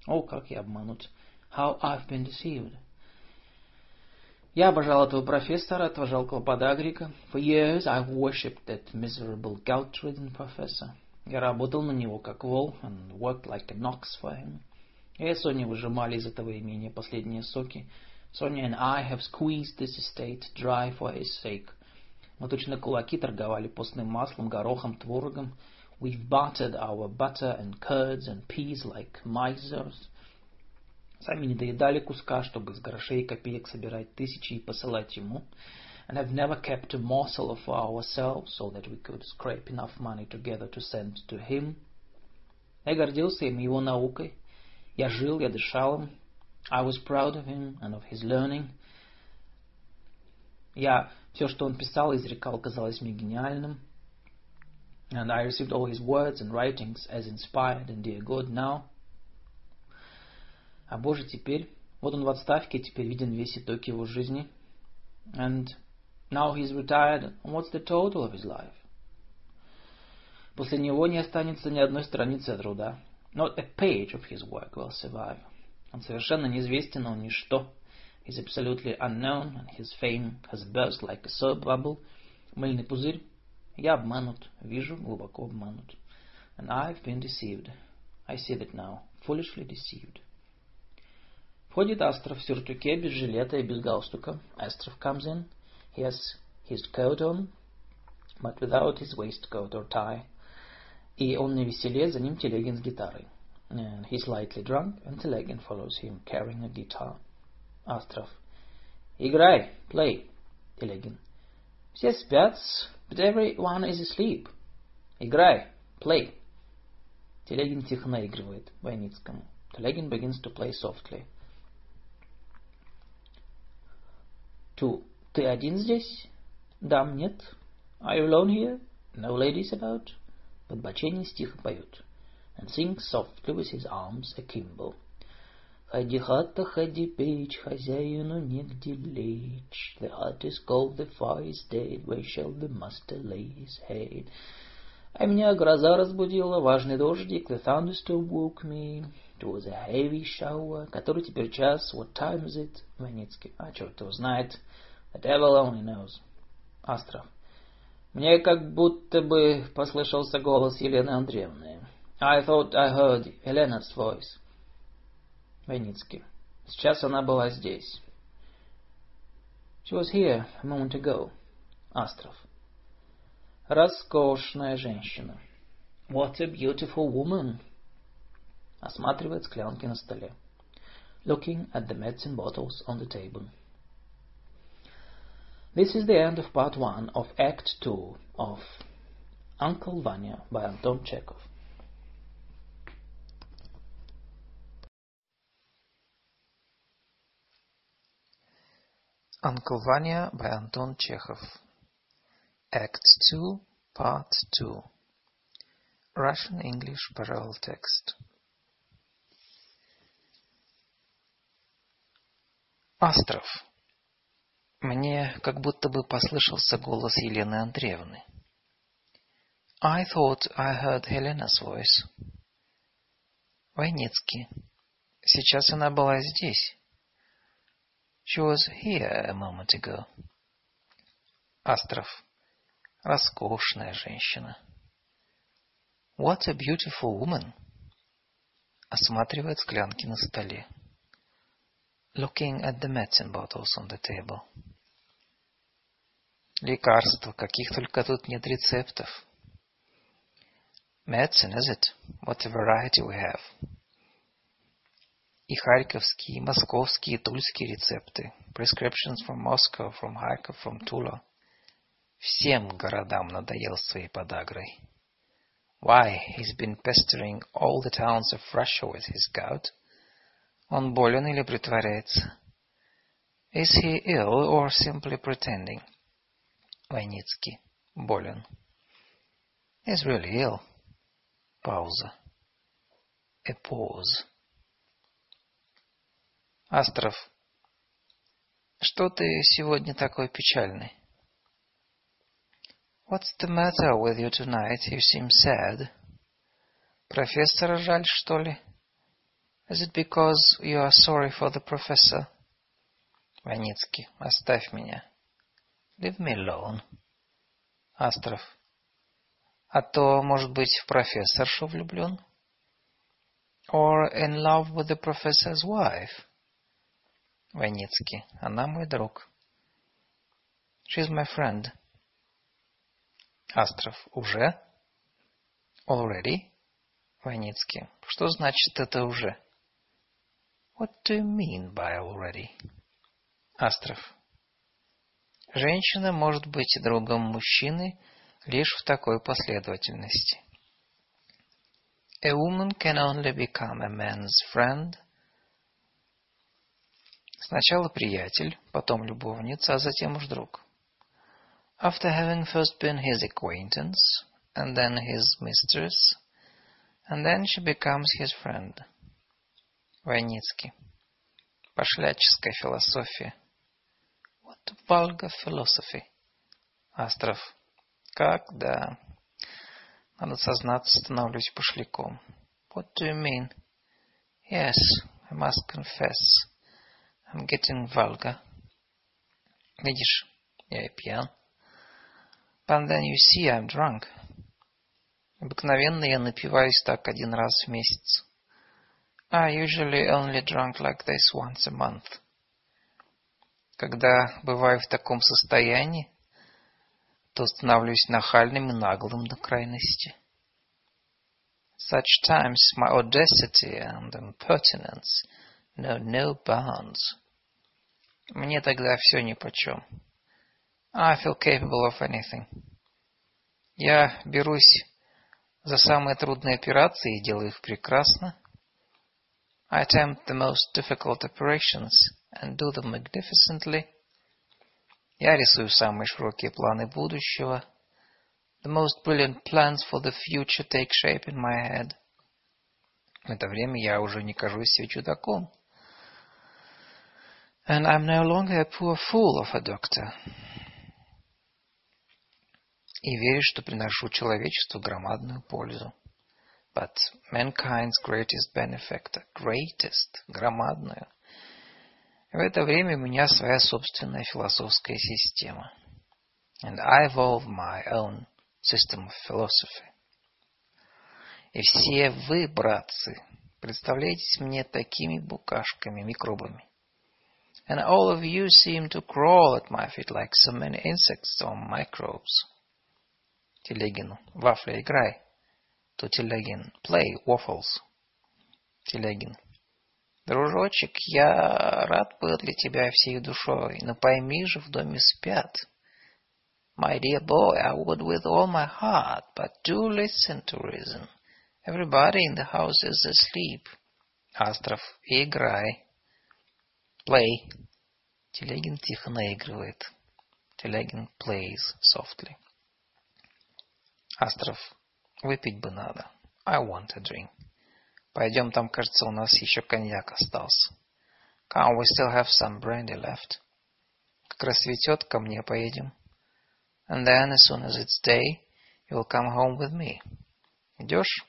О, как я обманут. How I've been deceived. Я обожал этого профессора, этого жалкого подагрика. For years I've worshipped that miserable gout-ridden professor. Я работал на него как вол and worked like an ox for him. Я и Соня выжимали из этого имения последние соки. Sonia and I have squeezed this estate dry for his sake. Мы точно кулаки торговали постным маслом, горохом, творогом. We've bartered our butter and curds and peas like misers. Сами не доедали куска, чтобы из грошей и копеек собирать тысячи и посылать ему. And have never kept a morsel for ourselves so that we could scrape enough money together to send to him. Я гордился им, его наукой. Я жил, я дышал им. I was proud of him and of his learning. Я все, что он писал и изрекал, казалось мне гениальным. And I received all his words and writings as inspired and dear God now. А Боже, теперь, вот он в отставке, теперь виден весь итог его жизни. And now he's retired, what's the total of his life? После него не останется ни одной страницы труда. Not a page of his work will survive. Он совершенно неизвестен, он ничто. He's absolutely unknown, and his fame has burst like a soap bubble. Мыльный пузырь. Я обманут, вижу, глубоко обманут. And I've been deceived. I see that now, foolishly deceived. Входит Астров в сюртуке, без жилета и без галстука. Астров comes in. He has his coat on, but without his waistcoat or tie. И он на веселе, за ним Телегин с гитарой. And he's lightly drunk, and Telegin follows him, carrying a guitar. Астров. Играй, play. Телегин. Все спят, but everyone is asleep. Играй, play. Телегин тихо наигрывает Войницкому. Телегин begins to play softly. Ту, ты один здесь? Дам, нет. Are you alone here? No ladies about? Подбоченец тихо поет. And sings softly with his arms akimbo. Ходи, хата, ходи, печь, хозяину негде лечь. The hut is cold, the fire is dead, where shall the master lay his head? А меня гроза разбудила, важный дождик, the thunderstorm woke me. It was a heavy shower. Который теперь час? What time is it? Ваницкий. А черт его знает. The devil only knows. Астров. Мне как будто бы послышался голос Елены Андреевны. I thought I heard Elena's voice. Войницкий. Сейчас она была здесь. She was here a moment ago. Астров. Роскошная женщина. What a beautiful woman. Осматривает склянки на столе. Looking at the medicine bottles on the table. This is the end of part one of Act Two of Uncle Vanya by Anton Chekhov. Uncle Vanya by Anton Chekhov. Act 2, Part 2. Russian-English parallel text. Остров. Мне как будто бы послышался голос Елены Андреевны. I thought I heard Helena's voice. Войницкий. Сейчас она была здесь. She was here a moment ago. Астров. Роскошная женщина. What a beautiful woman. Осматривает склянки на столе. Looking at the medicine bottles on the table. Лекарства, каких только тут нет рецептов. Medicine, is it? What a variety we have. И харьковские, и московские, и тульские рецепты. Prescriptions from Moscow, from Kharkov, from Tula. Всем городам надоел своей подагрой. Why, he's been pestering all the towns of Russia with his gout. Он болен или притворяется? Is he ill or simply pretending? Войницкий. Болен. He's really ill. Пауза. A pause. Астров. Что ты сегодня такой печальный? What's the matter with you tonight? You seem sad. Профессора жаль, что ли? Is it because you are sorry for the professor? Ваницкий, оставь меня. Leave me alone. Астров. А то, может быть, в профессоршу влюблен? Or in love with the professor's wife? Ваницкий. Она мой друг. She's my friend. Астров. Уже? Already? Ваницкий. Что значит это уже? What do you mean by already? Астров. Женщина может быть другом мужчины лишь в такой последовательности. A woman can only become a man's friend. Сначала приятель, потом любовница, а затем уж друг. After having first been his acquaintance, and then his mistress, and then she becomes his friend. Войницкий. Пошляческая философия. What vulgar philosophy. Астров. Как, да. Надо сознаться, становлюсь пошляком. What do you mean? Yes, I must confess. I'm getting vulgar. Видишь, я и пьян. But then you see I'm drunk. Обыкновенно я напиваюсь так один раз в месяц. I usually only drunk like this once a month. Когда бываю в таком состоянии, то становлюсь нахальным и наглым до крайности. Such times my audacity and impertinence know no bounds. Мне тогда все нипочем. I feel capable of anything. Я берусь за самые трудные операции и делаю их прекрасно. I attempt the most difficult operations and do them magnificently. Я рисую самые широкие планы будущего. The most brilliant plans for the future take shape in my head. В это время я уже не кажусь себе чудаком. And I'm no longer a poor fool of a doctor. И верю, что приношу человечеству громадную пользу. But mankind's greatest benefactor, greatest, громадную. В это время у меня своя собственная философская система. And I evolve my own system of philosophy. И все вы, братцы, представляетесь мне такими букашками, микробами. And all of you seem to crawl at my feet like so many insects or microbes. Телегину, вафля, играй то Телегин. Play, waffles. Телегин. Дружочек, я рад был для тебя всей душой, но пойми же, в доме спят. My dear boy, I would with all my heart, but do listen to reason. Everybody in the house is asleep. Астров, играй. Play. Телегин тихо наигрывает. Телегин plays softly. Астров, Выпить бы надо. I want a drink. Пойдем, там, кажется, у нас еще коньяк остался. Come, we still have some brandy left. Как рассветет, ко мне поедем. And then, as soon as it's day, you'll come home with me. Идешь?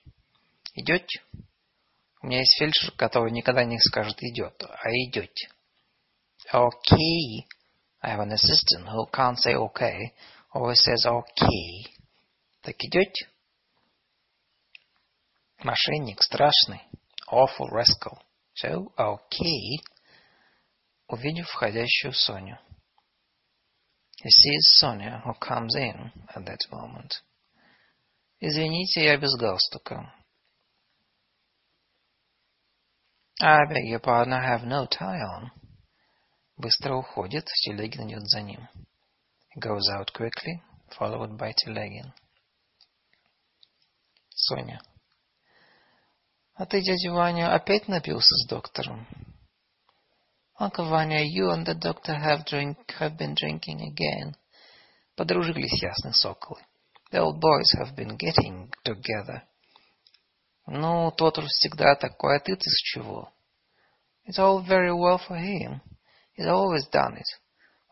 Идете? У меня есть фельдшер, который никогда не скажет «идет», а «идете». Okay. I have an assistant who can't say okay, always says okay. Так идете? Мошенник страшный. Awful rascal. So, okay. Увидев входящую Соню. He sees Sonia, who comes in at that moment. Извините, я без галстука. I beg your pardon, I have no tie on. Быстро уходит, Телегин идет за ним. He goes out quickly, followed by Телегин. Соня. А ты, дядя Ваня, опять напился с доктором? Uncle Vanya, you and the doctor have drink, have been drinking again. Подружились ясные соколы. The old boys have been getting together. Ну, тот уж всегда такой, а ты-то с чего? It's all very well for him. He's always done it.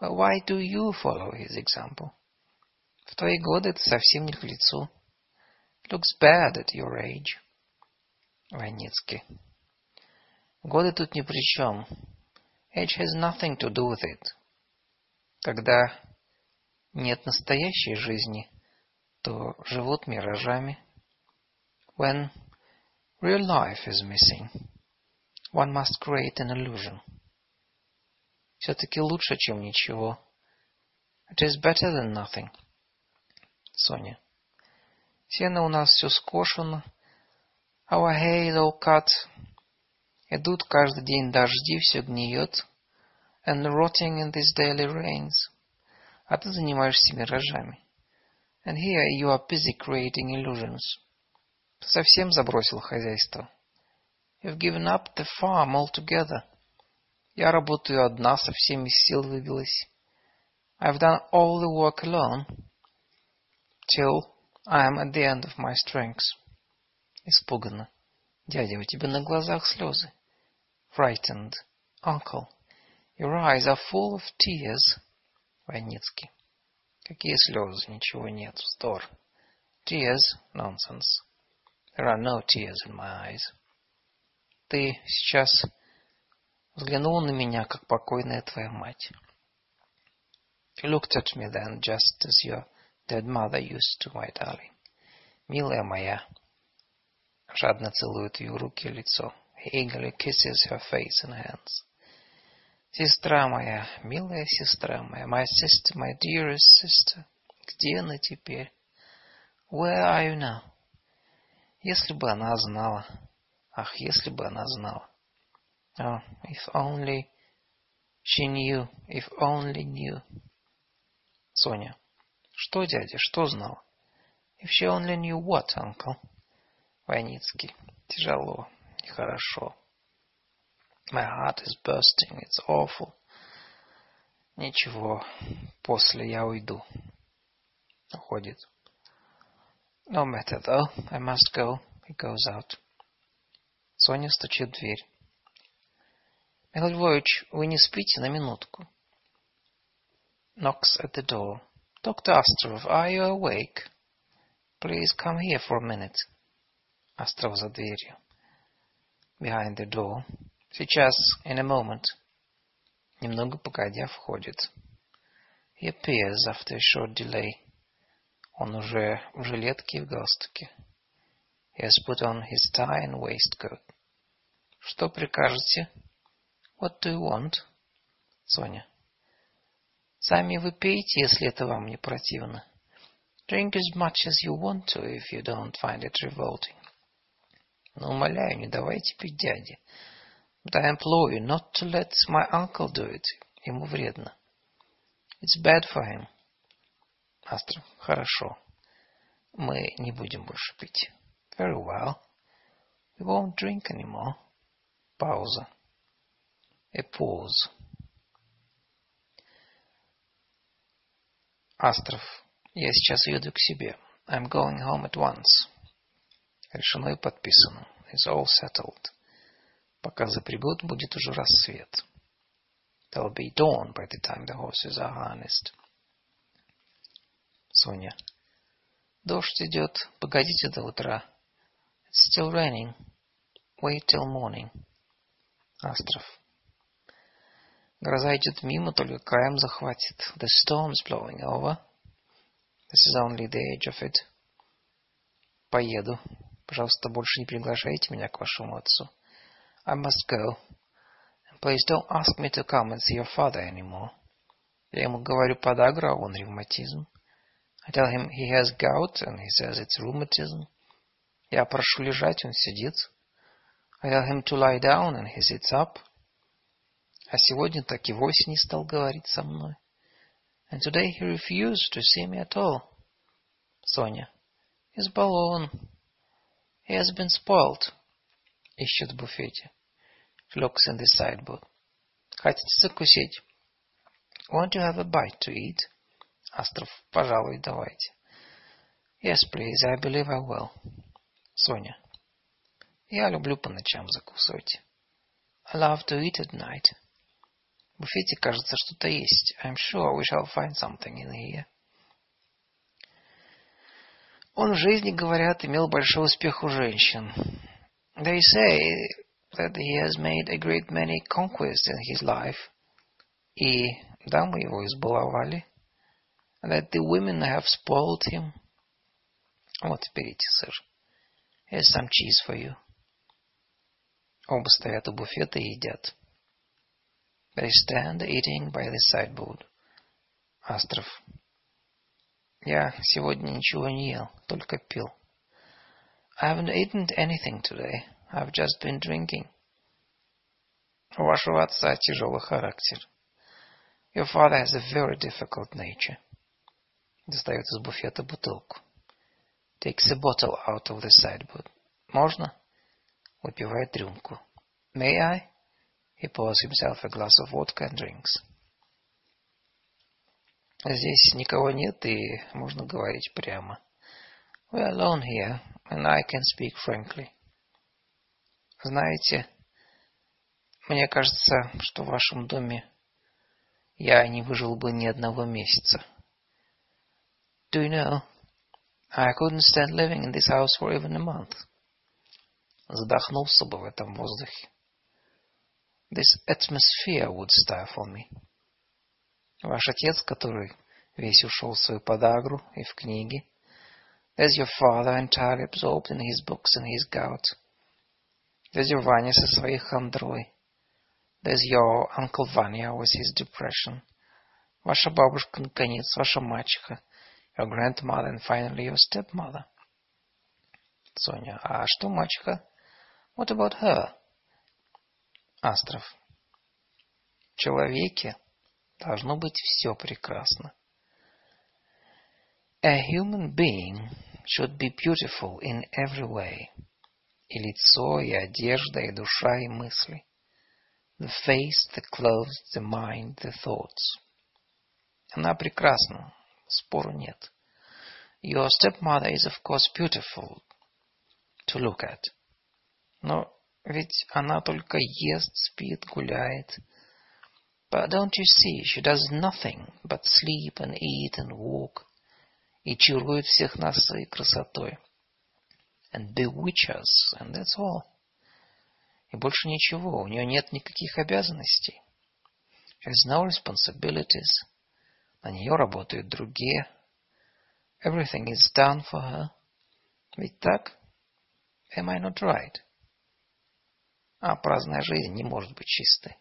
But why do you follow his example? В твои годы это совсем не к лицу. It looks bad at your age. Войницкий. Годы тут ни при чем. Age has nothing to do with it. Когда нет настоящей жизни, то живут миражами. When real life is missing, one must create an illusion. Все-таки лучше, чем ничего. It is better than nothing. Соня. Сено у нас все скошено, Our hay is all cut. Идут каждый день дожди, все гниет. And rotting in these daily rains. А ты занимаешься миражами. And here you are busy creating illusions. Ты совсем забросил хозяйство. You've given up the farm altogether. Я работаю одна, со всеми сил выбилась. I've done all the work alone. Till I am at the end of my strength. Испуганно. Дядя, у тебя на глазах слезы. Frightened. Uncle, your eyes are full of tears. Войницкий. Какие слезы? Ничего нет. Вздор. Tears? Nonsense. There are no tears in my eyes. Ты сейчас взглянул на меня, как покойная твоя мать. You looked at me then, just as your dead mother used to, my darling. Милая моя, жадно целует ее руки и лицо. He eagerly kisses her face and hands. Сестра моя, милая сестра моя, my sister, my dearest sister, где она теперь? Where are you now? Если бы она знала. Ах, если бы она знала. Oh, if only she knew, if only knew. Соня. Что, дядя, что знал? If she only knew what, uncle? Войницкий. Тяжело. Нехорошо. My heart is bursting. It's awful. Ничего. После я уйду. Уходит. No matter though. I must go. He goes out. Соня стучит в дверь. Михаил Львович, вы не спите на минутку? Knocks at the door. Dr. Astrov, are you awake? Please come here for a minute. Астров за дверью. Behind the door. Сейчас, in a moment. Немного погодя входит. He appears after a short delay. Он уже в жилетке и в галстуке. He has put on his tie and waistcoat. Что прикажете? What do you want? Соня. Сами вы пейте, если это вам не противно. Drink as much as you want to, if you don't find it revolting. Но умоляю, не давайте пить дяде. But I implore you not to let my uncle do it. Ему вредно. It's bad for him. Астра, хорошо. Мы не будем больше пить. Very well. We won't drink anymore. Пауза. A pause. Астров, я сейчас еду к себе. I'm going home at once. Решено и подписано. It's all settled. Пока запрягут, будет уже рассвет. There'll be dawn by the time the horses are harnessed. Соня. Дождь идет. Погодите до утра. It's still raining. Wait till morning. Астров. Гроза идет мимо, только краем захватит. The storm's blowing over. This is only the edge of it. Поеду. Пожалуйста, больше не приглашайте меня к вашему отцу. I must go. Please don't ask me to come and see your father anymore. Я ему говорю подагра, а он ревматизм. I tell him he has gout, and he says it's rheumatism. Я прошу лежать, он сидит. I tell him to lie down, and he sits up. А сегодня так и вовсе не стал говорить со мной. And today he refused to see me at all. Соня. Избалован. He has been spoiled. Ищет в буфете. Looks in the sideboard. Хотите закусить? Want to have a bite to eat? Астров. Пожалуй, давайте. Yes, please. I believe I will. Соня. Я люблю по ночам закусывать. I love to eat at night. В буфете, кажется, что-то есть. I'm sure we shall find something in here. Он в жизни, говорят, имел большой успех у женщин. They say that he has made a great many conquests in his life. И дамы его избаловали. That the women have spoiled him. Вот, берите, сыр. Here's some cheese for you. Оба стоят у буфета и едят. They stand eating by the sideboard. Астров. Я сегодня ничего не ел, только пил. I haven't eaten anything today. I've just been drinking. У вашего отца тяжелый характер. Your father has a very difficult nature. Достает из буфета бутылку. Takes a bottle out of the sideboard. Можно? Выпивает рюмку. May I? He pours himself a glass of vodka and drinks. Здесь никого нет, и можно говорить прямо. We're alone here, and I can speak frankly. Знаете, мне кажется, что в вашем доме я не выжил бы ни одного месяца. Do you know, I couldn't stand living in this house for even a month. Задохнулся бы в этом воздухе. This atmosphere would stifle me. Ваш отец, который весь ушел в свою подагру и в книги. There's your father entirely absorbed in his books and his gout. There's your Vanya со своей хандрой. There's your Uncle Vanya with his depression. Ваша бабушка, наконец, ваша мачеха. Your grandmother and finally your stepmother. Соня, а что мачеха? What about her? Астров. В человеке должно быть все прекрасно. A human being should be beautiful in every way. И лицо, и одежда, и душа, и мысли. The face, the clothes, the mind, the thoughts. Она прекрасна, спору нет. Your stepmother is, of course, beautiful to look at. Но ведь она только ест, спит, гуляет. But don't you see, she does nothing but sleep and eat and walk, и чарует всех нас своей красотой. And bewitch us, and that's all. И больше ничего, у нее нет никаких обязанностей. She has no responsibilities. На нее работают другие. Everything is done for her. Ведь так? Am I not right? А праздная жизнь не может быть чистой.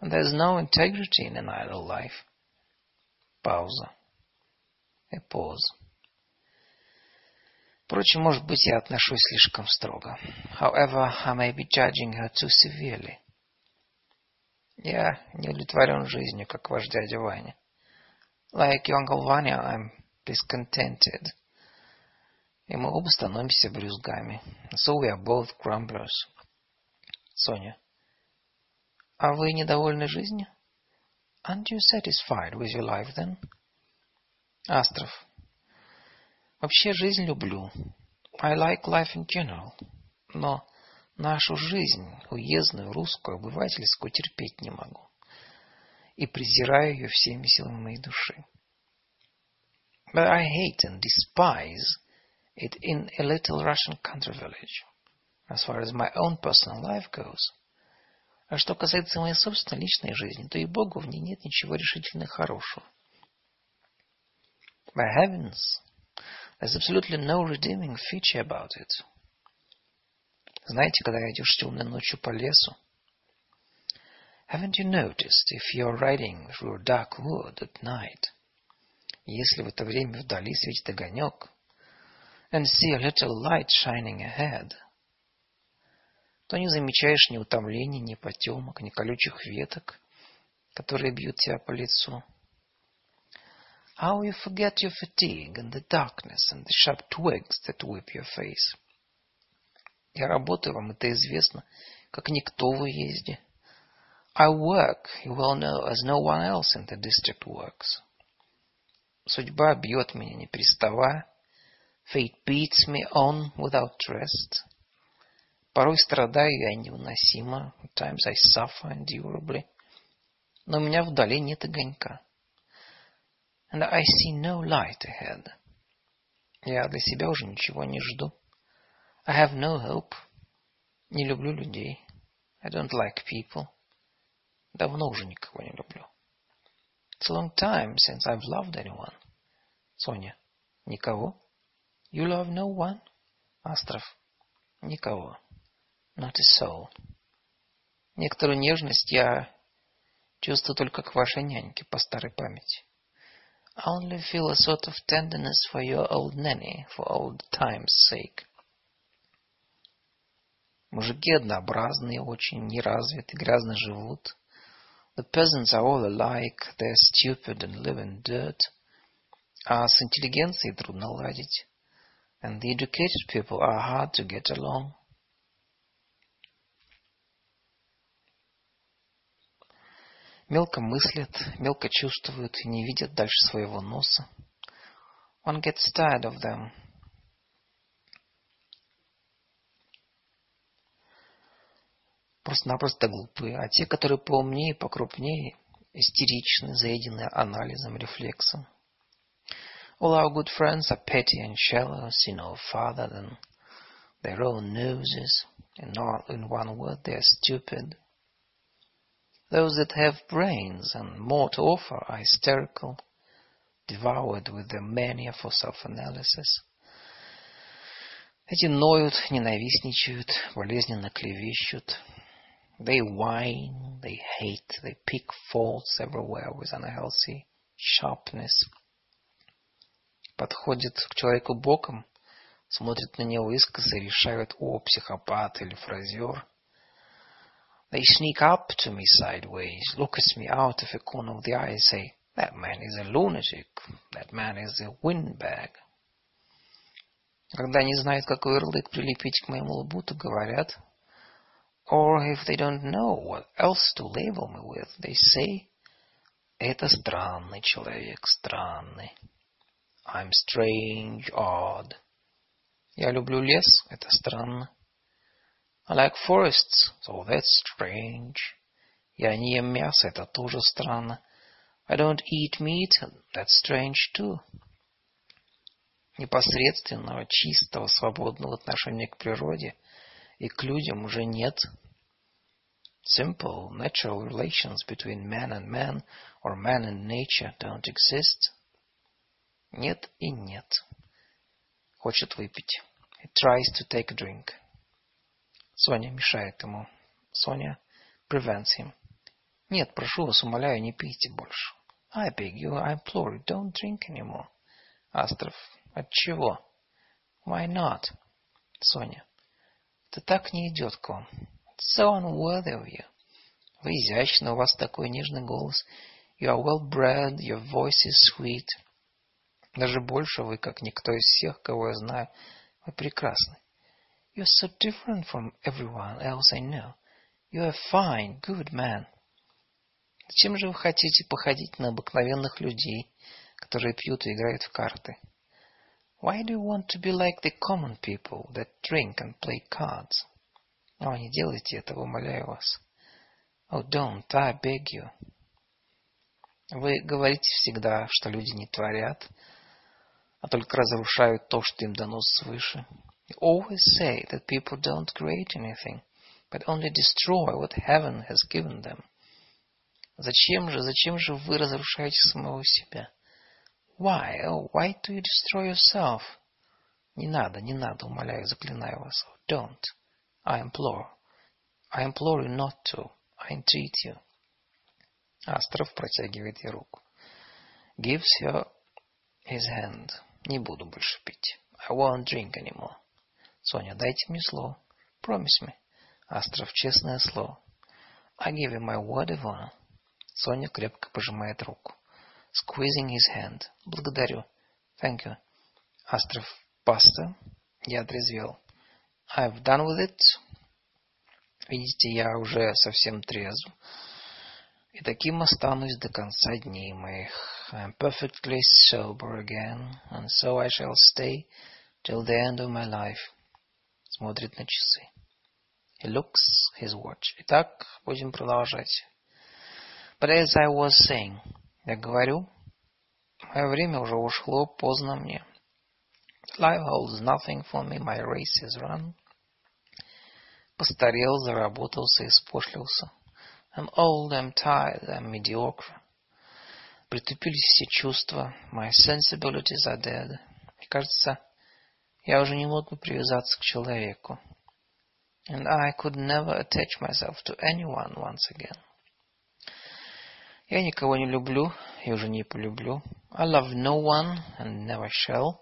And there's no integrity in an idle life. Пауза. A pause. Впрочем, может быть, я отношусь слишком строго. However, I may be judging her too severely. Я не удовлетворен жизнью, как ваш дядя Ваня. Like your Uncle Vanya, I'm discontented. И мы оба становимся брюзгами. So we are both grumblers. Соня. А вы недовольны жизнью? Aren't you satisfied with your life then? Астров. Вообще жизнь люблю. I like life in general. Но нашу жизнь, уездную, русскую, обывательскую, терпеть не могу. И презираю ее всеми силами моей души. But I hate and despise it in a little Russian country village, as far as my own personal life goes. А что касается моей собственной личной жизни, то и Богу в ней нет ничего решительно хорошего. By heavens, there's absolutely no redeeming feature about it. Знаете, когда идешь темной ночью по лесу, Haven't you noticed if you're riding through a dark wood at night, если в это время вдали светит огонек, and see a little light shining ahead, то не замечаешь ни утомления, ни потемок, ни колючих веток, которые бьют тебя по лицу. How you forget your fatigue and the darkness and the sharp twigs that whip your face. Я работаю, вам это известно, как никто в уезде. I work, you well know, as no one else in the district works. Судьба бьет меня, не приставая. Fate beats me on without rest. Порой страдаю я невыносимо. At times I suffer endurably. Но у меня вдали нет огонька. And I see no light ahead. Я для себя уже ничего не жду. I have no hope. Не люблю людей. I don't like people. Давно уже никого не люблю. It's a long time since I've loved anyone. Соня. Никого? You love no one? Астров. Никого. Not a soul. Некоторую нежность я чувствую только к вашей няньке по старой памяти. I only feel a sort of tenderness for your old nanny, for old time's sake. Мужики однообразные, очень неразвиты, грязно живут. The peasants are all alike, they're stupid and live in dirt. А с интеллигенцией трудно ладить. And the educated people are hard to get along. Мелко мыслят, мелко чувствуют и не видят дальше своего носа. One gets tired of them. Просто-напросто глупые, а те, которые поумнее, покрупнее, истеричны, заедены анализом, рефлексом. All our good friends are petty and shallow, see no farther than their own noses, and not in one word they are stupid. Those that have brains and more to offer are hysterical, devoured with their mania for self-analysis. Эти ноют, ненавистничают, болезненно клевещут. They whine, they hate, they pick faults everywhere with unhealthy sharpness. Подходят к человеку боком, смотрят на него искоса и решают, о, психопат или фразер. They sneak up to me sideways, look at me out of a corner of the eye and say, that man is a lunatic, that man is a windbag. Когда не знают, какой ярлык прилепить к моему лбу, то говорят, or if they don't know what else to label me with, they say, это странный человек, странный. I'm strange, odd. Я люблю лес, это странно. I like forests, so that's strange. Я не ем мясо, это тоже странно. I don't eat meat, that's strange too. Непосредственного, чистого, свободного отношения к природе и к людям уже нет. Simple, natural relations between man and man or man and nature don't exist. Нет и нет. Хочет выпить. He tries to take a drink. Соня мешает ему. Соня prevents him. Нет, прошу вас, умоляю, не пейте больше. I beg you, I implore you, don't drink anymore. Астров. От чего? Why not? Соня. Это так не идет к вам. It's so unworthy of you. Вы изящны, у вас такой нежный голос. You are well bred, your voice is sweet. Даже больше вы, как никто из всех, кого я знаю, вы прекрасны. You're so different from everyone else I know. You're a fine, good man. Зачем же вы хотите походить на обыкновенных людей, которые пьют и играют в карты? Why do you want to be like the common people that drink and play cards? О, не делайте этого, умоляю вас. Oh, don't, I beg you. Вы говорите всегда, что люди не творят, а только разрушают то, что им дано свыше. You always say that people don't create anything, but only destroy what heaven has given them. Зачем же, зачем же вы разрушаете самого себя? Why, oh, why do you destroy yourself? Не надо, не надо, умоляю, заклинаю вас. Don't. I implore. I implore you not to. I entreat you. Астров протягивает ей руку. Gives her his hand. Не буду больше пить. I won't drink anymore. Соня, дайте мне слово. Promise me. Астров, честное слово. I give you my word of honor. Соня крепко пожимает руку. Squeezing his hand. Благодарю. Thank you. Астров, паста. Я отрезвел. I've done with it. Видите, я уже совсем трезв. И таким останусь до конца дней моих. I'm perfectly sober again, and so I shall stay till the end of my life. Смотрит на часы. He looks his watch. Итак, будем продолжать. But as I was saying, я говорю, мое время уже ушло, поздно мне. Life holds nothing for me, my race is run. Постарел, заработался, испошлился. I'm old, I'm tired, I'm mediocre. Притупились все чувства. My sensibilities are dead. Мне кажется, я уже не могу привязаться к человеку. And I could never attach myself to anyone once again. Я никого не люблю и уже не полюблю. I love no one and never shall.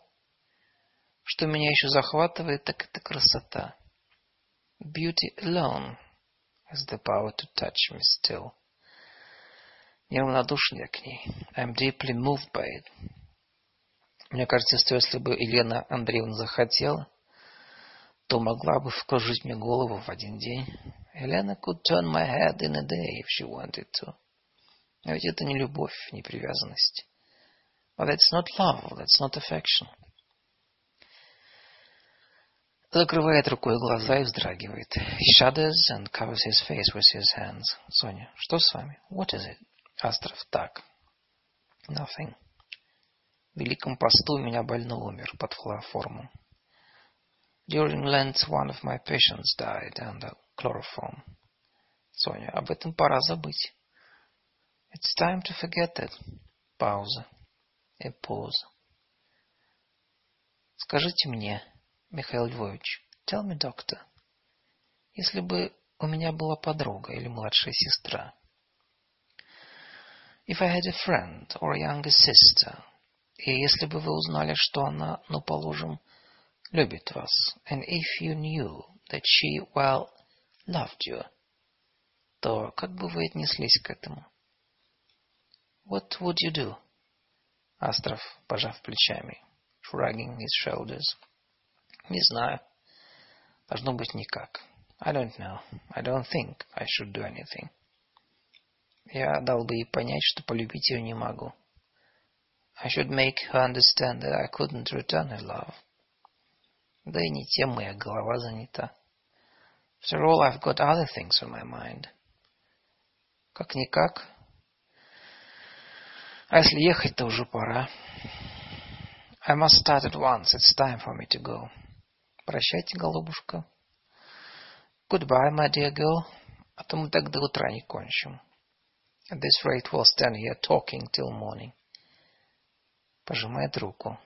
Что меня еще захватывает, так это красота. Beauty alone has the power to touch me still. Неравнодушен я к ней. I'm deeply moved by it. Мне кажется, что если бы Елена Андреевна захотела, то могла бы вкружить мне голову в один день. Елена could turn my head in a day if she wanted to. Но ведь это не любовь, не привязанность. But that's not love, that's not affection. Закрывает рукой глаза и вздрагивает. He shudders and covers his face with his hands. Соня, что с вами? What is it? Астров, так. Nothing. Великом посту у меня больной умер под хлороформом. During Lent one of my patients died under chloroform. Соня, об этом пора забыть. It's time to forget that. Пауза. A pause. Скажите мне, Михаил Львович, tell me, doctor, если бы у меня была подруга или младшая сестра, if I had a friend or a younger sister, и если бы вы узнали, что она, ну, положим, любит вас, and if you knew that she, well, loved you, то как бы вы отнеслись к этому? What would you do? Астров, пожав плечами, shrugging his shoulders. Не знаю. Должно быть никак. I don't know. I don't think I should do anything. Я дал бы ей понять, что полюбить ее не могу. I should make her understand that I couldn't return her love. Да и не тем моя голова занята. After all, I've got other things on my mind. Как-никак. А если ехать, то уже пора. I must start at once. It's time for me to go. Прощайте, голубушка. Goodbye, my dear girl. А то мы так до утра не кончим. At this rate we'll stand here talking till morning. Пожимает руку.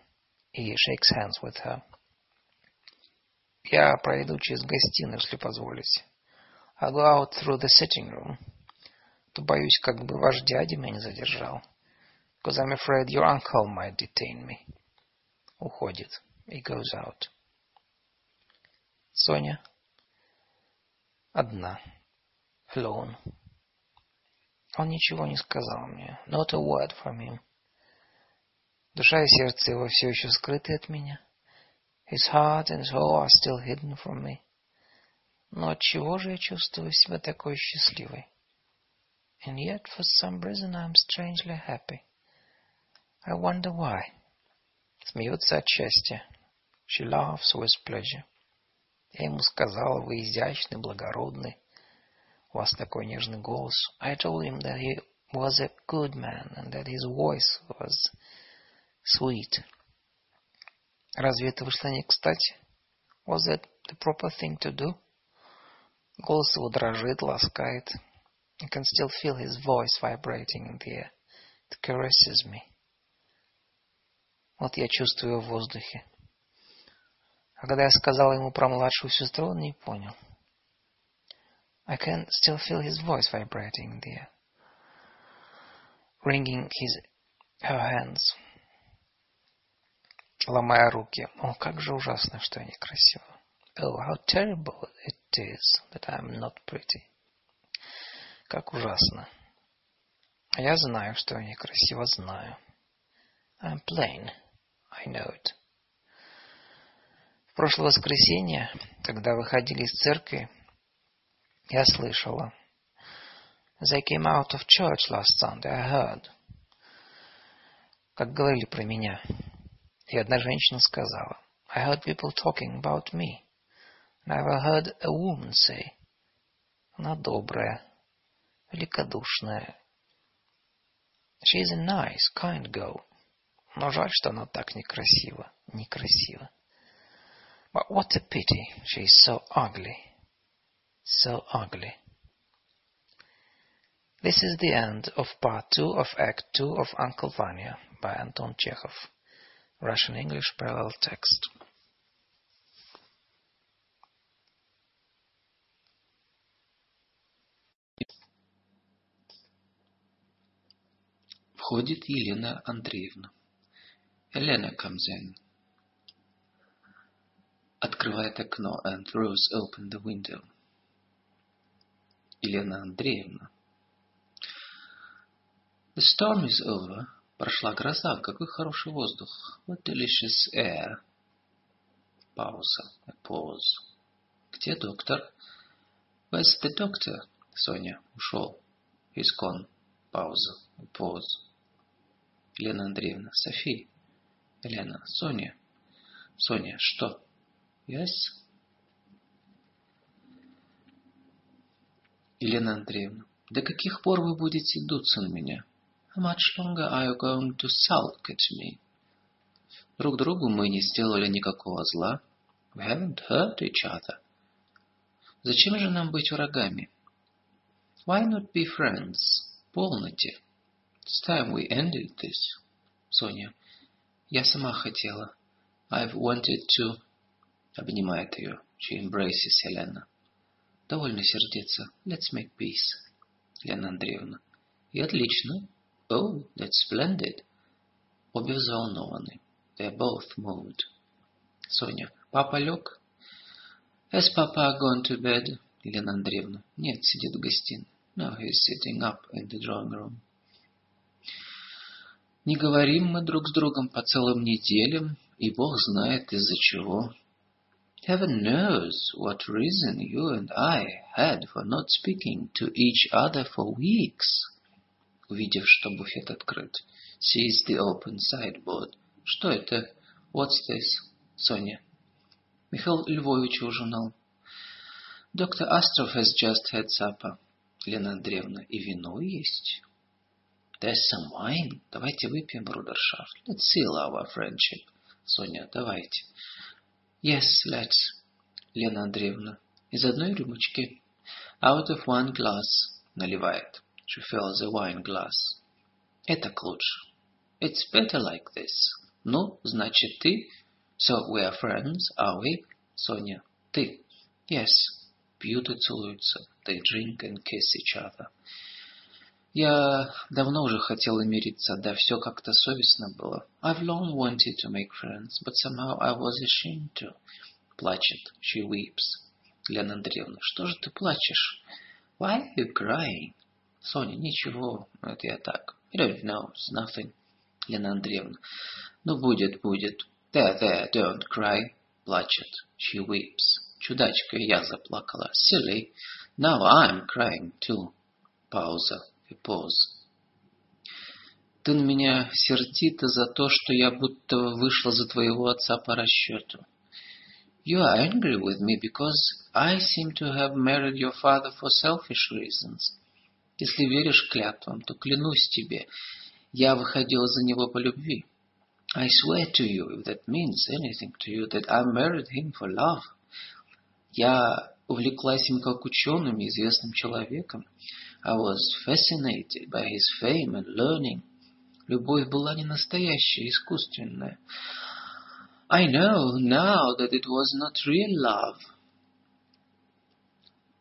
И shakes hands with her. Я пройду через гостиную, если позволите. I'll go out through the sitting room. То боюсь, как бы ваш дядя меня не задержал. Because I'm afraid your uncle might detain me. Уходит. He goes out. Соня. Одна. Alone. Он ничего не сказал мне. Not a word from him. Душа и сердце его все еще скрыты от меня. His heart and soul are still hidden from me. Но от чего же я чувствую себя такой счастливой? And yet, for some reason, I'm strangely happy. I wonder why. Смеется от счастья. She laughs with pleasure. Я ему сказала, вы изящный, благородный. У вас такой нежный голос. I told him that he was a good man and that his voice was sweet. Разве это вышло не кстати? Was that the proper thing to do? Голос его дрожит, ласкает. I can still feel his voice vibrating in the air. It caresses me. Вот я чувствую в воздухе. А когда я сказал ему про младшую сестру, он не понял. I can still feel his voice vibrating in the air. Wringing his, her hands. Ломая руки. О, как же ужасно, что я некрасива. Oh, how terrible it is that I'm not pretty. Как ужасно. Я знаю, что я некрасиво, знаю. I'm plain. I know it. В прошлое воскресенье, когда выходили из церкви, я слышала. They came out of church last Sunday, I heard. Как говорили про меня. И одна женщина сказала. I heard people talking about me. And I've heard a woman say. Она добрая, великодушная. She is a nice, kind girl. Но жаль, что она так некрасива. Некрасива. But what a pity she is so ugly. So ugly. This is the end of part two of Act two of Uncle Vanya by Anton Chekhov. Russian-English parallel text. Входит Елена Андреевна. Елена comes in. Открывает окно and throws open the window. Елена Андреевна. The storm is over. Прошла гроза. Какой хороший воздух. What delicious air. Пауза. A pause. Где доктор? Where's the doctor? Соня. Ушел. He's gone. Пауза. A pause. Елена Андреевна. Софи. Елена. Соня. Соня. Что? Yes? Елена Андреевна. До каких пор вы будете дуться на меня? Much longer are you going to sulk at me? Друг другу мы не сделали никакого зла. We haven't hurt each other. Зачем же нам быть врагами? Why not be friends? Полноте. It's time we ended this. Соня. Я сама хотела. I've wanted to... Обнимает ее. She embraces Helena. Довольно сердиться. Let's make peace. Лена Андреевна. И отлично. Oh, that's splendid. Обе взволнованы. They're both moved. Соня. Папа лег? Has Papa gone to bed? Елена Андреевна. Нет, сидит в гостиной. No, he's sitting up in the drawing room. Не говорим мы друг с другом по целым неделям, и Бог знает из-за чего. Heaven knows what reason you and I had for not speaking to each other for weeks. Увидев, что буфет открыт. Sees the open sideboard. Что это? What's this? Соня. Михаил Львович ужинал. Доктор Астров has just had supper. Лена Андреевна. И вино есть. There's some wine. Давайте выпьем, брудершафт. Let's seal our friendship. Соня, давайте. Yes, let's. Лена Андреевна. Из одной рюмочки. Out of one glass. Наливает. She fills a wine glass. Это лучше. It's better like this. Ну, значит, ты. So we are friends, are we? Соня. Ты. Yes. Пьют и целуются. They drink and kiss each other. Я давно уже хотела мириться, да все как-то совестно было. I've long wanted to make friends, but somehow I was ashamed to. Плачет. She weeps. Лена Андреевна, что же ты плачешь? Why are you crying? Соня, ничего, это я так. I don't know, it's nothing. Лена Андреевна, ну будет, будет. There, there, don't cry. Плачет. She weeps. Чудачка, я заплакала. Silly. Now I'm crying too. Пауза. A pause. Ты на меня сердита за то, что я будто вышла за твоего отца по расчету. You are angry with me because I seem to have married your father for selfish reasons. Если веришь клятвам, то клянусь тебе, я выходила за него по любви. I swear to you, if that means anything to you, that I married him for love. Я увлеклась им как ученым и известным человеком. I was fascinated by his fame and learning. Любовь была не настоящая, искусственная. I know now that it was not real love.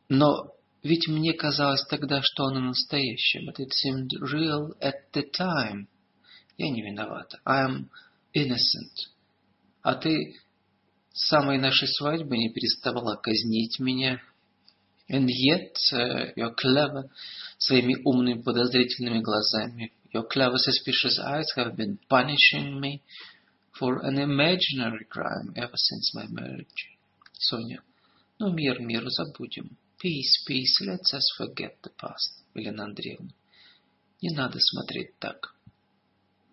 Но ведь мне казалось тогда, что оно настоящее. But it seemed real at the time. Я не виновата. I am innocent. А ты с самой нашей свадьбы не переставала казнить меня. And yet uh, you're clever. Своими умными подозрительными глазами. Your clever suspicious eyes have been punishing me for an imaginary crime ever since my marriage. Соня, ну мир миру забудем. Peace, peace, let's us forget the past, Елена Андреевна. Не надо смотреть так.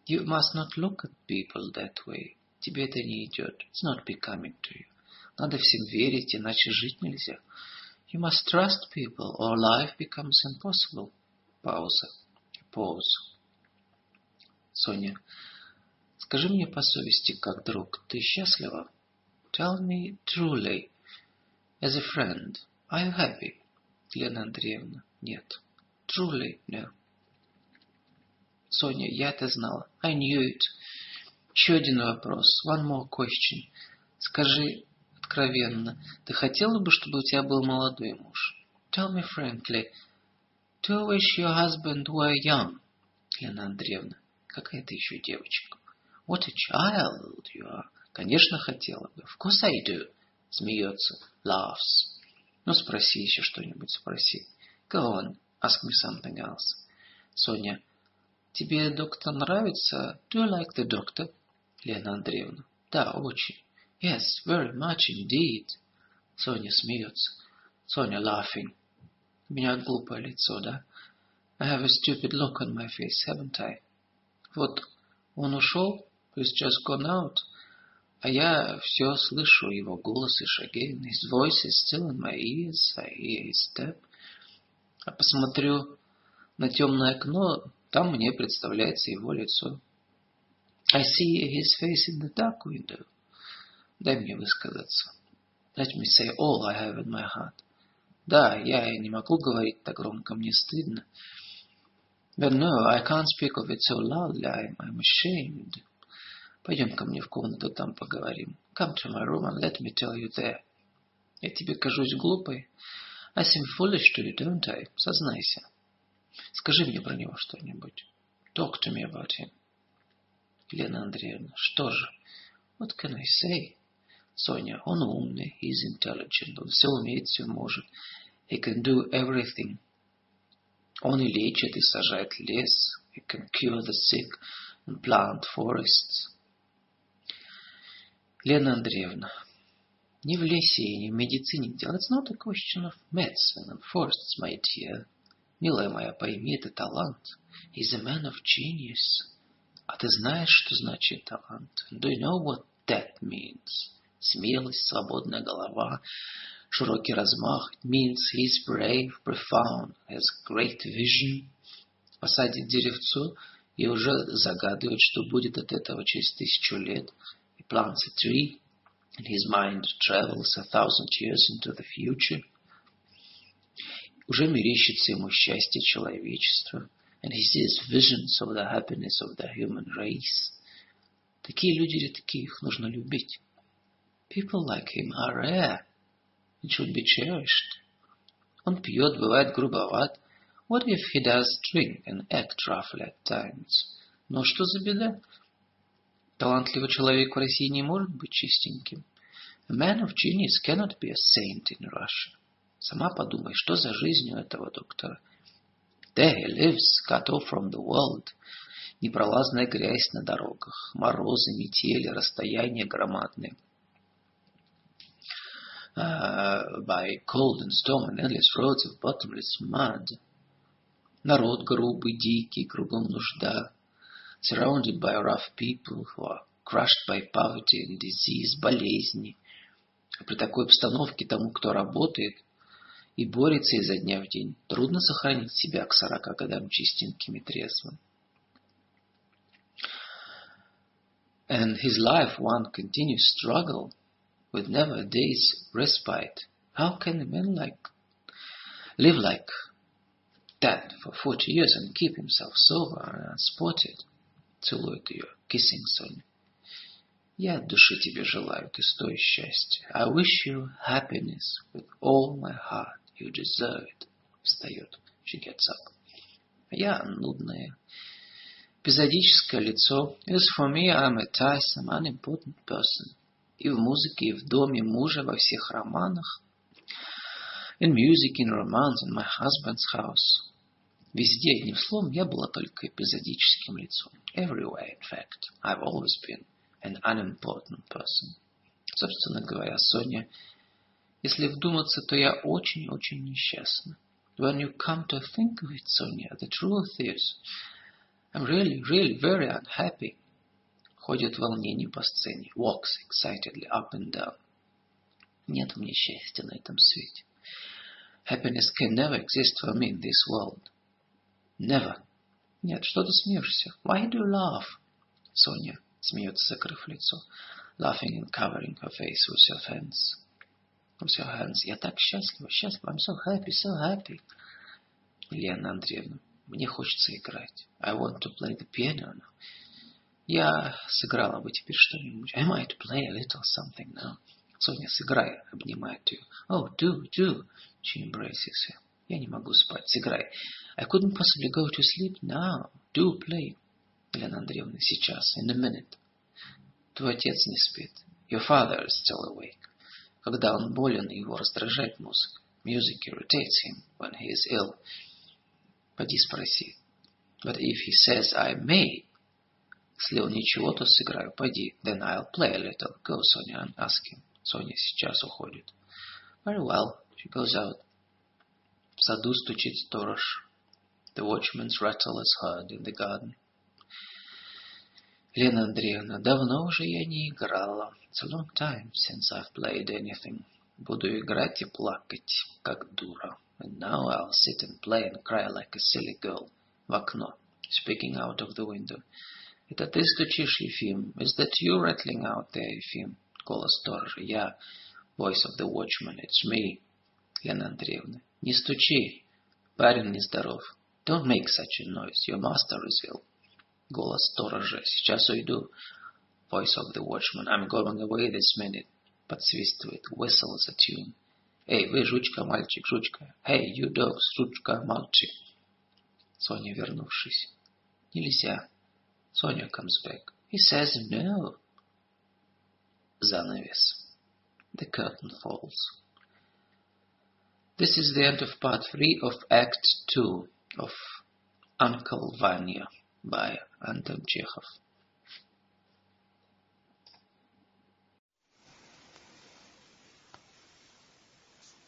You must not look at people that way. Тебе это не идет. It's not becoming to you. Надо всем верить, иначе жить нельзя. You must trust people, or life becomes impossible. Пауза. Pause. Соня, скажи мне по совести, как друг, ты счастлива? Tell me truly, as a friend, You happy? Лена Андреевна, нет. Truly, no. Соня, я это знала. I knew it. Еще один вопрос. One more question. Скажи откровенно, ты хотела бы, чтобы у тебя был молодой муж? Tell me frankly, do you wish your husband were young? Лена Андреевна, какая ты еще девочка? What a child you are. Конечно, хотела бы. Of course I do. Смеется. Laughs. Ну, спроси еще что-нибудь, спроси. Go ask me something else. Соня, тебе доктор нравится? Do you like the doctor? Лена Андреевна, да, очень. Yes, very much indeed. Соня смеется. Соня laughing. У меня глупое лицо, да? I have a stupid look on my face, haven't I? Вот он ушел, he's just gone out. А я все слышу его голос и шаги. His voice is still in my ears. I hear his step. А посмотрю на темное окно, там мне представляется его лицо. I see his face in the dark window. Дай мне высказаться. Let me say all I have in my heart. Да, я не могу говорить так громко, мне стыдно. But no, I can't speak of it so loudly. I'm ashamed. Пойдем ко мне в комнату, там поговорим. Come to my room and let me tell you there. Я тебе кажусь глупой. I seem foolish to you, don't I? Сознайся. Скажи мне про него что-нибудь. Talk to me about him. Елена Андреевна, что же? What can I say? Соня, он умный, he's intelligent, он все умеет, все может. He can do everything. Он и лечит, и сажает лес. He can cure the sick and plant forests. Лена Андреевна, не в лесе и не в медицине дело. It's not a question of medicine and forests, my dear. Милая моя, пойми, это талант. He's a man of genius. А ты знаешь, что значит талант? Do you know what that means? Смелость, свободная голова, широкий размах. It means he's brave, profound, has great vision. Посадит деревцо и уже загадывает, что будет от этого через тысячу лет – plants a tree, and his mind travels a thousand years into the future. Уже мерещится ему счастье человечества. And he sees visions of the happiness of the human race. Такие люди редки, их нужно любить. People like him are rare. It should be cherished. Он пьет, бывает грубоват. What if he does drink and act roughly at times? Но что за беда? Талантливый человек в России не может быть чистеньким. A man of genius cannot be a saint in Russia. Сама подумай, что за жизнь у этого доктора? There he lives, cut off from the world. Непролазная грязь на дорогах, морозы, метели, расстояния громадные. Uh, by cold and storm and endless roads of bottomless mud. Народ грубый, дикий, кругом нужда. surrounded by rough people who are crushed by poverty and disease, болезни. А при такой обстановке тому, кто работает и борется изо дня в день, трудно сохранить себя к сорока годам чистеньким и трезвым. And his life one continuous struggle with never a day's respite. How can a man like live like that for 40 years and keep himself sober and unspotted? Целует ее, kissing Соня. Я от души тебе желаю, ты стоишь счастья. I wish you happiness with all my heart. You deserve it. Встает. She gets up. Я нудная, эпизодическое лицо. As for me, I'm a tiresome, unimportant person. И в музыке, и в доме мужа, во всех романах. In music, in romance, in my husband's house. Везде, одним словом, я была только эпизодическим лицом. Everywhere, in fact, I've always been an unimportant person. Собственно говоря, Соня, если вдуматься, то я очень-очень несчастна. When you come to think of it, Sonia, the truth is, I'm really, really very unhappy. Ходит в волнении по сцене. Walks excitedly up and down. Нет мне счастья на этом свете. Happiness can never exist for me in this world. Never. Нет, что ты смеешься? Why do you laugh? Соня смеется, закрыв лицо. Laughing and covering her face with her hands. With her hands. Я так счастлива, счастлива. I'm so happy, so happy. Елена Андреевна, Мне хочется играть. I want to play the piano now. Я сыграла бы теперь что-нибудь. I might play a little something now. Соня, сыграй, обнимает ее. Oh, do, do. She embraces her. Я не могу спать, сыграй. I couldn't possibly go to sleep now. Do play. Елена Андреевна, сейчас, in a minute. Твой отец не спит. Your father is still awake. Когда он болен, его раздражает музыка. Music irritates him when he is ill. Поди спроси. But if he says I may, если он ничего, то сыграю. Пойди. Then I'll play a little. Go, Sonia, and ask him. Соня сейчас уходит. Very well. She goes out. В саду стучит сторож. The watchman's rattle is heard in the garden. Лена Андреевна, давно уже я не играла. It's a long time since I've played anything. Буду играть и плакать, как дура. And now I'll sit and play and cry like a silly girl. В окно. Speaking out of the window. Это ты стучишь, Ефим? Is that you rattling out there, Ефим? Голос сторожа. Я. Voice of the watchman. It's me. Лена Андреевна. Не стучи. Парень нездоров. Don't make such a noise. Your master is ill. Голос сторожа. Сейчас уйду. Voice of the watchman. I'm going away this minute. Подсвистывает. Whistles a tune. Эй, вы, жучка, мальчик, жучка. Эй, you dog, жучка, мальчик. Соня, вернувшись. Нельзя. Соня comes back. He says no. Занавес. The curtain falls. This is the end of part three of Act Two of Uncle Vanya by Anton Chekhov.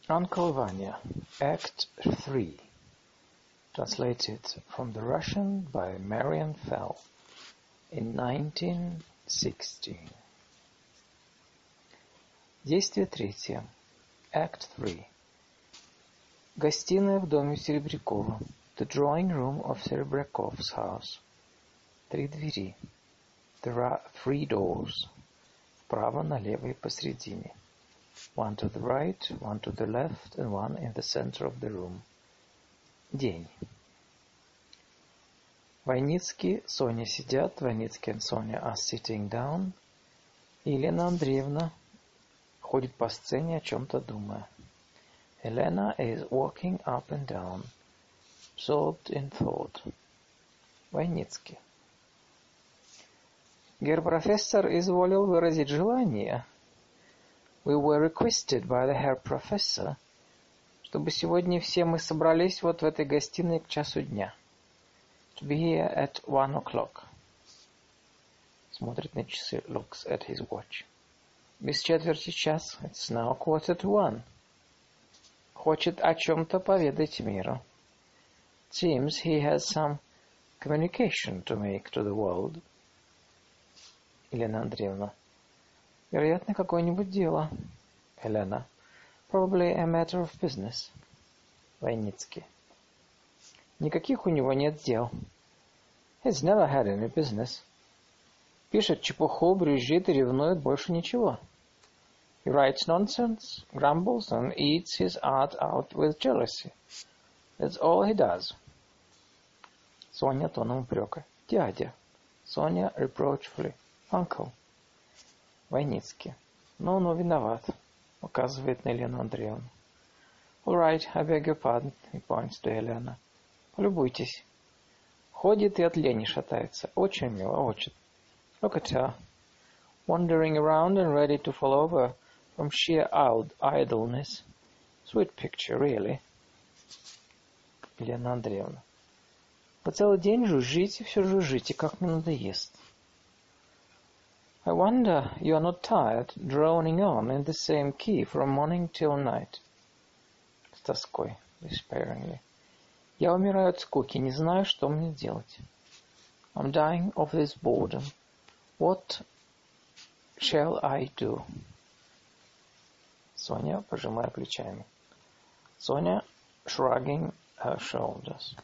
Uncle Vanya, Act 3 Translated from the Russian by Marian Fell in 1916 Действие третье. Act 3 Гостиная в доме Серебрякова. The drawing room of Serebrakov's house. Три двери. There are three doors. Вправо, налево и посредине. One to the right, one to the left, and one in the center of the room. День. Войницкий, Соня сидят, Войницкий and Соня are sitting down. Елена Андреевна ходит по сцене, о чем-то думая. Elena is walking up and down, Absorbed in thought. Войницкий. Гер профессор изволил выразить желание – we were requested by the Herr Professor, чтобы сегодня все мы собрались вот в этой гостиной к часу дня. To be here at one o'clock. Смотрит на часы, looks at his watch. Без четверти час, it's now quarter to one. Хочет о чем-то поведать миру. Seems he has some communication to make to the world. Елена Андреевна. Вероятно, какое-нибудь дело. Елена. Probably a matter of business. Войницкий. Никаких у него нет дел. He's never had any business. Пишет чепуху, брюзжит и ревнует, больше ничего. He writes nonsense, grumbles, and eats his art out with jealousy. That's all he does. Соня тоном упрека. Дядя. Соня reproachfully. Uncle. Войницкий. Ну-ну, виноват. Указывает на Елену Андреевну. All right, I beg your pardon. He points to Елена. Полюбуйтесь. Ходит и от лени шатается. Очень мило, очень. Look at her. Wandering around and ready to fall over from sheer idleness. Sweet picture, really. Елена Андреевна. По целый день жужжите, все жужжите, как мне надоест. I wonder you are not tired, droning on in the same key from morning till night. С тоской, despairingly. Я умираю от скуки, не знаю, что мне делать. I'm dying of this boredom. What shall I do? Соня, пожимая плечами. Соня, shrugging her shoulders.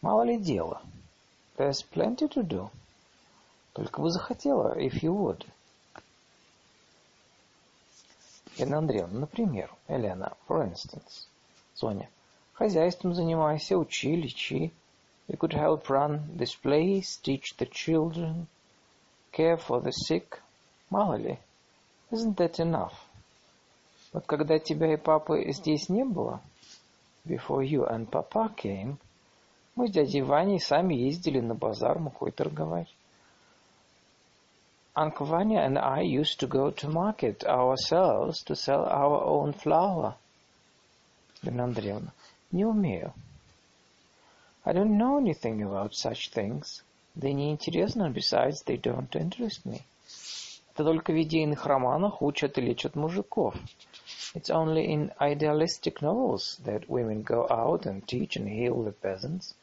Мало ли дела. There's plenty to do. Только бы захотела, if you would. Елена Андреевна, например, Елена, for instance. Соня, Хозяйством занимайся, учи, лечи. You could help run this place, teach the children, care for the sick. Мало ли. Isn't that enough? Вот когда тебя и папы здесь не было, before you and papa came, мы с дядей Ваней сами ездили на базар мукой торговать. Uncle Vanya and I used to go to market ourselves to sell our own flour. Лена Андреевна, Не умею. I don't know anything about such things. Да и не интересно, besides, they don't interest me. Это только в идейных романах учат и лечат мужиков. It's only in idealistic novels that women go out and teach and heal the peasants.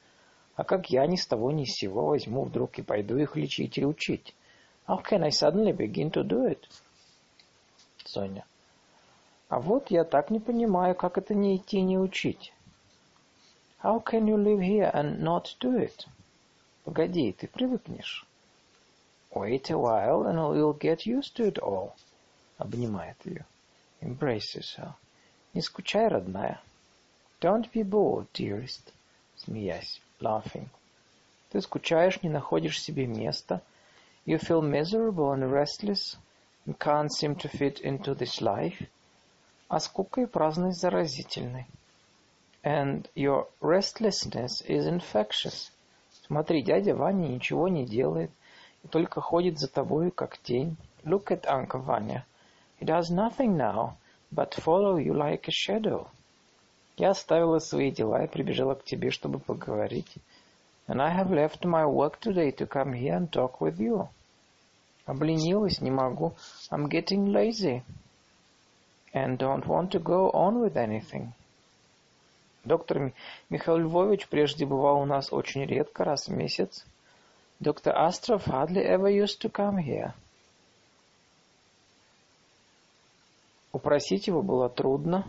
А как я ни с того ни с сего возьму вдруг и пойду их лечить и учить? How can I suddenly begin to do it? Соня. А вот я так не понимаю, как это не идти не учить. How can you live here and not do it? Погоди, ты привыкнешь. Wait a while and you'll get used to it all. Обнимает ее. Embraces her. Не скучай, родная. Don't be bored, dearest. Смеясь, laughing. Ты скучаешь, не находишь себе места. You feel miserable and restless and can't seem to fit into this life. А скука и праздность заразительны. And your restlessness is infectious. Смотри, дядя Ваня ничего не делает и только ходит за тобой, как тень. Look at Uncle Vanya. He does nothing now, but follow you like a shadow. Я оставила свои дела и прибежала к тебе, чтобы поговорить. And I have left my work today to come here and talk with you. Обленилась, не могу. I'm getting lazy. And don't want to go on with anything. Доктор Михаил Львович прежде бывал у нас очень редко, раз в месяц. Доктор Астров hardly ever used to come here. Упросить его было трудно.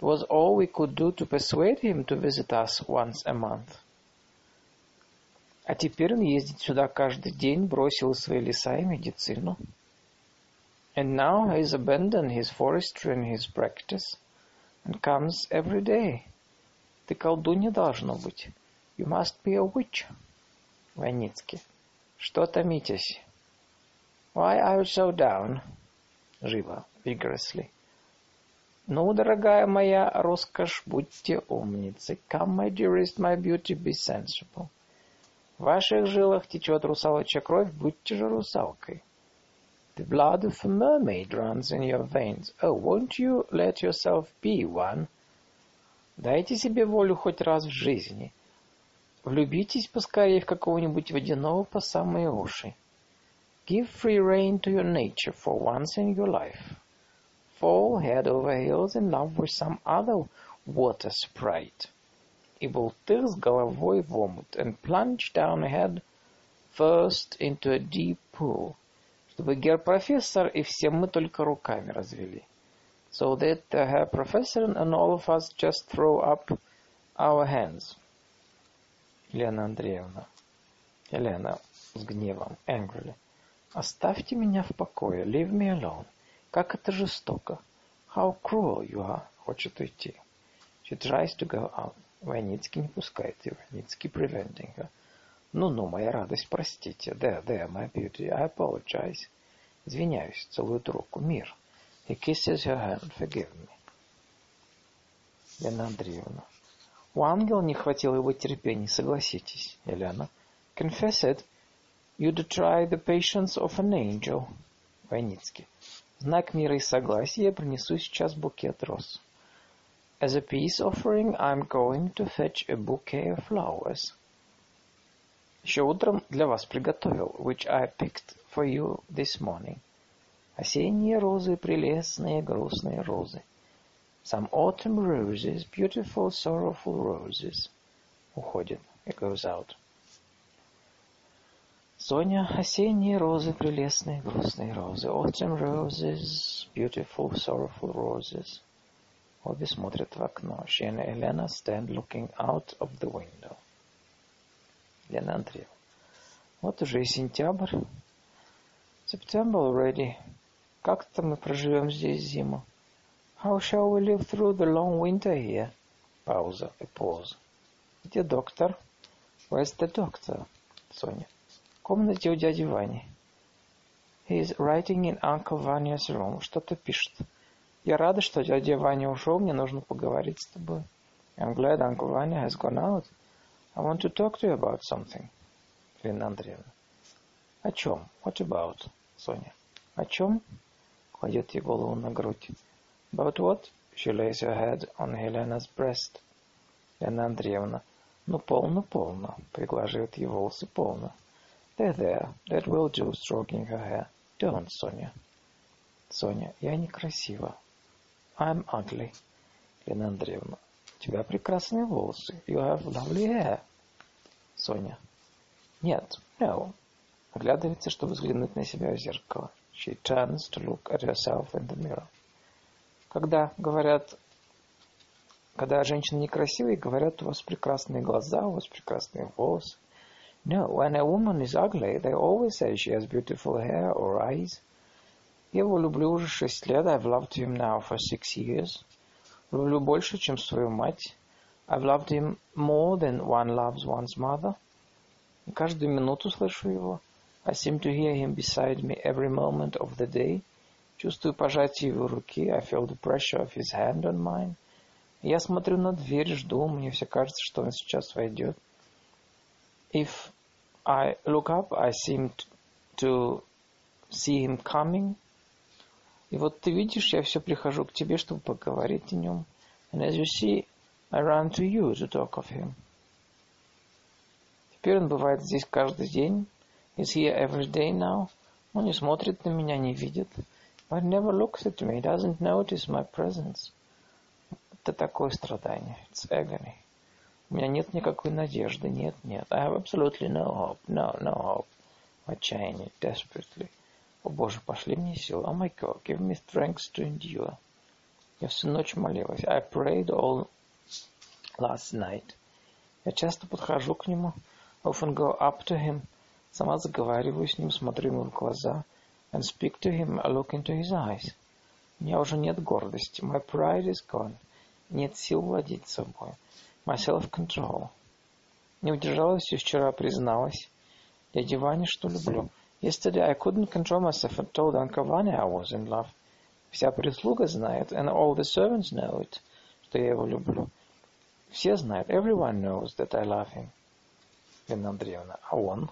It was all we could do to persuade him to visit us once a month. А теперь он ездит сюда каждый день, бросил свои леса и медицину. And now he has abandoned his forestry and his practice and comes every day. Ты колдунья должно быть. You must be a witch. Войницкий. Что томитесь? Why are you so down? Живо, vigorously. Ну, дорогая моя роскошь, будьте умницей. Come, my dearest, my beauty, be sensible. В ваших жилах течет русалочья кровь, будьте же русалкой. The blood of a mermaid runs in your veins. Oh, won't you let yourself be one? Дайте себе волю хоть раз в жизни. Влюбитесь поскорее в какого-нибудь водяного по самые уши. Give free rein to your nature for once in your life. Fall head over heels in love with some other water sprite. и болтых с головой в омут, and plunged down head first into a deep pool, чтобы гер-профессор и все мы только руками развели. So that the Herr Professor and all of us just throw up our hands. Елена Андреевна. Елена с гневом, angrily. Оставьте меня в покое, leave me alone. Как это жестоко. How cruel you are. Хочет уйти. She tries to go out. Войницкий не пускает ее. Войницкий preventing her. Ну-ну, моя радость, простите. There, there, my beauty, I apologize. Извиняюсь, целует руку. Мир. He kisses her hand. Forgive me. Лена Андреевна. У ангела не хватило его терпения, согласитесь. Елена. Confess it. You'd try the patience of an angel. Войницкий. Знак мира и согласия я принесу сейчас букет роз. As a peace offering, I'm going to fetch a bouquet of flowers. Еще утром для вас приготовил, which I picked for you this morning. Осенние розы, прелестные, грустные розы. Some autumn roses, beautiful, sorrowful roses. Уходит. It goes out. Соня, осенние розы, прелестные, грустные розы. Autumn roses, beautiful, sorrowful roses. Обе смотрят в окно. She and Elena stand looking out of the window. Лена Андреевна. Вот уже и сентябрь. September already. Как-то мы проживем здесь зиму. How shall we live through the long winter here? Пауза. A pause. Где доктор? Where's the doctor? Соня. Комнате у дяди Вани. He is writing in Uncle Vanya's room. Что-то пишет. Я рада, что дядя Ваня ушел. Мне нужно поговорить с тобой. I'm glad Uncle Vanya has gone out. I want to talk to you about something. Лена Андреевна. О чем? What about? Соня. О чем? Кладет ей голову на грудь. About what? She lays her head on Helena's breast. Лена Андреевна. Ну, полно, полно. Приглаживает ей волосы полно. There, there. That will do, stroking her hair. Don't, Соня. Соня. Я некрасива. I'm ugly. Лена Андреевна. У тебя прекрасные волосы. You have lovely hair. Соня. Нет, no. Оглядывается, чтобы взглянуть на себя в зеркало. She turns to look at herself in the mirror. Когда говорят, когда женщина некрасивая, говорят, у вас прекрасные глаза, у вас прекрасные волосы. No, when a woman is ugly, they always say she has beautiful hair or eyes. Я его люблю уже шесть лет. I've loved him now for six years. Люблю больше, чем свою мать. I've loved him more than one loves one's mother. И каждую минуту слышу его. I seem to hear him beside me every moment of the day. Чувствую пожатие его руки. I feel the pressure of his hand on mine. Я смотрю на дверь, жду. Мне все кажется, что он сейчас войдет. If I look up, I seem to see him coming. И вот ты видишь, я все прихожу к тебе, чтобы поговорить о нем. And as you see, I run to you to talk of him. Теперь он бывает здесь каждый день. He's here every day now. Он не смотрит на меня, не видит. But never looks at me, doesn't notice my presence. Это такое страдание. It's agony. У меня нет никакой надежды. Нет, нет. I have absolutely no hope. No, no hope. В отчаянии, desperately. О Боже, пошли мне силы. Oh my God, give me strength to endure. Я всю ночь молилась. I prayed all last night. Я часто подхожу к нему. Often go up to him. Сама заговариваю с ним, смотрю ему в глаза. And speak to him, I look into his eyes. У меня уже нет гордости. My pride is gone. Нет сил владеть собой. My self-control. Не удержалась и вчера призналась. Дяде Ване, что люблю. Yesterday I couldn't control myself and told Uncle Vanya I was in love. Вся прислуга знает, and all the servants know it, что я его люблю. Все знают, everyone knows that I love him. Лена Андреевна, а он?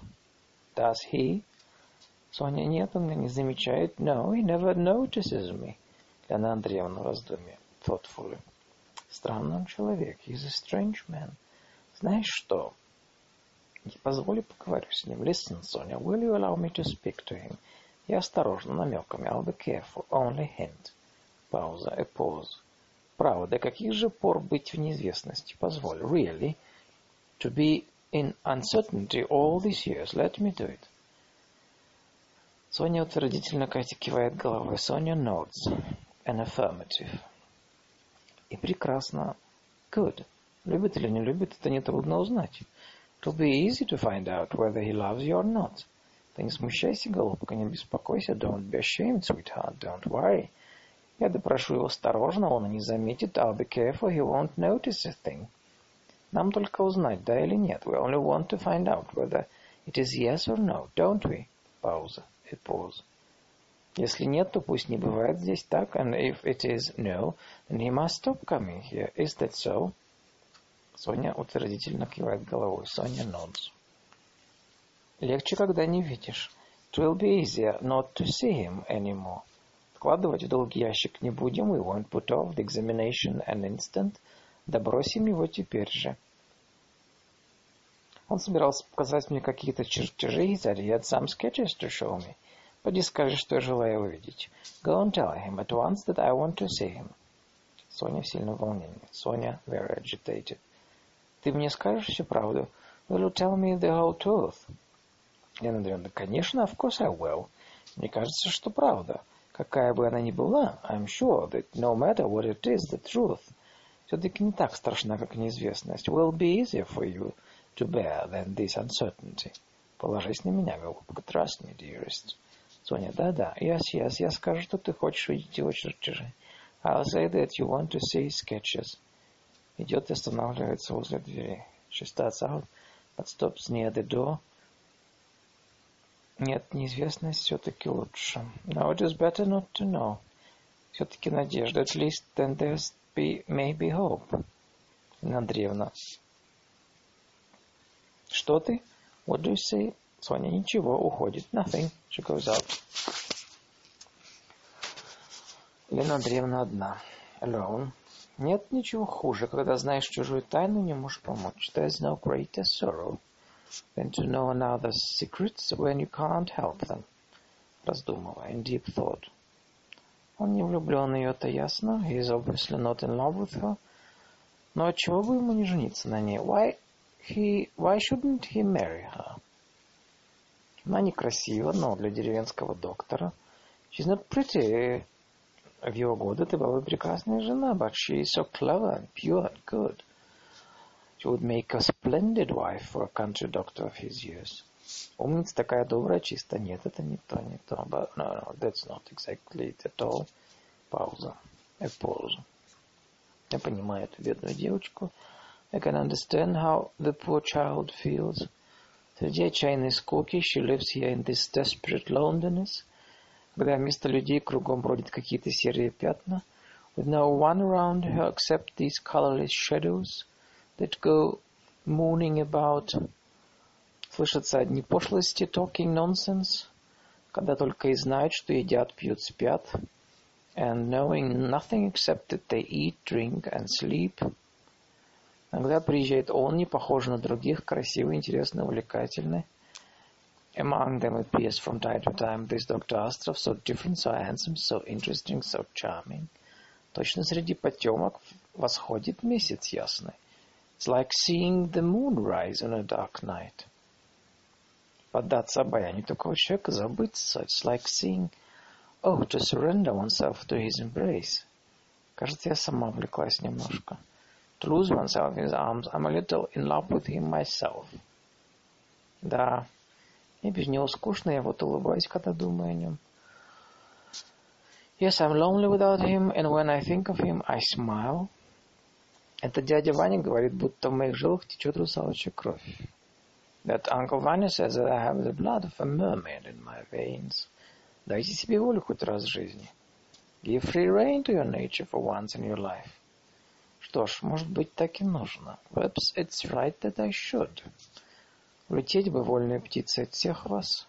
Does he? Соня, нет, он меня не замечает. No, he never notices me. Лена Андреевна в раздумье, thoughtfully. Странный он человек, he's a strange man. Знаешь что? Не позволю поговорю с ним. Listen, Sonia, will you allow me to speak to him? Я осторожно, намеками. I'll be careful. Only hint. Пауза. A pause. Право, до каких же пор быть в неизвестности? Позволь. Really? To be in uncertainty all these years. Let me do it. Соня утвердительно кивает головой. Соня nods. An affirmative. И прекрасно. Good. Любит или не любит, это нетрудно узнать. It'll be easy to find out whether he loves you or not. Ты не смущайся, голубка, не беспокойся. Don't be ashamed, sweetheart. Don't worry. Я допрошу его осторожно, он и не заметит. I'll be careful, he won't notice a thing. Нам только узнать, да или нет. We only want to find out whether it is yes or no, don't we? Пауза. И pause. Если нет, то пусть не бывает здесь так. And if it is no, then he must stop coming here. Is that so? Соня утвердительно кивает головой. Соня nods. Легче, когда не видишь. It will be easier not to see him anymore. Вкладывать в долгий ящик не будем. We won't put off the examination an instant. Да бросим его теперь же. Он собирался показать мне какие-то чертежи. He said he had some sketches to show me. Поди скажи, что я желаю увидеть. Go and tell him at once that I want to see him. Соня в сильном волнении. Соня very agitated. Ты мне скажешь всю правду? Will you tell me the whole truth? Надаю, да, конечно, of course I will. Мне кажется, что правда. Какая бы она ни была, I'm sure that no matter what it is, the truth все-таки не так страшна, как неизвестность. Will be easier for you to bear than this uncertainty. Положись на меня, голубка. Trust me, dearest. Соня, да-да. Yes, yes, я скажу, что ты хочешь видеть его чертежи. I'll say that you want to see sketches. Идет и останавливается возле двери. She starts out, but stops near the door. Нет, неизвестность все-таки лучше. No, it is better not to know. Все-таки надежда. At least then there's be, may be hope. Андреевна. Что ты? What do you say? Соня ничего, уходит. Nothing. She goes out. Лена Андреевна одна. Alone. Нет ничего хуже, когда знаешь чужую тайну, не можешь помочь. There's no greater sorrow than to know another's secrets when you can't help them. Раздумывая, in deep thought. Он не влюблен в нее, это ясно. He is obviously not in love with her. Но отчего бы ему не жениться на ней? Why, he, why shouldn't he marry her? Она некрасива, но для деревенского доктора. She's not pretty. В его годы ты была бы прекрасная жена, but she is so clever and pure and good. She would make a splendid wife for a country doctor of his years. Умница такая добрая, чисто. Нет, это не то, не то. But no, no, that's not exactly it at all. Пауза. A pause. Я понимаю эту бедную девочку. I can understand how the poor child feels. Среди отчаянной скуки she lives here in this desperate loneliness, когда вместо людей кругом бродят какие-то серые пятна, with no one around her except these colorless shadows that go mooning about Слышатся одни пошлости, talking nonsense, когда только и знают, что едят, пьют, спят, and knowing nothing except that they eat, drink and sleep. Иногда приезжает он, не похожий на других, красивый, интересный, увлекательный. Among them appears from time to time this Dr. Astrov, so different, so handsome, so interesting, so charming. Точно среди потемок восходит месяц ясный. It's like seeing the moon rise on a dark night. поддаться обаянию такого человека, забыться. It's like seeing, oh, to surrender oneself to his embrace. Кажется, я сама увлеклась немножко. To lose oneself in his arms, I'm a little in love with him myself. Да, мне без него скучно, я вот улыбаюсь, когда думаю о нем. Yes, I'm lonely without him, and when I think of him, I smile. Это дядя Ваня говорит, будто в моих жилах течет русалочья кровь. that Uncle Vanya says that I have the blood of a mermaid in my veins. Дайте себе волю хоть раз в жизни. Give free rein to your nature for once in your life. Что ж, может быть, так и нужно. Perhaps it's right that I should. Улететь бы вольной птицей от всех вас.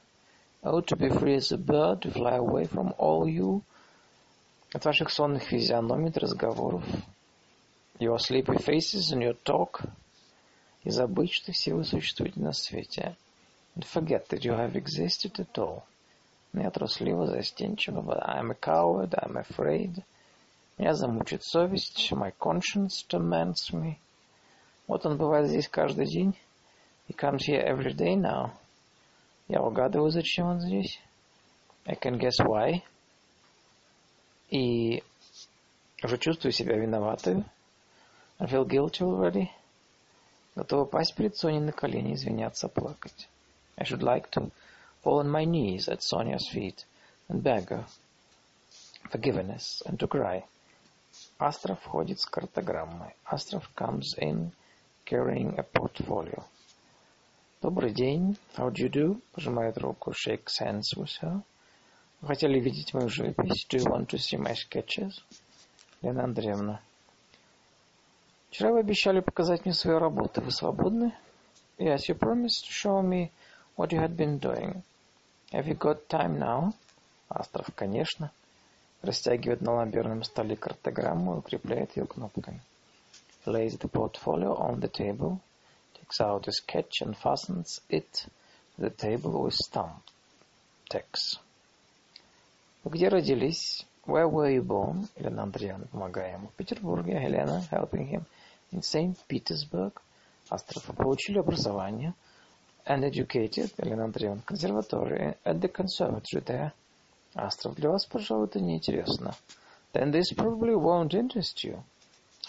Oh, to be free as a bird, to fly away from all you. От ваших сонных физиономий, разговоров. Your sleepy faces and your talk – и забыть, что все вы существуете на свете. And forget that you have existed at all. Я трусливо, застенчиво, but I'm a coward, I'm afraid. Меня замучит совесть. My conscience torments me. Вот он бывает здесь каждый день. He comes here every day now. Я угадываю, зачем он здесь. I can guess why. И уже чувствую себя виноватым. I feel guilty already. Готова пасть перед Соней на колени, извиняться, плакать. I should like to fall on my knees at Sonia's feet and beg her forgiveness and to cry. Астров входит с картограммой. Астров comes in carrying a portfolio. Добрый день. How do you do? Пожимает руку. Shakes hands with her. Вы хотели видеть мою живопись? Do you want to see my sketches? Лена Андреевна. Вчера вы обещали показать мне свою работу. Вы свободны? Yes, you promised to show me what you had been doing. Have you got time now? Астров, конечно. Растягивает на ламберном столе картограмму и укрепляет ее кнопками. Lays the portfolio on the table, takes out a sketch and fastens it to the table with stamp. Вы где родились? Where were you born? Елена Андреевна, помогая ему. В Петербурге. Елена, helping him. In St. Petersburg. Астров. Получили образование. And educated. Елена Андреевна. Консерватория. At the conservatory there. Астров, для вас, пожалуй, это неинтересно. Then this probably won't interest you.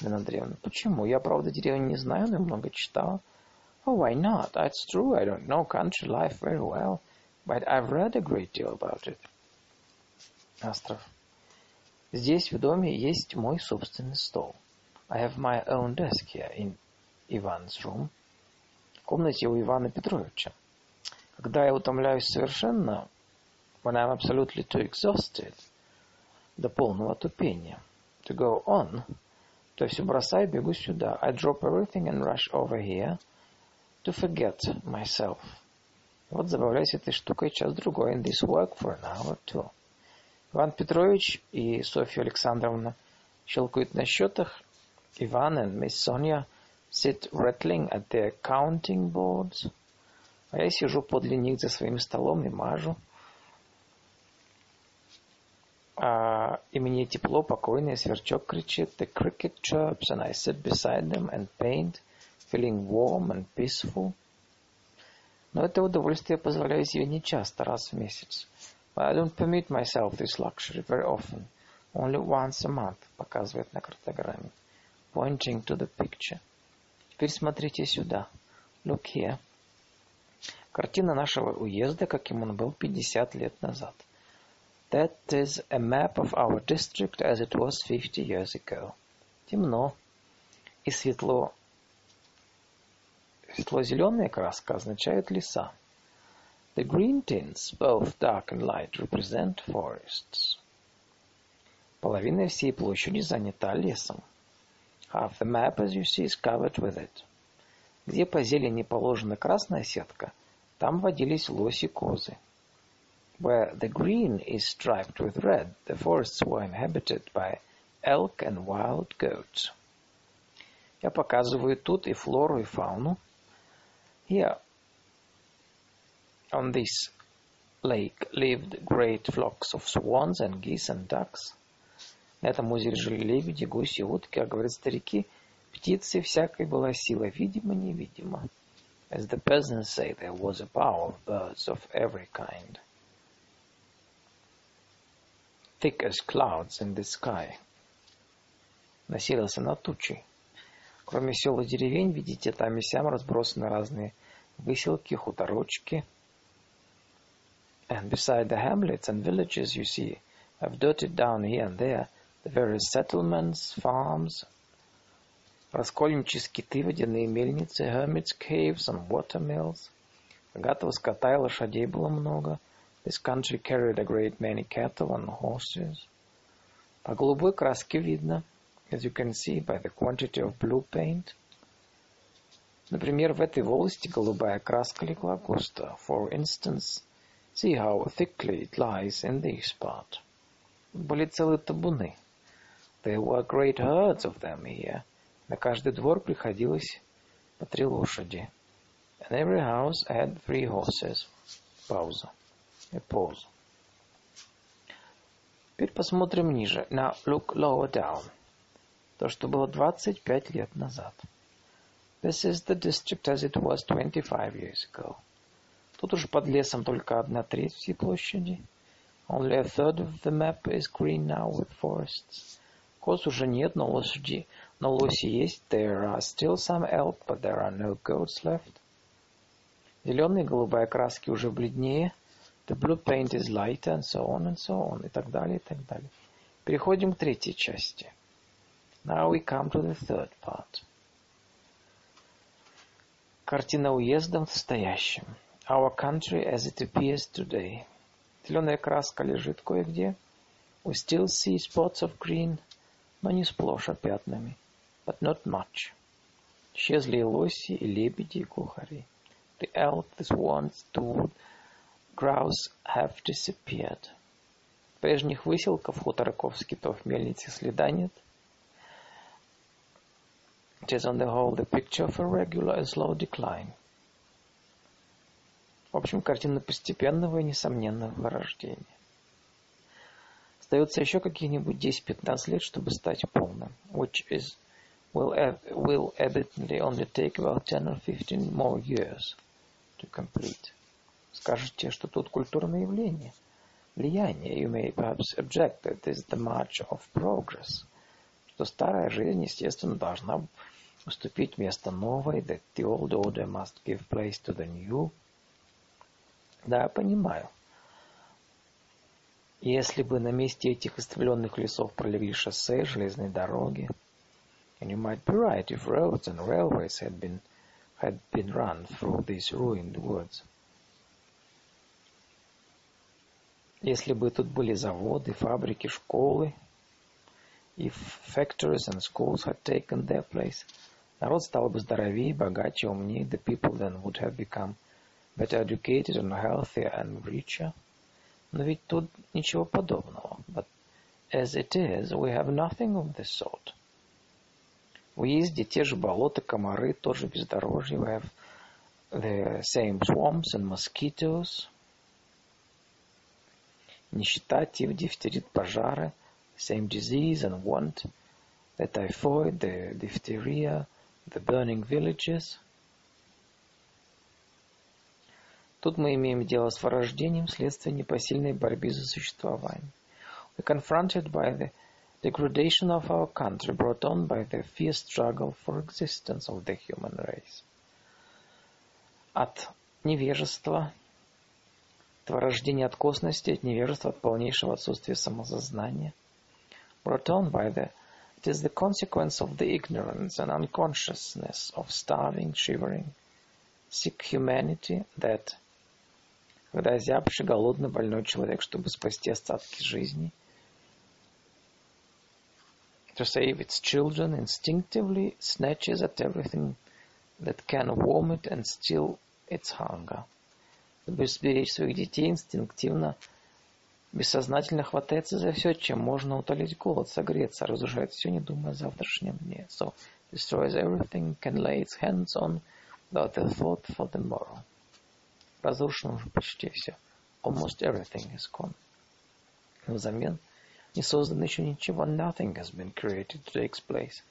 Елена Андреевна, почему? Я, правда, деревню не знаю, но много читала. Oh, why not? It's true, I don't know country life very well, but I've read a great deal about it. Астров. Здесь, в доме, есть мой собственный стол. I have my own desk here in Ivan's room. В комнате у Ивана Петровича. Когда я утомляюсь совершенно, when I'm absolutely too exhausted, до полного тупения, to go on, то все бросаю, бегу сюда. I drop everything and rush over here to forget myself. Вот забавляюсь этой штукой час-другой, in this work for an hour or two. Иван Петрович и Софья Александровна щелкают на счетах. Иван and Miss Sonia sit rattling at their counting boards. А я сижу подле них за своим столом и мажу. А, и мне тепло, покойно, и сверчок кричит. The cricket chirps, and I sit beside them and paint, feeling warm and peaceful. Но это удовольствие позволяю себе не часто, раз в месяц. But I don't permit myself this luxury very often. Only once a month, показывает на картограмме. Pointing to the picture. Теперь смотрите сюда. Look here. Картина нашего уезда, каким он был 50 лет назад. That is a map of our district as it was 50 years ago. Темно и светло. Светло-зеленая краска означает леса. The green tints, both dark and light, represent forests. Половина всей площади занята лесом. Half the map, as you see, is covered with it. Где по зелени положена красная сетка, там водились лоси козы. Where the green is striped with red, the forests were inhabited by elk and wild goats. Я показываю тут и флору, и фауну. Here, on this lake, lived great flocks of swans and geese and ducks. На этом озере жили лебеди, гуси, утки, а говорят старики, птицы всякой была сила, видимо-невидимо. As the peasants say, there was a power of birds of every kind. Thick as clouds in the sky. Носился над тучей. Кроме сел и деревень, видите, там и сям разбросаны разные выселки, хуторочки. And beside the hamlets and villages, you see, I've dotted down here and there the various settlements, farms, раскольничьи скиты, водяные мельницы, hermits' caves and watermills. Богатого скота и лошадей было много — This country carried a great many cattle and horses. По голубой краске видно, as you can see by the quantity of blue paint. Например, в этой волости голубая краска легла густо. For instance, see how thickly it lies in this part. Были целые табуны. There were great herds of them here. На каждый двор приходилось по три лошади. And every house had three horses. Пауза. Pause. Теперь посмотрим ниже. Now look lower down. То, что было 25 лет назад. This is the district as it was 25 years ago. Тут уже под лесом только одна треть всей площади. Only a third of the map is green now with forests. Коз уже нет, но лошади, но лоси есть. There are still some elk, but there are no goats left. Зеленые и голубая краски уже бледнее. The blue paint is lighter, and so on and so on, и так далее, и так далее. Переходим к третьей части. Now we come to the third part. Картина уезда в настоящем. Our country as it appears today. Зеленая краска лежит кое-где. We still see spots of green, но не сплошь, а пятнами. But not much. Исчезли и лоси, и лебеди, и глухари. The elk, the swans, the wood, grouse have disappeared. Прежних выселков хутороков скитов мельницы следа нет. It is on the whole the picture of a regular and slow decline. В общем, картина постепенного и несомненного вырождения. Остается еще какие-нибудь 10-15 лет, чтобы стать полным, which is will, will evidently only take about 10 or 15 more years to complete. Скажете, что тут культурное явление, влияние. You may perhaps object that is the march of progress. Что старая жизнь, естественно, должна уступить место новой, that the old order must give place to the new. Да, понимаю. Если бы на месте этих истребленных лесов пролегли шоссе, железные дороги, and you might be right if roads and railways had been had been run through these ruined woods. Если бы тут были заводы, фабрики, школы, if factories and schools had taken their place, народ стал бы здоровее, богаче, умнее, the people then would have become better educated and healthier and richer. Но ведь тут ничего подобного. But as it is, we have nothing of this sort. В уезде те же болота, комары, тоже бездорожье. We have the same swamps and mosquitoes. Нищета, тиф, дифтерит, пожары. Same disease and want. The typhoid, the diphtheria, the burning villages – Тут мы имеем дело с вырождением вследствие непосильной борьбы за существование. We're confronted by the degradation of our country brought on by the fierce struggle for existence of the human race. От невежества, от вырождения от косности, от невежества, от полнейшего отсутствия самосознания. Brought on by the It is the consequence of the ignorance and unconsciousness of starving, shivering, sick humanity that когда озябший, голодный, больной человек, чтобы спасти остатки жизни, to save its children, instinctively snatches at everything that can warm it and still its hunger. Чтобы сберечь своих детей, инстинктивно, бессознательно хватается за все, чем можно утолить голод, согреться, разрушает все, не думая о завтрашнем дне. So, destroys everything, can lay its hands on, without a thought for the morrow. Разрушено уже почти все. Almost everything is gone. Взамен не создано еще ничего. Nothing has been created to take place.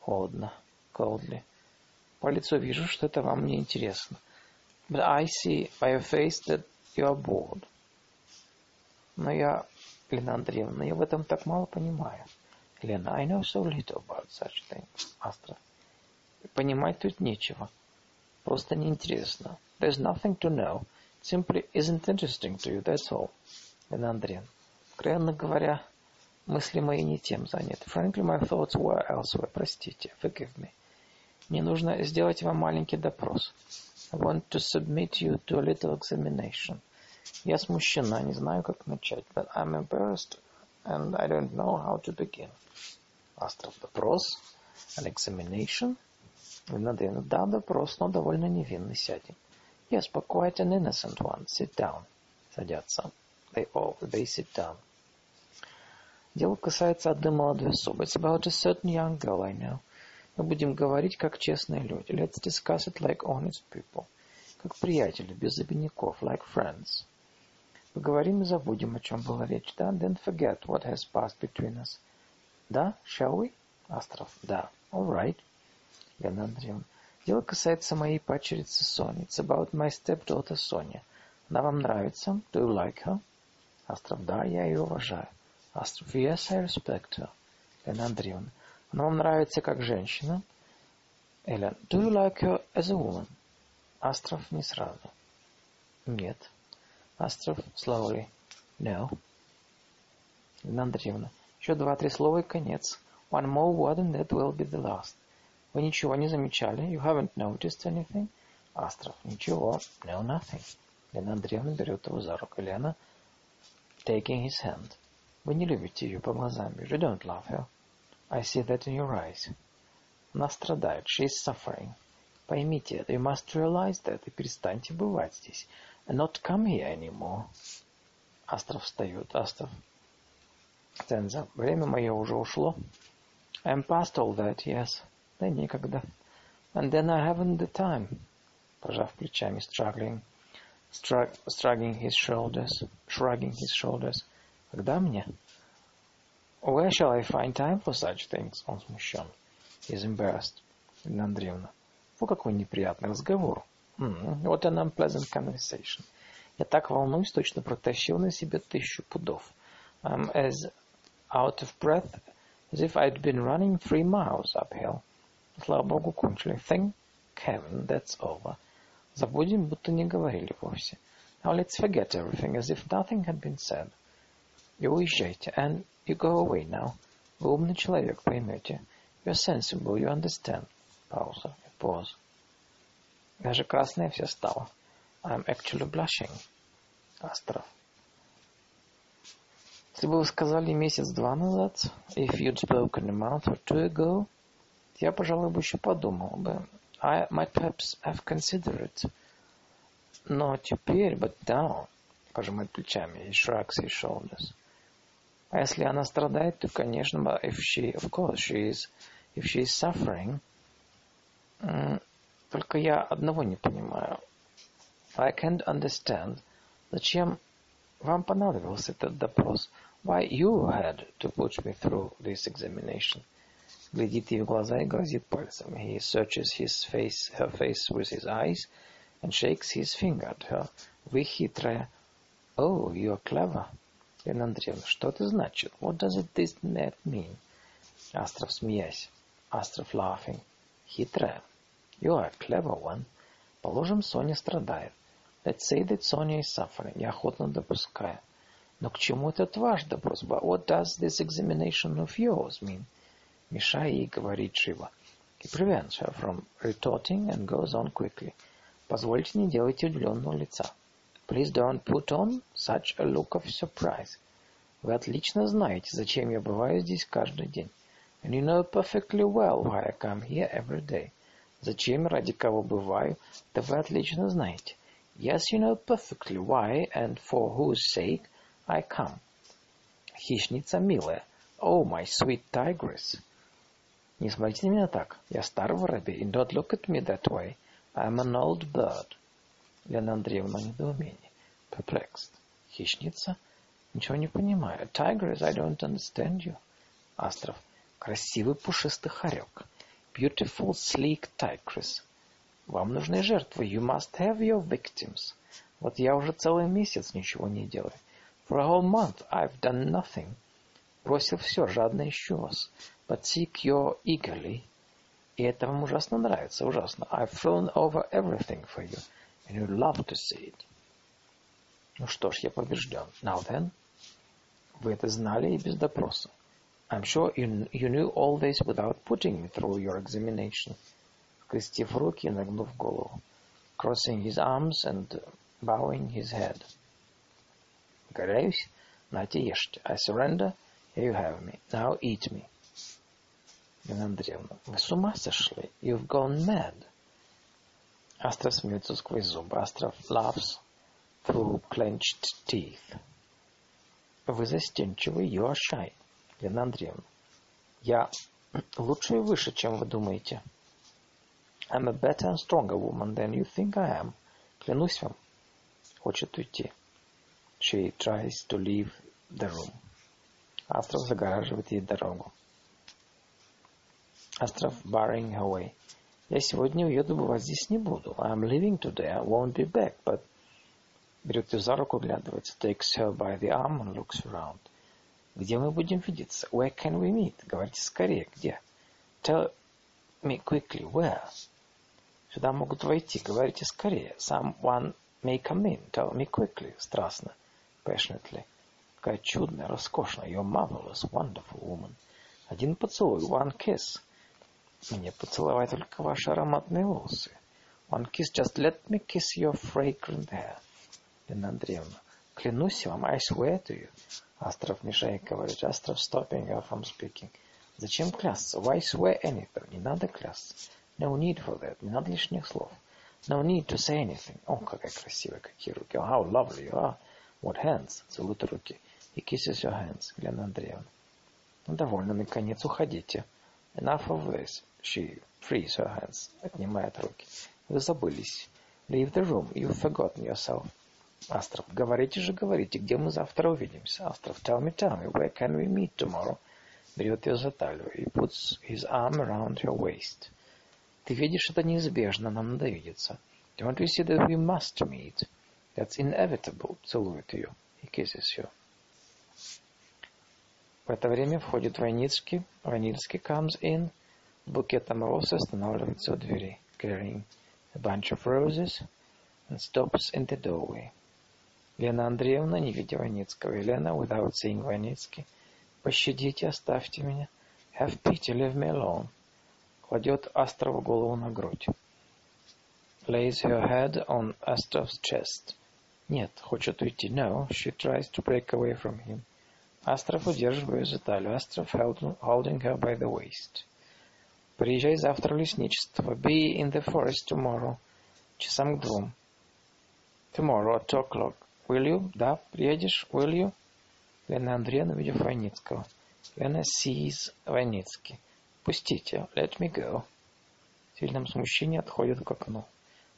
Холодно. Coldly. По лицу вижу, что это вам не интересно. But I see by your face that you are bored. Но я, Лена Андреевна, я в этом так мало понимаю. Лена, I know so little about such things. Астра. Понимать тут нечего. Просто неинтересно. There's nothing to know. It simply isn't interesting to you, that's all. Лена Андреевна. Откровенно говоря, мысли мои не тем заняты. Frankly, my thoughts were elsewhere. Простите, forgive me. Мне нужно сделать вам маленький допрос. I want to submit you to a little examination. Я смущена, не знаю, как начать, but I'm embarrassed and I don't know how to begin. Астров допрос, an examination. Надо, да, допрос, но довольно невинный, сядем. Yes, but quite an innocent one. Sit down. Садятся. They all, they sit down. Дело касается одной молодой особы. It's about a certain young girl I know. Мы будем говорить, как честные люди. Let's discuss it like honest people. Как приятели, без обиняков, like friends. Поговорим и забудем, о чем была речь, да? Then forget what has passed between us. Да? Shall we? Астров. Да. All right. Лена Андреевна. Дело касается моей падчерицы Сони. It's about my stepdaughter Соня. Она вам нравится? Do you like her? Астров. Да, я ее уважаю. Астров. Yes, I respect her. Лена Андреевна. Она вам нравится как женщина? Эллен. Do you like her as a woman? Астров не сразу. Нет. Астров slowly. No. Лена Андреевна. Еще два-три слова и конец. One more word and that will be the last. Вы ничего не замечали? You haven't noticed anything? Астров. Ничего. No, nothing. Лена Андреевна берет его за руку. Лена, taking his hand. Вы не любите ее по глазам. You don't love her. I see that in your eyes. Она страдает. She is suffering. Поймите это. You must realize that. И перестаньте бывать здесь. And not come here anymore. Астров встает. Астров up. Время мое уже ушло. I'm past all that, yes. Да некогда. And then I haven't the time. Пожав плечами, struggling, strug, shrugging his shoulders, shrugging his shoulders. Когда мне? Where shall I find time for such things? Он смущен. He's embarrassed. Ирина Андреевна. Фу, какой неприятный разговор. Mm, what an unpleasant conversation. Я так волнуюсь, точно протащил на себе тысячу пудов. I'm as out of breath as if I'd been running three miles uphill. Слава Богу, кончили. Thank heaven, that's over. Забудем, будто не говорили вовсе. Now let's forget everything, as if nothing had been said. И уезжайте, and you go away now. Вы умный человек, поймете. You're sensible, you understand. Пауза. Pause. Даже красная вся стала. I'm actually blushing. Астров. Если бы вы сказали месяц-два назад, if you'd spoken a month or two ago, я, пожалуй, бы еще подумал бы. I might perhaps have considered. Но теперь, but now, пожимает плечами, he shrugs his shoulders. А если она страдает, то, конечно, if she, of course, she is, if she is suffering, только я одного не понимаю. I can't understand, зачем вам понадобился этот допрос. Why you had to put me through this examination? Глядит ей в глаза и грозит пальцем. He searches his face, her face with his eyes and shakes his finger at her. Вы хитрая. Oh, you're clever. Лена Андреевна, что это значит? What does it this net mean? Астров, смеясь. Астров, laughing. Хитрая. You are a clever one. Положим, Соня страдает. Let's say that Sonia is suffering. Я охотно допускаю. Но к чему этот ваш допрос? But what does this examination of yours mean? Мешая ей говорить живо. He prevents her from retorting and goes on quickly. Позвольте, не делайте удивленного лица. Please don't put on such a look of surprise. Вы отлично знаете, зачем я бываю здесь каждый день. And you know perfectly well why I come here every day. Зачем, ради кого бываю, да вы отлично знаете. Yes, you know perfectly why and for whose sake I come. Хищница милая. Oh, my sweet tigress. Не смотрите на меня так. Я старый воробей. And don't look at me that way. I'm an old bird. Лена Андреевна недоумение. Perplexed. Хищница? Ничего не понимаю. Tigress, I don't understand you. Астров. Красивый пушистый хорек. Beautiful, sleek tigress. Вам нужны жертвы. You must have your victims. Вот я уже целый месяц ничего не делаю. For a whole month I've done nothing. Бросил все, жадно ищу вас. But seek your eagerly. И это вам ужасно нравится, ужасно. I've thrown over everything for you. And you love to see it. Ну что ж, я побежден. Now then. Вы это знали и без допроса. I'm sure you, you knew all this without putting me through your examination. скрестив руки и нагнув голову, crossing his arms and bowing his head. Горяюсь, нате ешьте. I surrender, here you have me. Now eat me. Нина Андреевна, вы с ума сошли? You've gone mad. Астров смеется сквозь зубы. Астров laughs through clenched teeth. Вы застенчивый, you are shy. Лена Андреевна, я лучше и выше, чем вы думаете. I'm a better and stronger woman than you think I am. Клянусь вам. Хочет уйти. She tries to leave the room. Астров загораживает ей дорогу. Астров barring her way. Я сегодня уеду, бывать здесь не буду. I'm leaving today. I won't be back, but... Берет ее за руку, оглядывается. Takes her by the arm and looks around. Где мы будем видеться? Where can we meet? Говорите скорее. Где? Tell me quickly. Where? Сюда могут войти. Говорите скорее. Someone may come in. Tell me quickly. Страстно. Passionately. Какая чудная, роскошная. You're marvelous, wonderful woman. Один поцелуй. One kiss. Мне поцеловать только ваши ароматные волосы. One kiss, just let me kiss your fragrant hair. Лена Андреевна, клянусь вам, I swear to you. Астров мешает говорить. Астров stopping her from speaking. Зачем клясться? Why swear anything? Не надо клясться. No need for that. Не надо лишних слов. No need to say anything. О, какая красивая, какие руки. Oh, how lovely you are. What hands? Целует руки. He kisses your hands. Елена Андреевна. Ну, довольно, наконец, уходите. Enough of this. She frees her hands. Отнимает руки. Вы забылись. Leave the room. You've forgotten yourself. Астров, говорите же, говорите, где мы завтра увидимся? Астров, tell me, tell me, where can we meet tomorrow? Берет ее за талию и puts his arm around her waist. Ты видишь, это неизбежно, нам надо видеться. Don't you see that we must meet? That's inevitable. Целует ее. He kisses her. В это время входит Войницкий. Войницкий comes in. Букетом роз останавливается у двери. Carrying a bunch of roses and stops in the doorway. Лена Андреевна, не видя Войницкого. Елена, without seeing Войницкий. Пощадите, оставьте меня. Have pity, leave me alone. Кладет Астрову голову на грудь. Lays her head on Astrov's chest. Нет, хочет уйти. No, she tries to break away from him. Астров удерживает за талию. Астров holding her by the waist. Приезжай завтра в лесничество. Be in the forest tomorrow. Часам к двум. Tomorrow at two o'clock. Will you? Да, приедешь? Will you? Лена Андреевна, видев Войницкого. Лена sees Войницкий. Пустите. Let me go. В сильном смущении отходит к окну.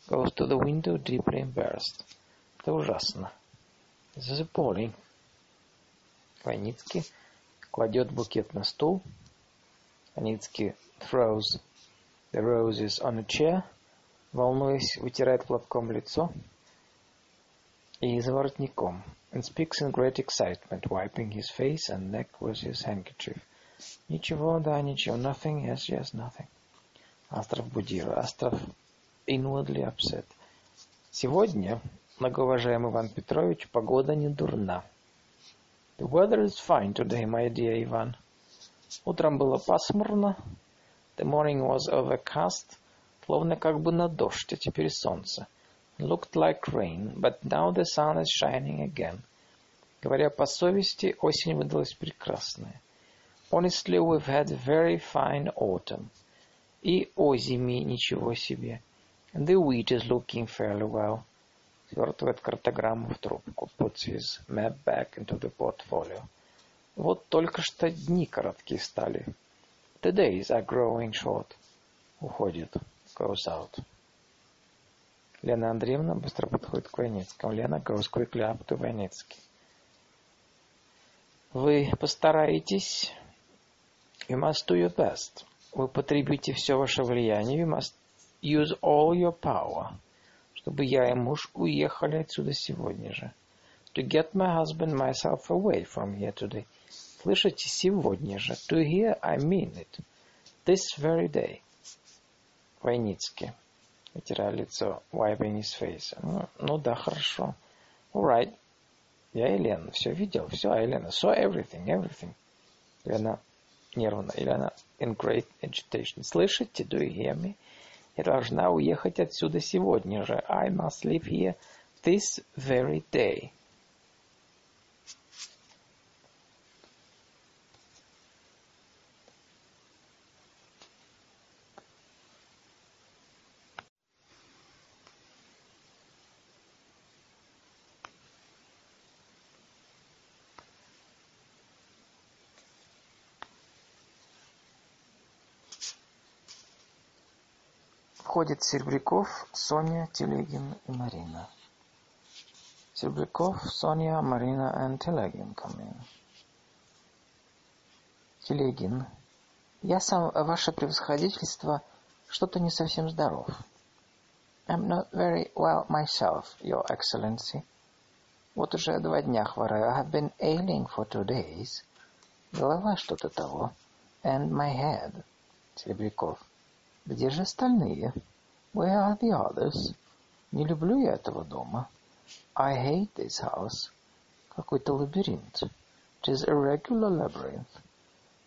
Goes to the window, deeply embarrassed. Это ужасно. This is appalling. Войницкий кладет букет на стул. Войницкий throws the roses on a chair. Волнуясь, вытирает платком лицо и за. And speaks in great excitement, wiping his face and neck with his handkerchief. Ничего, да, ничего. Nothing, yes, yes, nothing. Астров Будира. Астров inwardly upset. Сегодня, многоуважаемый Иван Петрович, погода не дурна. The weather is fine today, my dear Ivan. Утром было пасмурно. The morning was overcast, словно как бы на дождь, а теперь солнце. Looked like rain, but now the sun is shining again. Говоря по совести, осень выдалась прекрасная. Honestly, we've had very fine autumn. И озими ничего себе. The wheat is looking fairly well. Свертывает картограмму в трубку. Puts his map back into the portfolio. Вот только что дни короткие стали. The days are growing short. Уходит. Goes out. Лена Андреевна быстро подходит к Войницкому. Лена goes quickly up to Войницкий. Вы постараетесь. You must do your best. Вы потребите все ваше влияние. You must use all your power. Чтобы я и муж уехали отсюда сегодня же. To get my husband myself away from here today. Слышите, сегодня же. To hear, I mean it. This very day. Войницкий. Вытирая лицо. Wiping his face. Ну, ну да, хорошо. All right. Я Елена. Все видел. Все, Елена. Saw everything. Everything. Елена нервно. Елена in great agitation. Слышите? Do you hear me? Я должна уехать отсюда сегодня же. I must leave here this very day. Входят Серебряков, Соня, Телегин и Марина. Серебряков, Соня, Марина and Телегин come in. Телегин. Я сам, ваше превосходительство, что-то не совсем здоров. I'm not very well myself, your excellency. Вот уже два дня хвораю. I have been ailing for two days. Голова что-то того. And my head. Серебряков. Где же остальные? Where are the others? Не люблю я этого дома. I hate this house. Какой-то лабиринт. It is a regular labyrinth.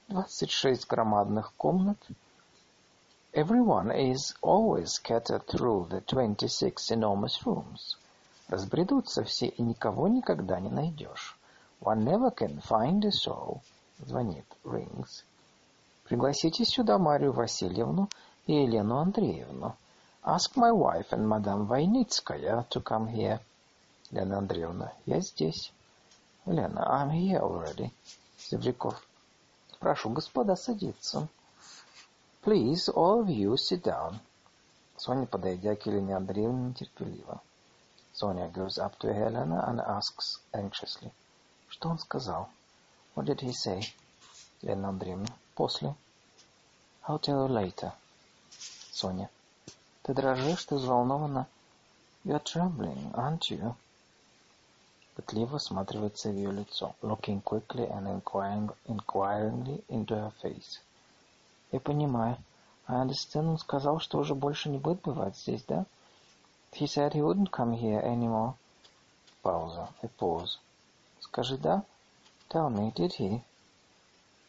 Двадцать шесть громадных комнат. Everyone is always scattered through the twenty-six enormous rooms. Разбредутся все, и никого никогда не найдешь. One never can find a soul. Звонит. Rings. Пригласите сюда Марию Васильевну и Елену Андреевну. Ask my wife and Madame Войницкая to come here. Лена Андреевна, я здесь. Лена, I'm here already. Зевряков. Прошу, господа, садиться. Please, all of you, sit down. Соня, подойдя к Елене Андреевне, нетерпеливо. Sonia goes up to Helena and asks anxiously. Что он сказал? What did he say? Елена Андреевна. После. I'll tell you later. Соня. Ты дрожишь, ты взволнована. You're trembling, aren't you? Пытливо всматривается в ее лицо, looking quickly and inquiring, inquiringly into her face. Я понимаю. I understand, он сказал, что уже больше не будет бывать здесь, да? He said he wouldn't come here anymore. Пауза. A pause. Скажи «да». Tell me, did he?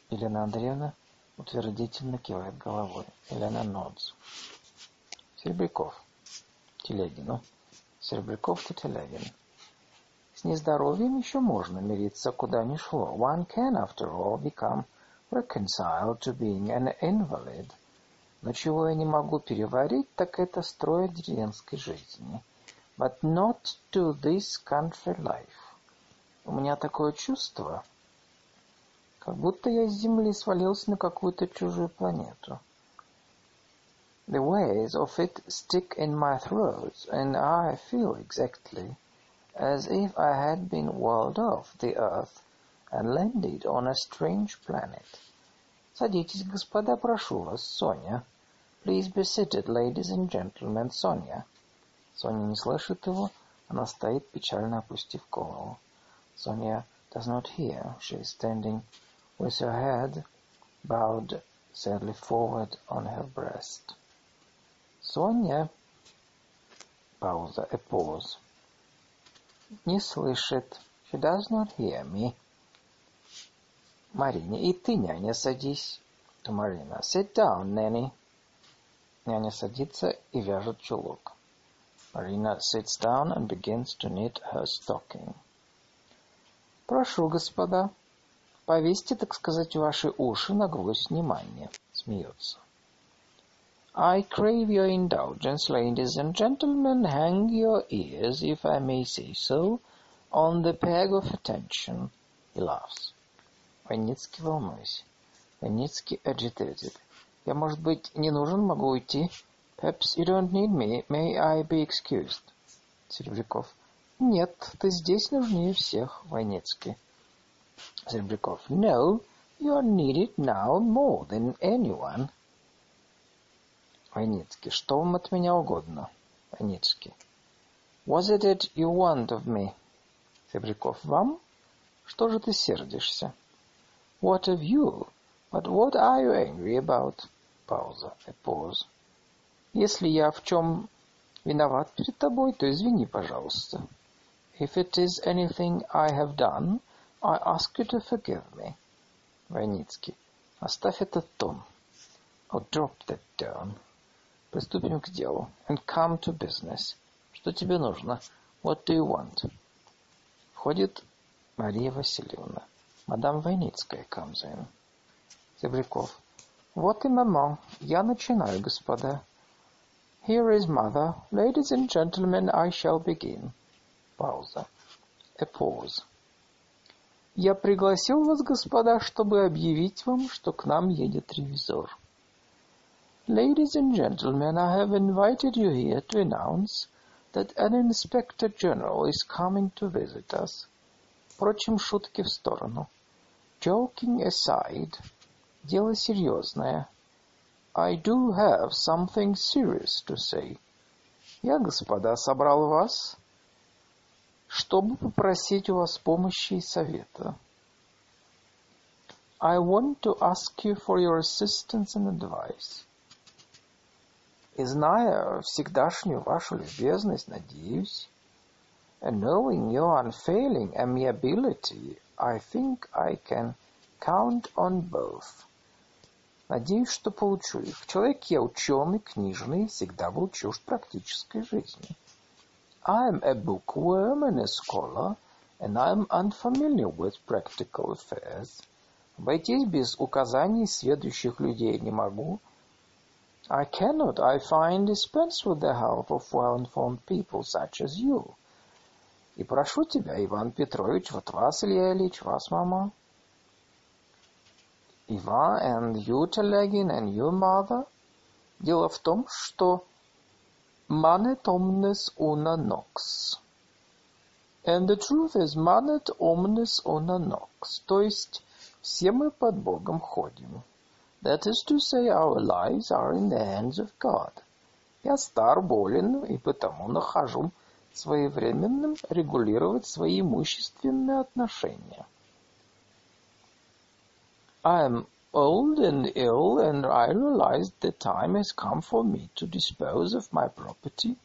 Елена Андреевна утвердительно кивает головой. Елена nods. Серебряков. Телегину. Серебряков to Телегин. С нездоровьем еще можно мириться, куда ни шло. One can, after all, become reconciled to being an invalid. Но чего я не могу переварить, так это строя деревенской жизни. But not to this country life. У меня такое чувство, как будто я с Земли свалился на какую-то чужую планету. The ways of it stick in my throat, and I feel exactly as if I had been whirled off the earth and landed on a strange planet. Садитесь, господа, прошу вас, Соня. Please be seated, ladies and gentlemen, Соня. Соня не слышит его, она стоит, печально опустив голову. Sonia does not hear. She is standing with her head bowed sadly forward on her breast. Соня... Пауза. A pause. Не слышит. She does not hear me. Марине, и ты, няня, садись. To Marina. Sit down, Nanny. Няня садится и вяжет чулок. Marina sits down and begins to knit her stocking. Прошу, господа, повесьте, так сказать, ваши уши на гвоздь внимания. Смеется. I crave your indulgence, ladies and gentlemen. Hang your ears, if I may say so, on the peg of attention. He laughs. Войницкий волнуюсь. Войницкий agitated. Я, может быть, не нужен, могу уйти. Perhaps you don't need me. May I be excused? Серебряков. Нет, ты здесь нужнее всех, Войницкий. Серебряков. No, you are needed now more than anyone. Войницкий. Что вам от меня угодно? Войницкий. Was it it you want of me? Серебряков. Вам? Что же ты сердишься? What of you? But what are you angry about? Пауза. A pause. Если я в чем виноват перед тобой, то извини, пожалуйста. If it is anything I have done, I ask you to forgive me. Войницкий. Оставь этот тон. Oh, drop that tone. Приступим к делу. And come to business. Что тебе нужно? What do you want? Входит Мария Васильевна. Мадам Войницкая comes in. Зебряков. Вот и мама. Я начинаю, господа. Here is mother. Ladies and gentlemen, I shall begin. Пауза. A pause. Я пригласил вас, господа, чтобы объявить вам, что к нам едет ревизор. Ladies and gentlemen, I have invited you here to announce that an inspector general is coming to visit us. Впрочем, шутки в сторону. Joking aside, дело серьезное. I do have something serious to say. Я, господа, собрал вас, чтобы попросить у вас помощи и совета. I want to ask you for your assistance and advice. И зная всегдашнюю вашу любезность, надеюсь, and knowing your unfailing amiability, I think I can count on both. Надеюсь, что получу их. Человек я ученый, книжный, всегда был чужд практической жизни. I am a bookworm and a scholar, and I am unfamiliar with practical affairs. Обойтись без указаний сведущих людей не могу. I cannot, I find, dispense with the help of well-informed people such as you. И прошу тебя, Иван Петрович, вот вас, Илья Ильич, вас, мама. Иван and you, Телегин, and you, mother. Дело в том, что manet omnes una nox. And the truth is manet omnes una nox. То есть все мы под Богом ходим. That is to say, our lives are in the hands of God. Я стар, болен, и потому нахожу своевременным регулировать свои имущественные отношения. I am old and ill, and I realize the time has come for me to dispose of my property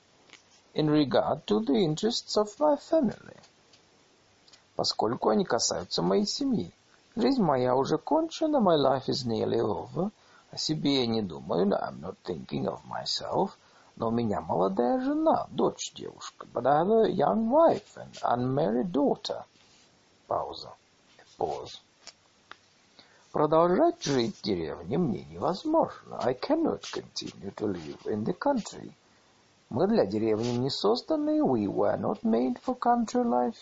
in regard to the interests of my family. Поскольку они касаются моей семьи. Жизнь моя уже кончена, my life is nearly over. О себе я не думаю, I'm not thinking of myself. Но у меня молодая жена, дочь девушка. But I have a young wife and unmarried daughter. Пауза. Pause. Продолжать жить в деревне мне невозможно. I cannot continue to live in the country. Мы для деревни не созданы. We were not made for country life.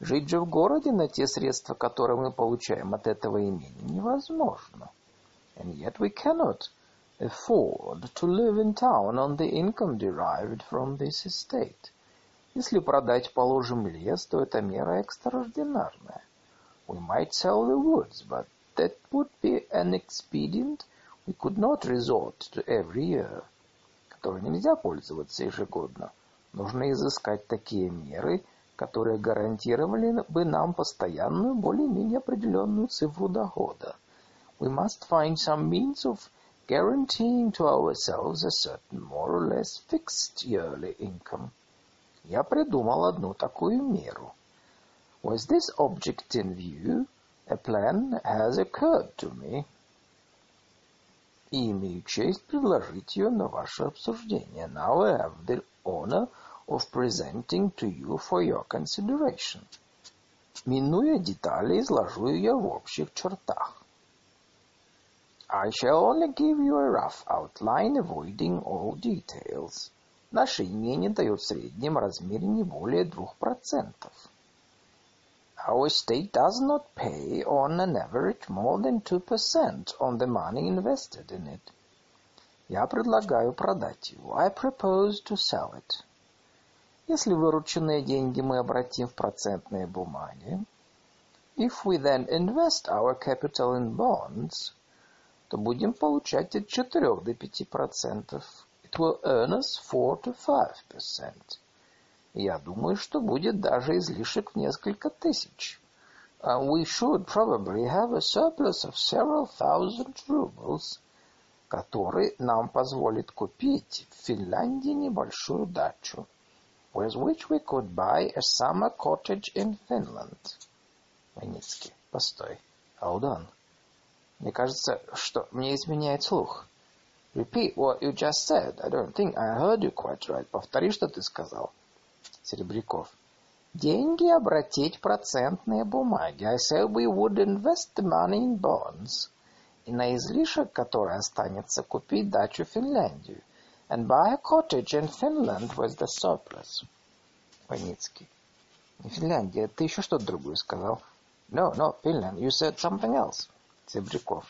Жить же в городе на те средства, которые мы получаем от этого имени, невозможно. And yet we cannot afford to live in town on the income derived from this estate. Если продать, положим, лес, то это мера экстраординарная. We might sell the woods, but that would be an expedient we could not resort to every year, которой нельзя пользоваться ежегодно. Нужно изыскать такие меры, которые гарантировали бы нам постоянную, более-менее определенную цифру дохода. We must find some means of guaranteeing to ourselves a certain more or less fixed yearly income. Я придумал одну такую меру. With this object in view, a plan has occurred to me. И имею честь предложить ее на ваше обсуждение. Now I have the honor of presenting to you for your consideration. Минуя детали, изложу ее в общих чертах. I shall only give you a rough outline, avoiding all details. Наше имение дает в среднем размере не более двух процентов. Our state does not pay on an average more than 2% on the money invested in it. Я предлагаю продать его. I propose to sell it. Если вырученные деньги мы обратим в процентные бумаги, if we then invest our capital in bonds, то будем получать от 4 до 5%. It will earn us 4 to 5%. Я думаю, что будет даже излишек в несколько тысяч. And we should probably have a surplus of several thousand rubles, который нам позволит купить в Финляндии небольшую дачу with which we could buy a summer cottage in Finland. Войницкий. Постой. Hold on. Мне кажется, что мне изменяет слух. Repeat what you just said. I don't think I heard you quite right. Повтори, что ты сказал. Серебряков. Деньги обратить процентные бумаги. I said we would invest the money in bonds. И на излишек, который останется, купить дачу в Финляндию and buy a cottage in Finland with the surplus. Войницкий. Не Финляндия, ты еще что-то другое сказал. No, no, Finland, you said something else. Серебряков.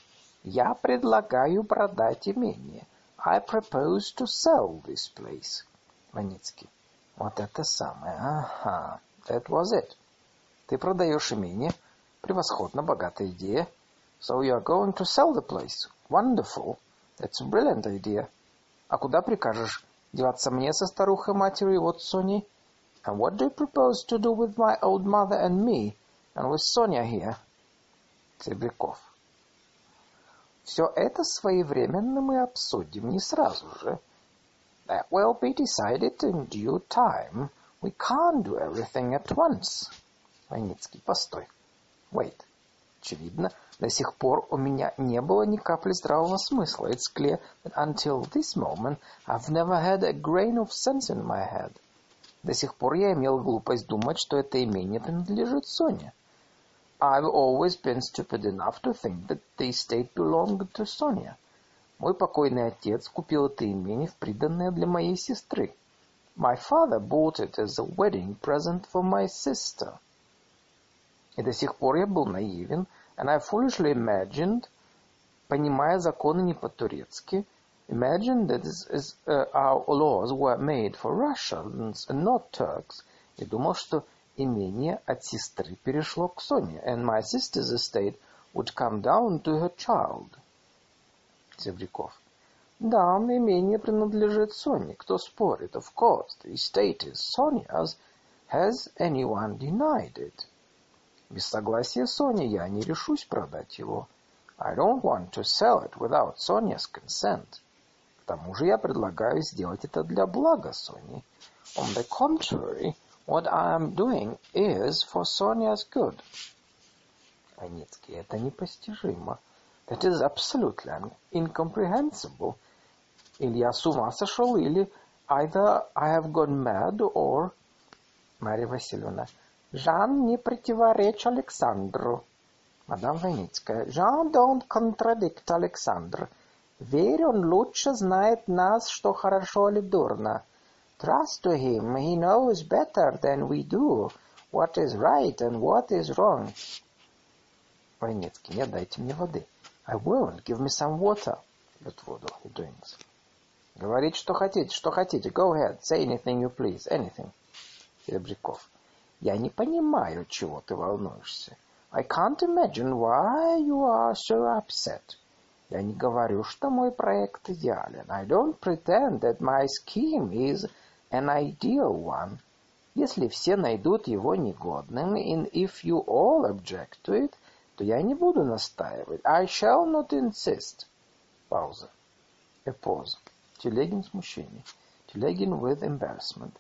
Я предлагаю продать имение. I propose to sell this place. Ваницкий. Вот это самое. Ага. That was it. Ты продаешь имение. Превосходно, богатая идея. So you are going to sell the place. Wonderful. That's a brilliant idea. А куда прикажешь деваться мне со старухой-матерью вот Соней? And what do you propose to do with my old mother and me, and with Sonia here? Серебряков. Все это своевременно мы обсудим, не сразу же. That will be decided in due time. We can't do everything at once. Войницкий, постой. Wait. Очевидно, до сих пор у меня не было ни капли здравого смысла. It's clear that until this moment I've never had a grain of sense in my head. До сих пор я имел глупость думать, что это имение принадлежит Соне. I've always been stupid enough to think that the estate belonged to Sonia. Мой покойный отец купил это имение в приданное для моей сестры. My father bought it as a wedding present for my sister. И до сих пор я был наивен, and I foolishly imagined, понимая законы не по-турецки, imagined that is, is, uh, our laws were made for Russians and not Turks, и думал, что имение от сестры перешло к Соне, and my sister's estate would come down to her child. Зебряков. Да, имение принадлежит Соне. Кто спорит? Of course, the estate is Sonia's. Has anyone denied it? Без согласия Сони я не решусь продать его. I don't want to sell it without Sonia's consent. К тому же я предлагаю сделать это для блага Сони. On the contrary, what I am doing is for Sonia's good. Войницкий, это непостижимо. That is absolutely incomprehensible. Или я с ума сошел, или either I have gone mad, or... Марья Васильевна, Жан не противоречь Александру. Мадам Войницкая. Жан don't contradict Александр. Верь, он лучше знает нас, что хорошо или дурно. Trust to him, he knows better than we do what is right and what is wrong. Войницкий, нет, дайте мне воды. I won't. Give me some water. Пьет воду. He drinks. Говорите, что хотите, что хотите. Go ahead. Say anything you please. Anything. Серебряков. Я не понимаю, чего ты волнуешься. I can't imagine why you are so upset. Я не говорю, что мой проект идеален. I don't pretend that my scheme is an ideal one. Если все найдут его негодным, and if you all object to it, то я не буду настаивать. I shall not insist. Пауза. A pause. Телегин смущение. Телегин with embarrassment.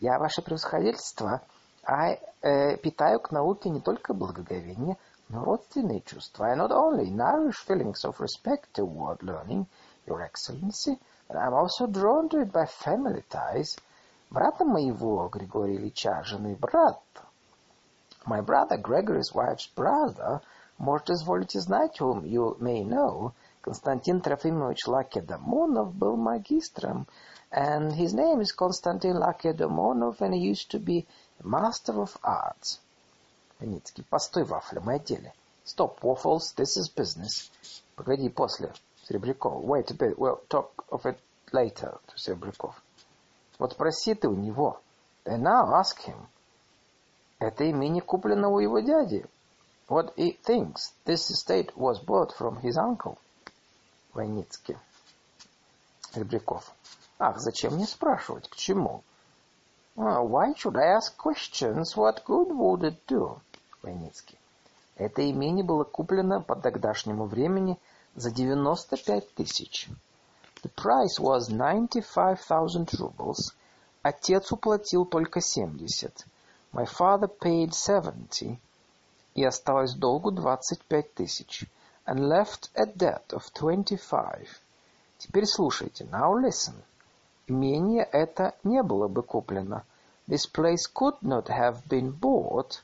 Я, ваше превосходительство, I э, питаю к науке не только благоговение, но родственные чувства. I not only nourish feelings of respect toward learning, your excellency, but I'm also drawn to it by family ties. Брата моего, Григория Ильича, жены брат, my brother Gregory's wife's brother, можете изволите знать, whom you may know, Константин Трофимович Лакедомонов был магистром, and his name is Konstantin Lakedomonov, and he used to be Master of Arts. Ваницкий. Постой, вафля, мы о деле. Stop, Waffles, this is business. Погоди, после. Серебряков. Wait a bit, we'll talk of it later. Серебряков. Вот спроси ты у него. And now ask him. Это имение куплено у его дяди. What he thinks this estate was bought from his uncle. Войницкий. Серебряков. Ах, зачем мне спрашивать? К чему? Why should I ask questions? What good would it do? Войницкий. Это имение было куплено по тогдашнему времени за 95 тысяч. The price was 95,000 rubles. Отец уплатил только 70. My father paid 70. И осталось долгу 25 тысяч. And left a debt of 25. Теперь слушайте. Now listen. Имение это не было бы куплено. This place could not have been bought,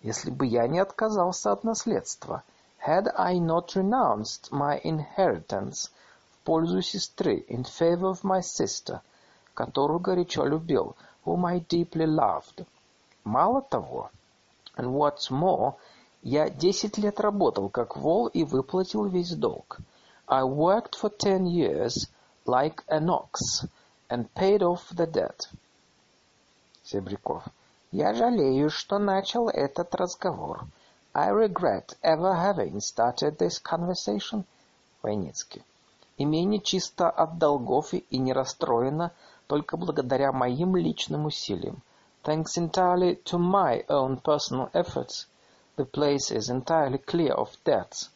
если бы я не отказался от наследства. Had I not renounced my inheritance в пользу сестры, in favor of my sister, которую горячо любил, whom I deeply loved. Мало того, and what's more, я десять лет работал как вол и выплатил весь долг. I worked for ten years like an ox and paid off the debt. Серебряков. Я жалею, что начал этот разговор. I regret ever having started this conversation. Войницкий. Имение чисто от долгов и не расстроено только благодаря моим личным усилиям. Thanks entirely to my own personal efforts, the place is entirely clear of debts.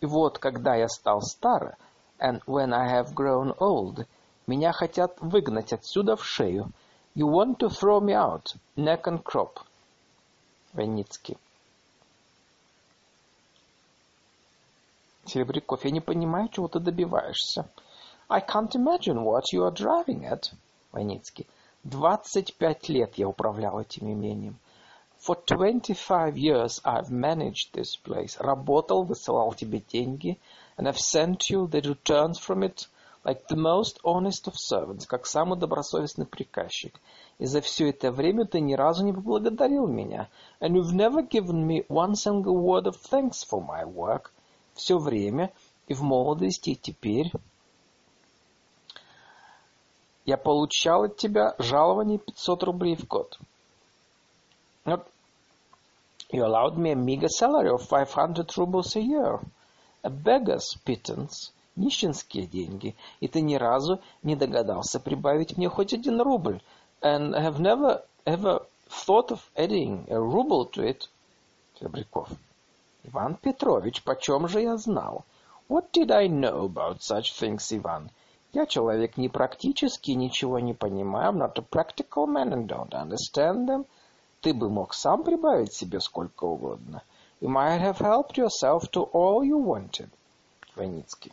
И вот, когда я стал стар, and when I have grown old, меня хотят выгнать отсюда в шею. You want to throw me out, neck and crop. Войницкий. Серебряков, я не понимаю, чего ты добиваешься. I can't imagine what you are driving at. Войницкий. Двадцать пять лет я управлял этим имением. For twenty-five years I've managed this place. Работал, высылал тебе деньги, and I've sent you the returns from it like the most honest of servants, как самый добросовестный приказчик. И за все это время ты ни разу не поблагодарил меня. And you've never given me one single word of thanks for my work все время и в молодости, и теперь. Я получал от тебя жалование 500 рублей в год. You allowed me a meager salary of 500 rubles a year. A beggar's pittance. Нищенские деньги. И ты ни разу не догадался прибавить мне хоть один рубль. And have never ever thought of adding a ruble to it. Фабриков. Иван Петрович, почем же я знал? What did I know about such things, Иван? Я человек не практический, ничего не понимаю. I'm not a practical man and don't understand them. Ты бы мог сам прибавить себе сколько угодно. You might have helped yourself to all you wanted. Ваницкий.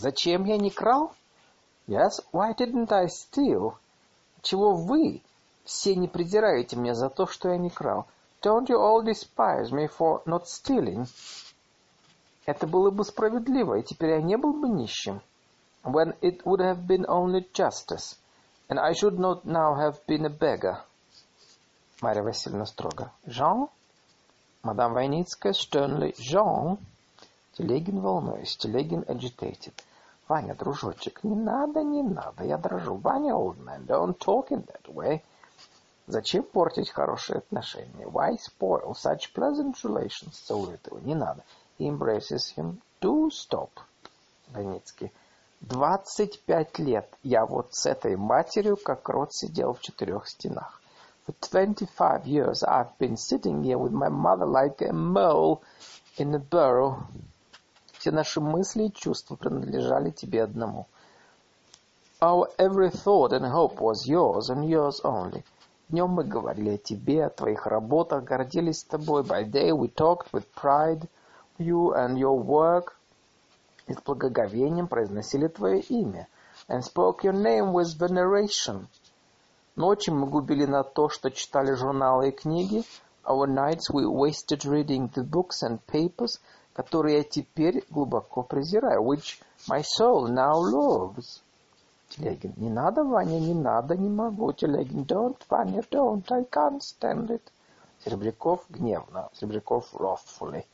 Зачем я не крал? Yes, why didn't I steal? Чего вы все не придираете мне за то, что я не крал? Don't you all despise me for not stealing? Это было бы справедливо, и теперь я не был бы нищим. When it would have been only justice, and I should not now have been a beggar. Марья Васильевна строго. Jean? Мадам Войницкая sternly. Jean? Телегин волнуясь. Телегин agitated. Ваня, дружочек, не надо, не надо, я дрожу. Ваня, old man, don't talk in that way. Зачем портить хорошие отношения? Why spoil such pleasant relations? Целует его. Не надо. He embraces him. Do stop. Ганицкий. Двадцать пять лет я вот с этой матерью как рот сидел в четырех стенах. For twenty-five years I've been sitting here with my mother like a mole in a burrow. Все наши мысли и чувства принадлежали тебе одному. Our every thought and hope was yours and yours only. Днем мы говорили о тебе, о твоих работах, гордились тобой. By day we talked with pride you and your work. И с благоговением произносили твое имя. And spoke your name with veneration. Ночи мы губили на то, что читали журналы и книги. Our nights we wasted reading the books and papers, которые я теперь глубоко презираю, which my soul now loves. Телегин. Не надо, Ваня, не надо, не могу. Телегин. Don't, Ваня, don't, I can't stand it. Серебряков гневно. Серебряков wrathfully.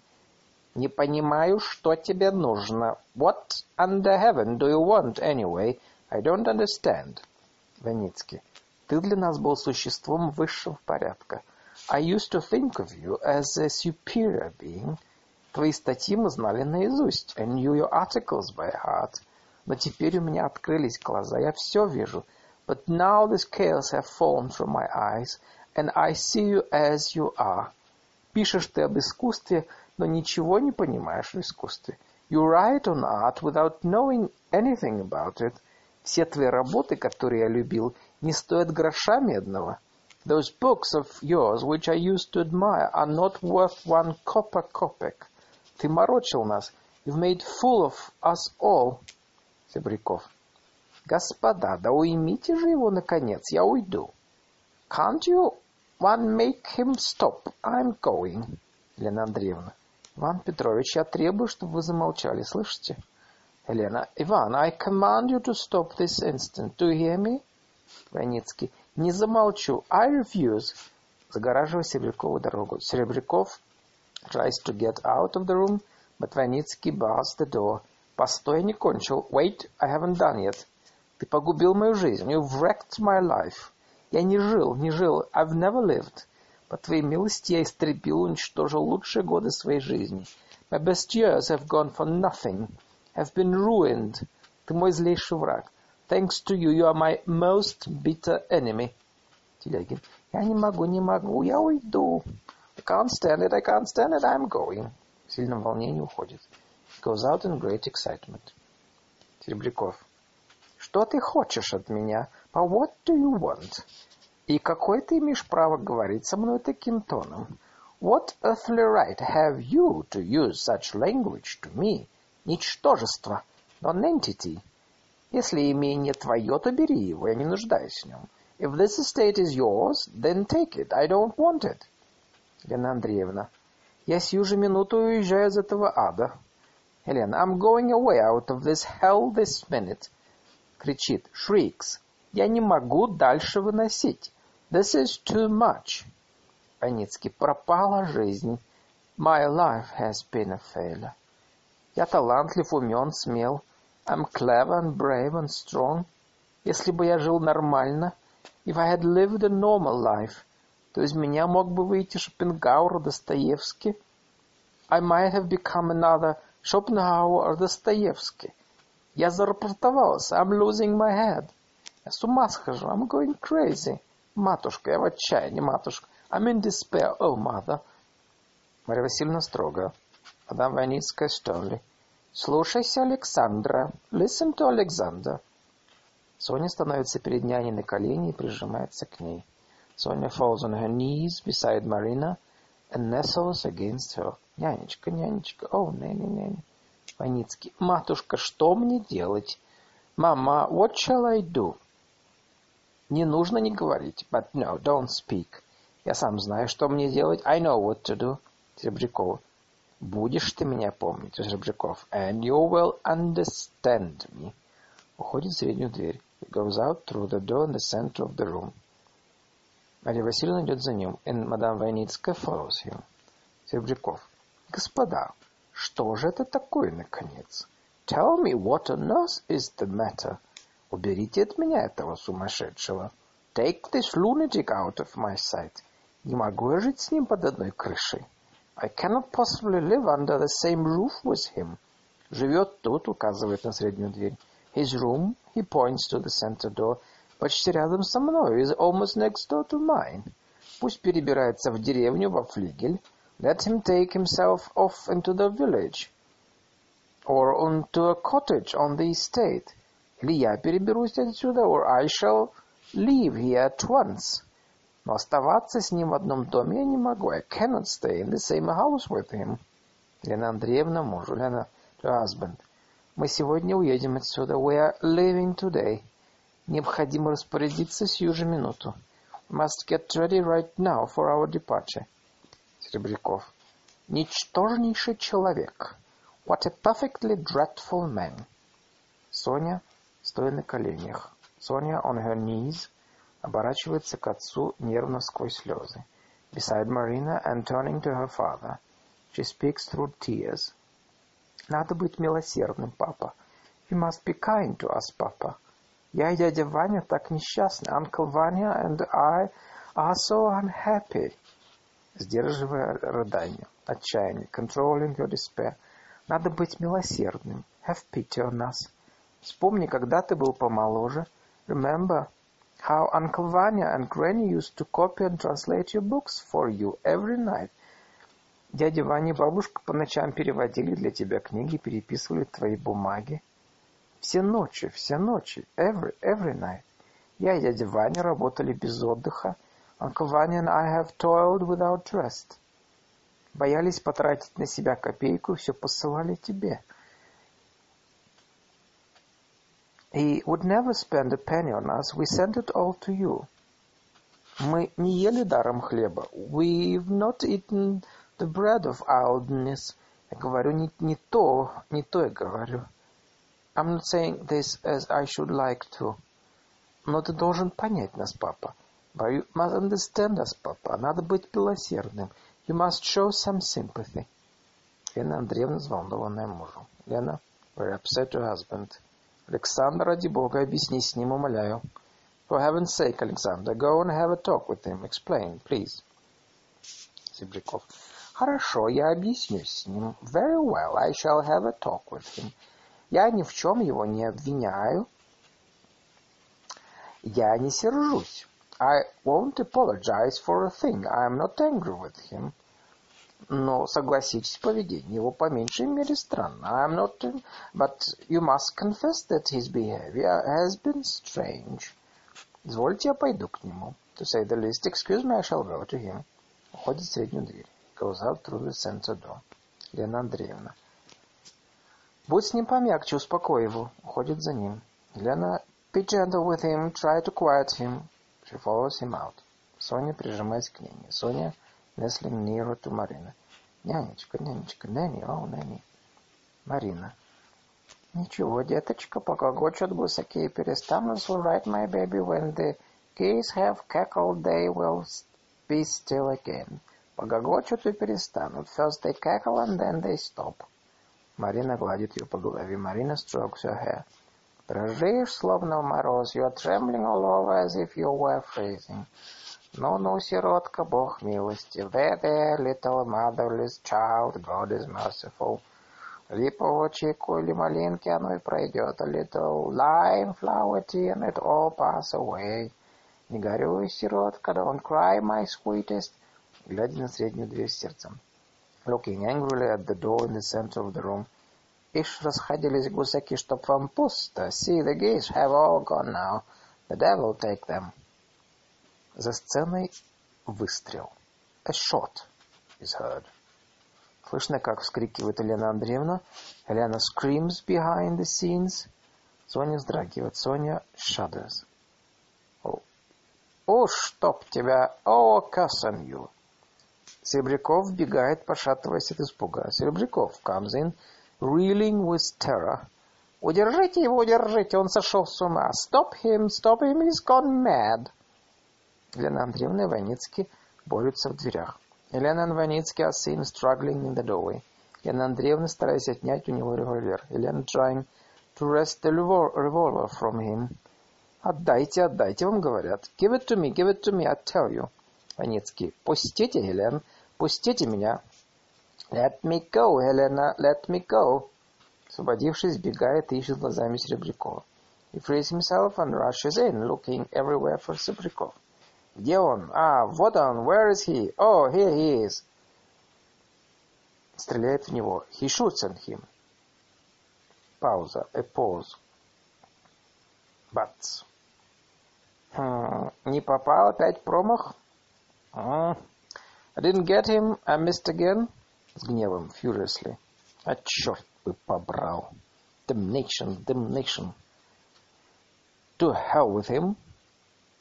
Не понимаю, что тебе нужно. What under heaven do you want anyway? I don't understand. Ваницкий. Ты для нас был существом высшего порядка. I used to think of you as a superior being. Твои статьи мы знали наизусть. I knew your articles by heart. Но теперь у меня открылись глаза, я все вижу. But now the scales have fallen from my eyes, and I see you as you are. Пишешь ты об искусстве, но ничего не понимаешь в искусстве. You write on art without knowing anything about it. Все твои работы, которые я любил, не стоят гроша медного. Those books of yours, which I used to admire, are not worth one copper kopeck. Ты морочил нас. You've made fool of us all. Себряков. Господа, да уймите же его, наконец, я уйду. Can't you one make him stop? I'm going. Елена Андреевна. Иван Петрович, я требую, чтобы вы замолчали, слышите? Елена. Иван, I command you to stop this instant. Do you hear me? Войницкий. Не замолчу. I refuse. Загораживая Серебрякову дорогу. Серебряков tries to get out of the room, but Войницкий bars the door. Постой, я не кончил. Wait, I haven't done yet. Ты погубил мою жизнь. You've wrecked my life. Я не жил, не жил. I've never lived. По твоей милости я истребил, уничтожил лучшие годы своей жизни. My best years have gone for nothing, have been ruined. Ты мой злейший враг. Thanks to you, you are my most bitter enemy. Телягин. Я не могу, не могу, я уйду. Can't stand it, I can't stand it, I'm going. В сильном волнении уходит. Goes out in great excitement. Серебряков. Что ты хочешь от меня? But what do you want? И какое ты имеешь право говорить со мной таким тоном? What earthly right have you to use such language to me? Ничтожество. Non-entity. Если имение твое, то бери его, я не нуждаюсь в нем. If this estate is yours, then take it. I don't want it. Елена Андреевна. Я сию же минуту уезжаю из этого ада. Елена. I'm going away out of this hell this minute. Кричит. Shrieks. Я не могу дальше выносить. This is too much. Паницкий. Пропала жизнь. My life has been a failure. Я талантлив, умен, смел. I'm clever and brave and strong. Если бы я жил нормально, if I had lived a normal life, то из меня мог бы выйти Шопенгауэр, Достоевский. I might have become another or Dostoevsky. Я зарапортовался. I'm losing my head. Я с ума схожу. I'm going crazy. Матушка, я в отчаянии, матушка. I'm in despair. Oh, mother. Марья Васильевна строго. Мадам Войницкая sternly. Слушайся Александра. Listen to Alexander. Соня становится перед няней на колени и прижимается к ней. Соня falls on her knees beside Marina and nestles against her. Нянечка, нянечка, о, няня, няня. Войницкий. Матушка, что мне делать? Мама, what shall I do? Не нужно не говорить. But no, don't speak. Я сам знаю, что мне делать. I know what to do. Серебряков. Будешь ты меня помнить, Серебряков. And you will understand me. Уходит в среднюю дверь. He goes out through the door in the center of the room. Марья Васильевна идет за ним, and Мадам Войницкая him. Серебряков. Господа, что же это такое, наконец? Tell me what on earth is the matter? Уберите от меня этого сумасшедшего. Take this lunatic out of my sight. Не могу я жить с ним под одной крышей. I cannot possibly live under the same roof with him. Живет тут, указывает на среднюю дверь. His room, he points to the center door, почти рядом со мной, is almost next door to mine. Пусть перебирается в деревню, во флигель. Let him take himself off into the village. Or onto a cottage on the estate. Или я переберусь отсюда, or I shall leave here at once. Но оставаться с ним в одном доме я не могу. I cannot stay in the same house with him. Лена Андреевна мужу. Лена to husband. Мы сегодня уедем отсюда. We are leaving today. Необходимо распорядиться сию же минуту. Must get ready right now for our departure. Серебряков. Ничтожнейший человек. What a perfectly dreadful man. Соня, стоя на коленях. Соня on her knees, оборачивается к отцу нервно сквозь слезы. Beside Marina and turning to her father. She speaks through tears. Надо быть милосердным, папа. You must be kind to us, папа. Я и дядя Ваня так несчастны. Uncle Vanya and I are so unhappy. Сдерживая рыдание, отчаяние. Controlling your despair. Надо быть милосердным. Have pity on us. Вспомни, когда ты был помоложе. Remember how Uncle Vanya and Granny used to copy and translate your books for you every night. Дядя Ваня и бабушка по ночам переводили для тебя книги, переписывали твои бумаги. Все ночи, все ночи, every, every night. Я и дядя Ваня работали без отдыха. Uncle Vanya and I have toiled without rest. Боялись потратить на себя копейку, все посылали тебе. He would never spend a penny on us. We sent it all to you. Мы не ели даром хлеба. We've not eaten the bread of idleness. Я говорю не, не то, не то я говорю. I'm not saying this as I should like to. Но ты должен понять нас, папа. But you must understand us, папа. Надо быть милосердным. You must show some sympathy. Лена Андреевна, взволнованная мужу. Лена, very upset to husband. Александр, ради бога, объясни с ним, умоляю. For heaven's sake, Alexander, go and have a talk with him. Explain, please. Серебряков. Хорошо, я объяснюсь с ним. Very well, I shall have a talk with him. Я ни в чем его не обвиняю. Я не сержусь. I won't apologize for a thing. I am not angry with him. Но согласитесь, поведение его по меньшей мере странно. I am not... But you must confess that his behavior has been strange. Извольте, я пойду к нему. To say the least, excuse me, I shall go to him. Уходит в среднюю дверь. Goes out through the center door. Лена Андреевна. Будь с ним помягче, успокой его. Уходит за ним. Лена, be gentle with him, try to quiet him. She follows him out. Соня, прижимаясь к Нине. Соня, nestling nearer to Marina. Нянечка, нянечка, Нэнни, о, Нэнни. Марина. Ничего, деточка, пока гочат гусаки и перестанут служать, my baby, when the geese have cackled, they will be still again. Погогочут и перестанут. First they cackle and then they stop. Марина гладит ее по голове. Марина strokes her hair. Дрожишь, словно в мороз. You're trembling all over as if you were freezing. Ну-ну, сиротка, Бог милости. There, there, little motherless child, God is merciful. Липового чайку или малинки, оно и пройдет. A little lime, flower tea, and it all pass away. Не горюй, сиротка, don't cry, my sweetest. глядя на среднюю дверь с сердцем. Looking angrily at the door in the center of the room. Ишь, расходились гусаки, чтоб вам пусто. See, the geese have all gone now. The devil take them. За сценой выстрел. A shot is heard. Слышно, как вскрикивает Елена Андреевна. Елена screams behind the scenes. Соня вздрагивает. Соня shudders. О, чтоб тебя! О, you! Серебряков бегает, пошатываясь от испуга. Серебряков comes in, reeling with terror. «Удержите его, удержите, он сошел с ума! Stop him, stop him, he's gone mad!» Елена Андреевна и Ваницкий борются в дверях. Елена и Ваницкий seen struggling in the doorway. Елена Андреевна, стараясь отнять у него револьвер. Елена trying to wrest the revolver from him. «Отдайте, отдайте, вам говорят. Give it to me, give it to me, I tell you». Ваницкий. «Пустите, Елена, Пустите меня!» «Let me go, Helena, let me go!» Освободившись, бегает и ищет глазами Серебрякова. He frees himself and rushes in, looking everywhere for Серебряков. Где он? А, вот он. Where is he? Oh, here he is. Стреляет в него. He shoots at him. Пауза. A pause. But. Hmm. Не попал опять промах? Hmm. I didn't get him. I missed again. С гневом, furiously. А черт бы побрал. Damnation, damnation. To hell with him.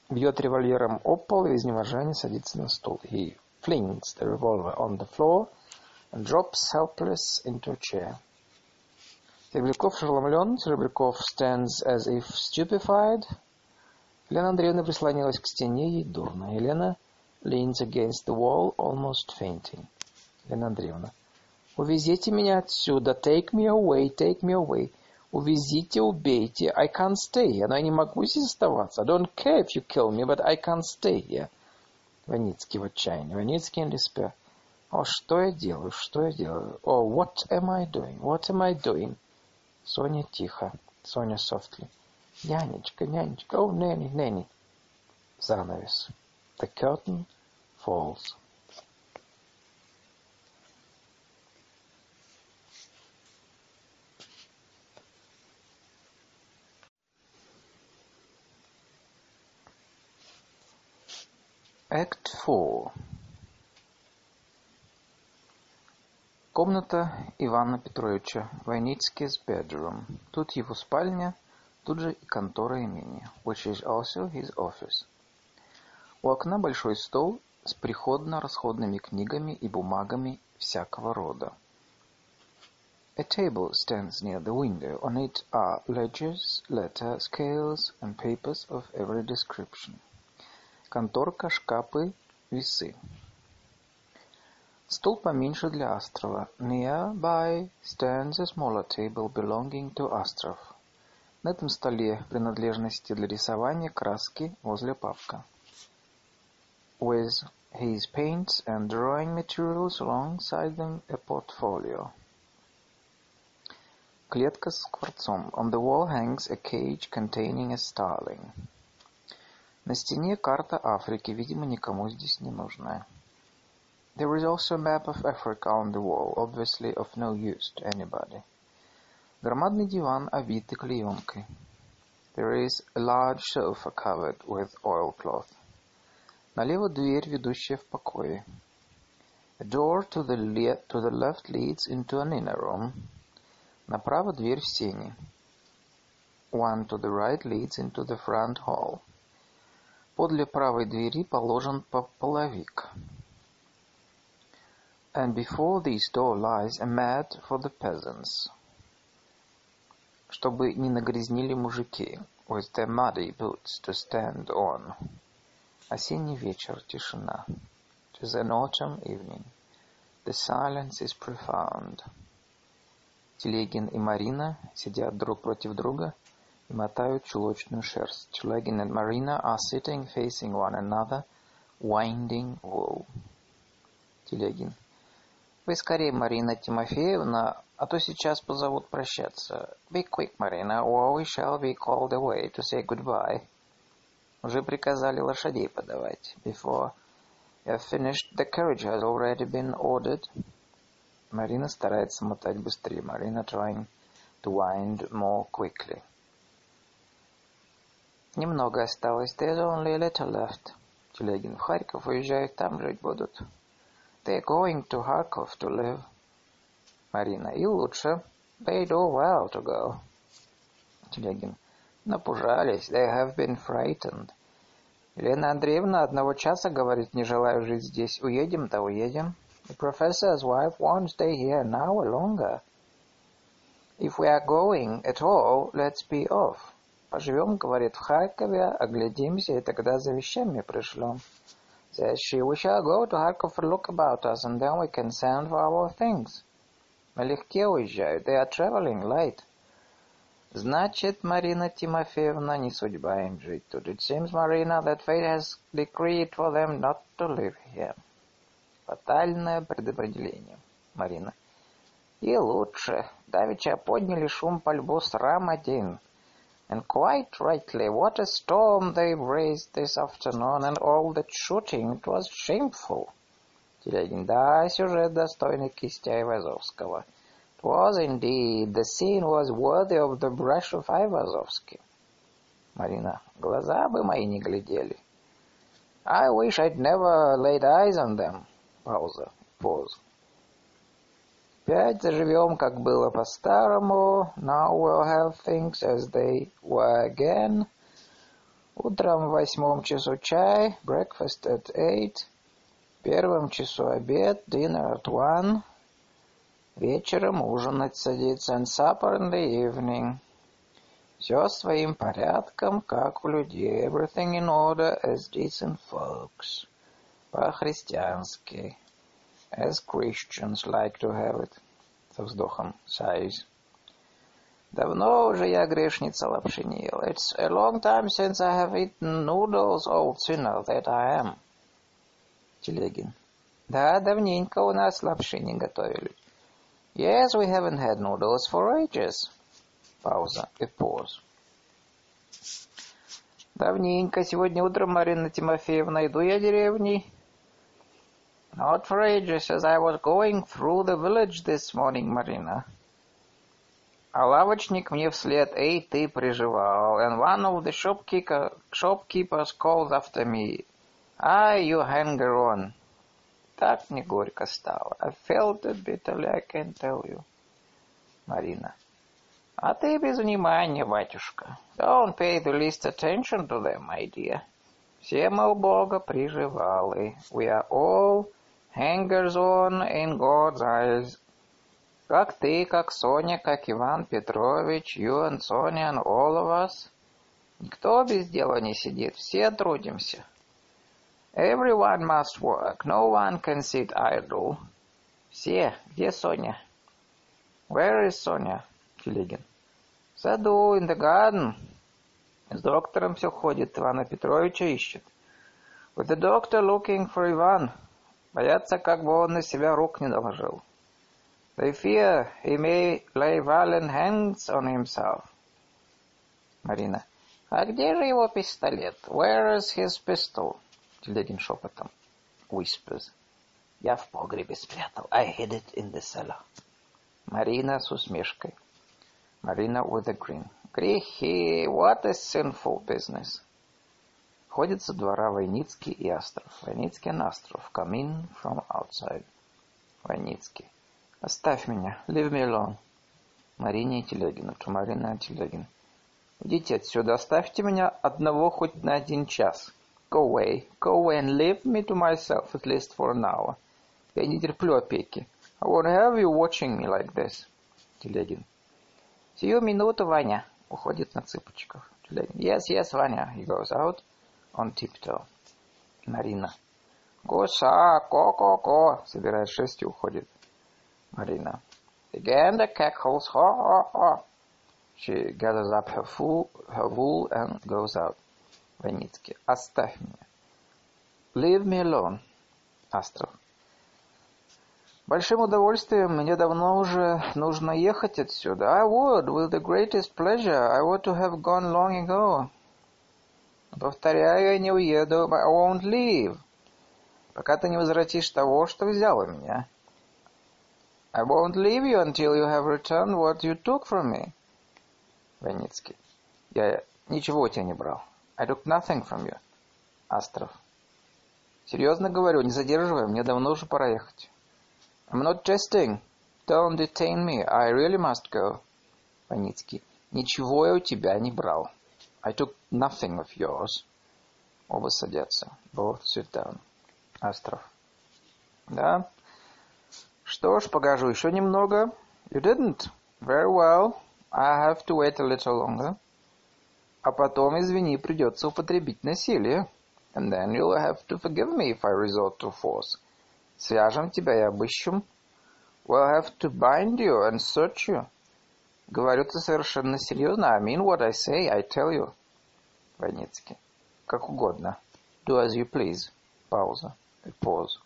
Бьет револьвером об пол и в изнеможении садится на стул. He flings the revolver on the floor and drops helpless into a chair. Серебряков ошеломлен. Серебряков stands as if stupefied. Елена Андреевна прислонилась к стене, ей дурно. Елена leans against the wall, almost fainting. Елена Андреевна. Увезите меня отсюда. Take me away, take me away. Увезите, убейте. I can't stay here. Но я не могу здесь оставаться. I don't care if you kill me, but I can't stay here. Ваницкий в отчаянии. Ваницкий in despair. О, что я делаю? Что я делаю? О, what am I doing? What am I doing? Соня тихо. Соня softly. Нянечка, нянечка. О, Нэнни, Нэнни. Занавес. The curtain falls. Act 4 Комната Ивана Петровича, Войницкий's bedroom. Тут его спальня, тут же и контора имения, which is also his office. У окна большой стол с приходно-расходными книгами и бумагами всякого рода. A table stands near the window. On it are ledgers, letter, scales, and papers of every description. Конторка, шкапы, весы. Стол поменьше для Астрова. Nearby stands a smaller table belonging to Astrov. На этом столе принадлежности для рисования, краски возле папка. With his paints and drawing materials alongside them a portfolio. Клетка с скворцом. On the wall hangs a cage containing a starling. На стене карта Африки, видимо, никому здесь не нужная. There is also a map of Africa on the wall, obviously of no use to anybody. Громадный диван, обитый клеенкой. There is a large sofa covered with oilcloth. Налево дверь, ведущая в покое. A door to the, le to the left leads into an inner room. Направо дверь в сени. One to the right leads into the front hall. Подле правой двери положен половик. And before this door lies a mat for the peasants. Чтобы не нагрязнили мужики. With their muddy boots to stand on. Осенний вечер, тишина. It is an autumn evening. The silence is profound. Телегин и Марина сидят друг против друга и мотают чулочную шерсть. Телегин and Marina are sitting facing one another, winding wool. Телегин. Вы скорее, Марина Тимофеевна, а то сейчас позовут прощаться. Be quick, Marina, or we shall be called away to say goodbye. Уже приказали лошадей подавать. Before you have finished, the carriage has already been ordered. Марина старается мотать быстрее. Marina trying to wind more quickly. Немного осталось. There's only a little left. Телегин. В Харьков уезжают, там жить будут. They're going to Kharkov to live. Марина. И лучше. They do well to go. Телегин. Напужались. They have been frightened. Елена Андреевна одного часа говорит, не желаю жить здесь. Уедем, да уедем. The professor's wife won't stay here an hour longer. If we are going at all, let's be off. Поживем, говорит, в Харькове, оглядимся, и тогда за вещами пришлем. Says she, we shall go to Kharkov for look about us, and then we can send for our things. Налегке уезжают, they are traveling light. Значит, Марина Тимофеевна, не судьба им жить тут. It seems, Marina, that fate has decreed for them not to live here. Фатальное предопределение. Марина. И лучше. Давеча подняли шум по льву срам один. And quite rightly, what a storm they raised this afternoon, and all that shooting, it was shameful. Телегин. Да, сюжет достойный кисти Айвазовского. It was indeed. The scene was worthy of the brush of Айвазовский. Марина. Глаза бы мои не глядели. I wish I'd never laid eyes on them. Пауза. Pause. Опять заживем, как было по-старому. Now we'll have things as they were again. Утром в восьмом часу чай. Breakfast at eight. В первом часу обед. Dinner at one. Вечером ужинать садиться. And supper in the evening. Все своим порядком, как у людей. Everything in order as decent folks. По-христиански. As Christians like to have it. Со вздохом. Sighs. Давно уже я грешница лапши не ел. It's a long time since I have eaten noodles, old sinner that I am. Телегин. Да, давненько у нас лапши не готовили. Yes, we haven't had noodles for ages. Пауза. A pause. Давненько. Сегодня утром, Марина Тимофеевна, иду я деревней. Not for ages, as I was going through the village this morning, Marina. А лавочник мне вслед, эй, ты приживал. And one of the shopkeeper, shopkeepers called after me, ah, you hanger on. Так мне горько стало. I felt it bitterly, I can tell you. Марина. А ты без внимания, батюшка. Don't pay the least attention to them, my dear. Все мы у Бога приживалы. We are all hangers-on in God's eyes. Как ты, как Соня, как Иван Петрович, you and Sonia and all of us. Никто без дела не сидит, все трудимся. Everyone must work, no one can sit idle. Все. Где Соня? Where is Sonia? Телегин. В саду, in the garden. С доктором все ходит, Ивана Петровича ищет. With the doctor looking for Ivan. Боятся, как бы он на себя рук не наложил. They fear he may lay violent hands on himself. Марина. А где же его пистолет? Where is his pistol? Телегин шепотом. Whispers. Я в погребе спрятал. I hid it in the cellar. Марина с усмешкой. Марина with a grin. Грехи, what a sinful business. Ходит со двора Войницкий и Астров. Войницкий and Астров. Come in from outside. Войницкий. Оставь меня. Leave me alone. Марине и Телегину. To Марина и Телегин. Идите отсюда. Оставьте меня одного хоть на один час. Go away. Go away and leave me to myself at least for an hour. Я не терплю опеки. I won't have you watching me like this. Телегин. Сию минуту, Ваня. Уходит на цыпочках. Телегин. Yes, yes, Ваня. He goes out on tiptoe. Марина. Гуса, ко-ко-ко. Собирает шесть и уходит. Marina. Again the cackles, ha ha ha. She gathers up her, fool, her wool and goes out. Ваницкий. Оставь меня. Leave me alone. Астров. Большим удовольствием мне давно уже нужно ехать отсюда. I would, with the greatest pleasure. I ought to have gone long ago. Повторяю, я не уеду. I won't leave. Пока ты не возвратишь того, что взял у меня. I won't leave you until you have returned what you took from me. Ваницкий. Я ничего у тебя не брал. I took nothing from you. Астров. Серьезно говорю, не задерживай, мне давно уже пора ехать. I'm not jesting. Don't detain me. I really must go. Ваницкий. Ничего я у тебя не брал. I took nothing of yours. Оба садятся. Both sit down. Астров. Да? Что ж, погожу еще немного. You didn't. Very well. I have to wait a little longer. А потом, извини, придется употребить насилие. And then you'll have to forgive me if I resort to force. Свяжем тебя и обыщем. We'll have to bind you and search you. Говорю-то совершенно серьезно. I mean what I say, I tell you. Войницкий. Как угодно. Do as you please. Пауза. Pause.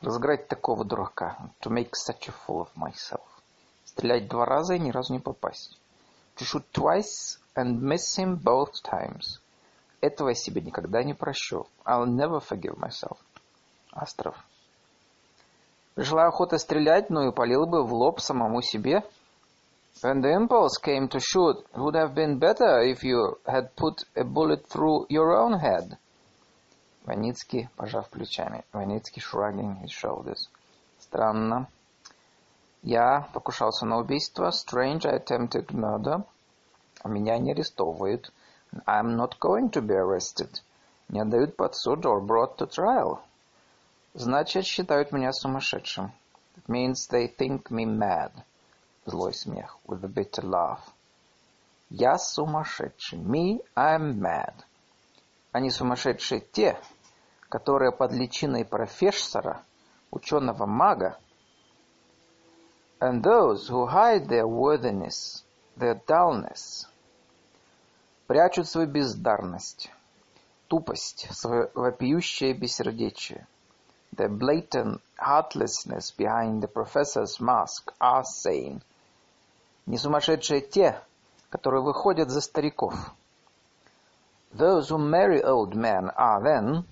Разыграть такого дурака. To make such a fool of myself. Стрелять два раза и ни разу не попасть. To shoot twice and miss him both times. Этого я себе никогда не прощу. I'll never forgive myself. Астров. Пришла охота стрелять, но и полил бы в лоб самому себе. When the impulse came to shoot, it would have been better if you had put a bullet through your own head. Ваницкий, пожав плечами. Ваницкий shrugging his shoulders. Странно. Я покушался на убийство. Strange, I attempted murder. А меня не арестовывают. I'm not going to be arrested. Не отдают под суд or brought to trial. Значит, считают меня сумасшедшим. It means they think me mad. Злой смех. With a bitter laugh. Я сумасшедший. Me, I'm mad. Они сумасшедшие те, которые под личиной профессора, ученого-мага, and those who hide their worthiness, their dullness, прячут свою бездарность, тупость, свое вопиющее бессердечие, the blatant heartlessness behind the professor's mask are sane. Не сумасшедшие те, которые выходят за стариков. Those who marry old men are then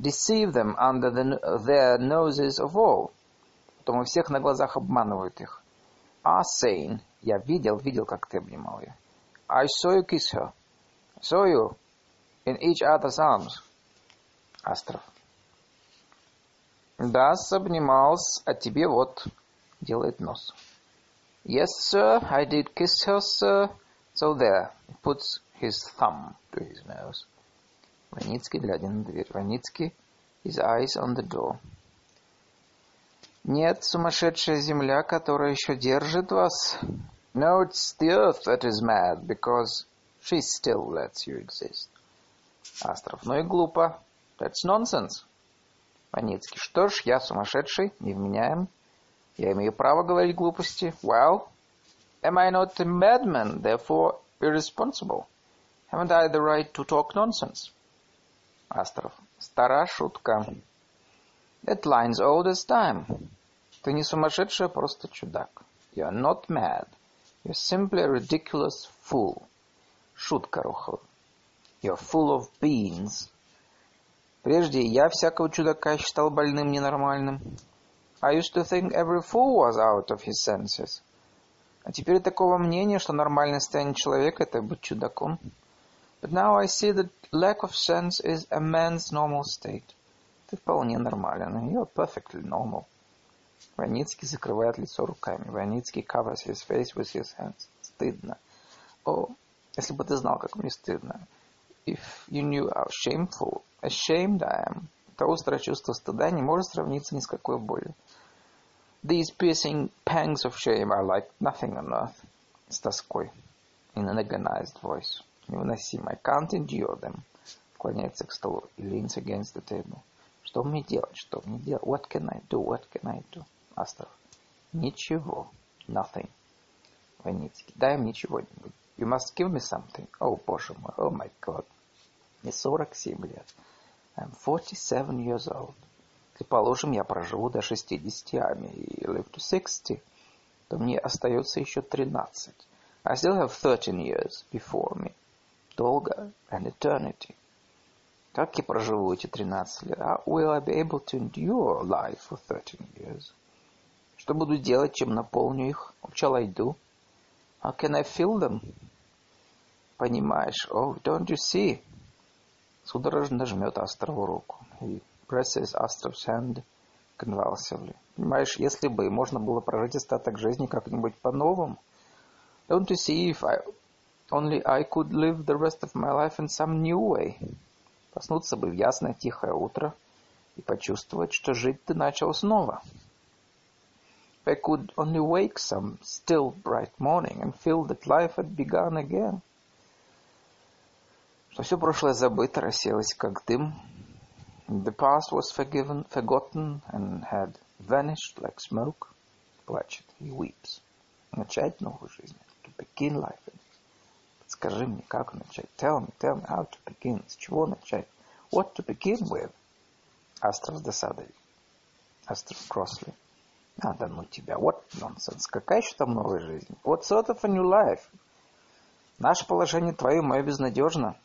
deceive them under the, their noses of all. Потом у всех на глазах обманывают их. Are saying, я видел, видел, как ты обнимал ее. I saw you kiss her. I saw you in each other's arms. Астров. Да, обнимался, а тебе вот делает нос. Yes, sir, I did kiss her, sir. So there, puts his thumb to his nose. Ваницкий, глядя на дверь. Ваницкий, his eyes on the door. Нет, сумасшедшая земля, которая еще держит вас. No, it's the earth that is mad, because she still lets you exist. Астров, ну и глупо. That's nonsense. Ваницкий, что ж, я сумасшедший, невменяем. Я имею право говорить глупости. Well, Am I not a madman, therefore irresponsible? Haven't I the right to talk nonsense? Астров. Стара шутка. That line's old as time. Ты не сумасшедший, а просто чудак. You're not mad. You're simply a ridiculous fool. Шутка, Рухов. You're full of beans. Прежде я всякого чудака считал больным ненормальным. I used to think every fool was out of his senses. А теперь такого мнения, что нормальное состояние человека – это быть чудаком. But now I see that lack of sense is a man's normal state. Ты вполне нормален. You're perfectly normal. Ваницкий закрывает лицо руками. Ваницкий covers his face with his hands. Стыдно. О, если бы ты знал, как мне стыдно. If you knew how shameful, ashamed I am. То острое чувство стыда не может сравниться ни с какой болью. These piercing pangs of shame are like nothing on earth. С тоской. In an agonized voice. Невыносимо. I can't endure them. Склоняется к столу. He leans against the table. Что мне делать? Что мне делать? What can I do? What can I do? Астров. Ничего. Nothing. Ваницкий. Дай мне чего-нибудь. You must give me something. О, боже мой. Oh my God. Мне 47 лет. I'm 47 years old. Если, положим, я проживу до 60 ами и live to 60, то мне остается еще 13. I still have 13 years before me. Долго and eternity. Как я проживу эти 13 лет? How will I be able to endure life for 13 years? Что буду делать, чем наполню их? What shall I do? How can I fill them? Понимаешь? Oh, don't you see? Судорожно жмет Астрову руку. He presses Astrov's hand convulsively. Понимаешь, если бы можно было прожить остаток жизни как-нибудь по-новому. Don't you see if I only I could live the rest of my life in some new way? Проснуться бы в ясное тихое утро и почувствовать, что жить ты начал снова. If I could only wake some still bright morning and feel that life had begun again. Что все прошлое забыто, рассеялось как дым. The past was forgiven, forgotten and had vanished like smoke. Плачет, he weeps. Начать новую жизнь. To begin life. Подскажи мне, как начать. Tell me, tell me how to begin. С чего начать? What to begin with? Астров с досадой. Астров crossly. А, да ну тебя. What nonsense. Какая еще там новая жизнь? What sort of a new life? Наше положение твое мое безнадежно.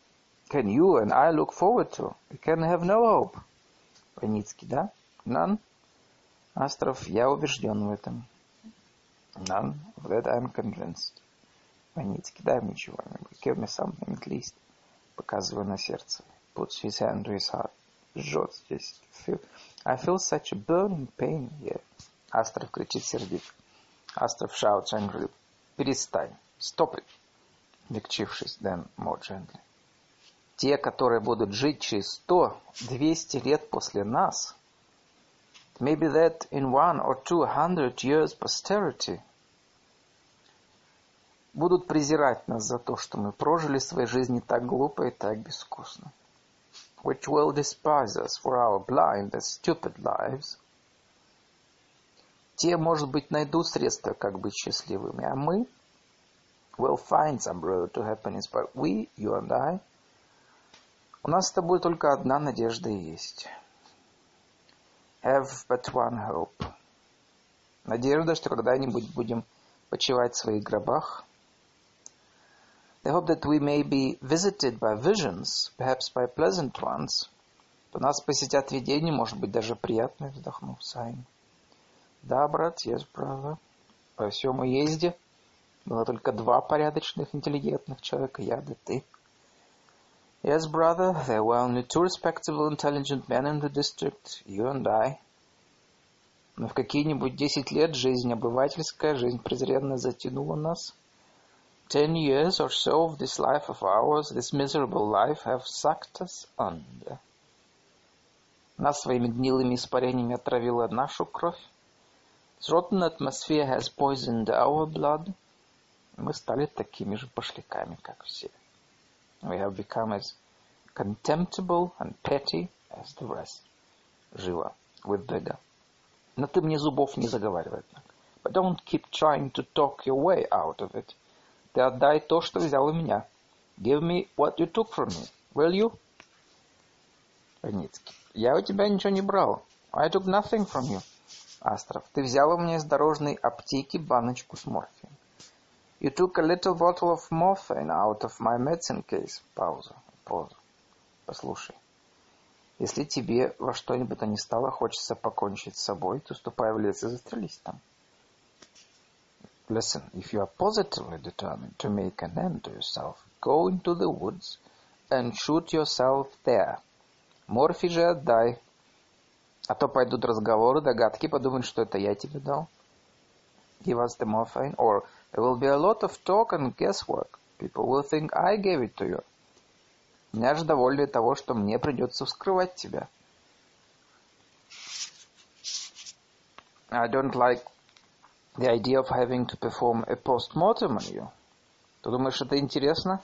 Can you and I look forward to? We can have no hope. Ваницкий, да? None? Астров, я убежден в этом. None. Of that I'm convinced. Ваницкий, дай мне чего-нибудь. Give me something at least. Показывая на сердце. Puts his hand to his heart. Жжет здесь. I feel such a burning pain here. Астров кричит сердито. Астров shouts angrily. Перестань. Stop it. Мягчившись, then more gently. Те, которые будут жить через сто, двести лет после нас, maybe that in one or two hundred years posterity, будут презирать нас за то, что мы прожили свои жизни так глупо и так безвкусно. Which will despise us for our blind and stupid lives. Те, может быть, найдут средства, как быть счастливыми, а мы will find some road to happiness, but we, you and I, у нас с тобой только одна надежда есть. Have but one hope. Надежда, что когда-нибудь будем почивать в своих гробах. The hope that we may be visited by visions, perhaps by pleasant ones. То нас посетят видения, может быть, даже приятные, вздохнув Сайн. Да, брат, yes, brother. По всем уезде было только два порядочных, интеллигентных человека, я да ты. Yes, brother, there were only two respectable, intelligent men in the district, you and I. Но в какие-нибудь десять лет жизнь обывательская, жизнь презренная затянула нас. Ten years or so of this life of ours, this miserable life, have sucked us under. Нас своими гнилыми испарениями отравила нашу кровь. This rotten atmosphere has poisoned our blood. Мы стали такими же пошляками, как все. We have become as contemptible and petty as the rest. Живо. With vigor. Но ты мне зубов не заговаривай так. But don't keep trying to talk your way out of it. Ты отдай то, что взял у меня. Give me what you took from me. Will you? Ваницкий. Я у тебя ничего не брал. I took nothing from you. Астров. Ты взял у меня из дорожной аптеки баночку с морфием. You took a little bottle of morphine out of my medicine case. Пауза. Пауза. Послушай. Если тебе во что-нибудь то ни стало хочется покончить с собой, то ступай в лес и застрелись там. Listen, if you are positively determined to make an end to yourself, go into the woods and shoot yourself there. Морфий же отдай. А то пойдут разговоры, догадки, подумают, что это я тебе дал. Give us the morphine, or there will be a lot of talk and guesswork. People will think I gave it to you. Меня же довольно того, что мне придется вскрывать тебя. I don't like the idea of having to perform a post-mortem on you. Ты думаешь, это интересно?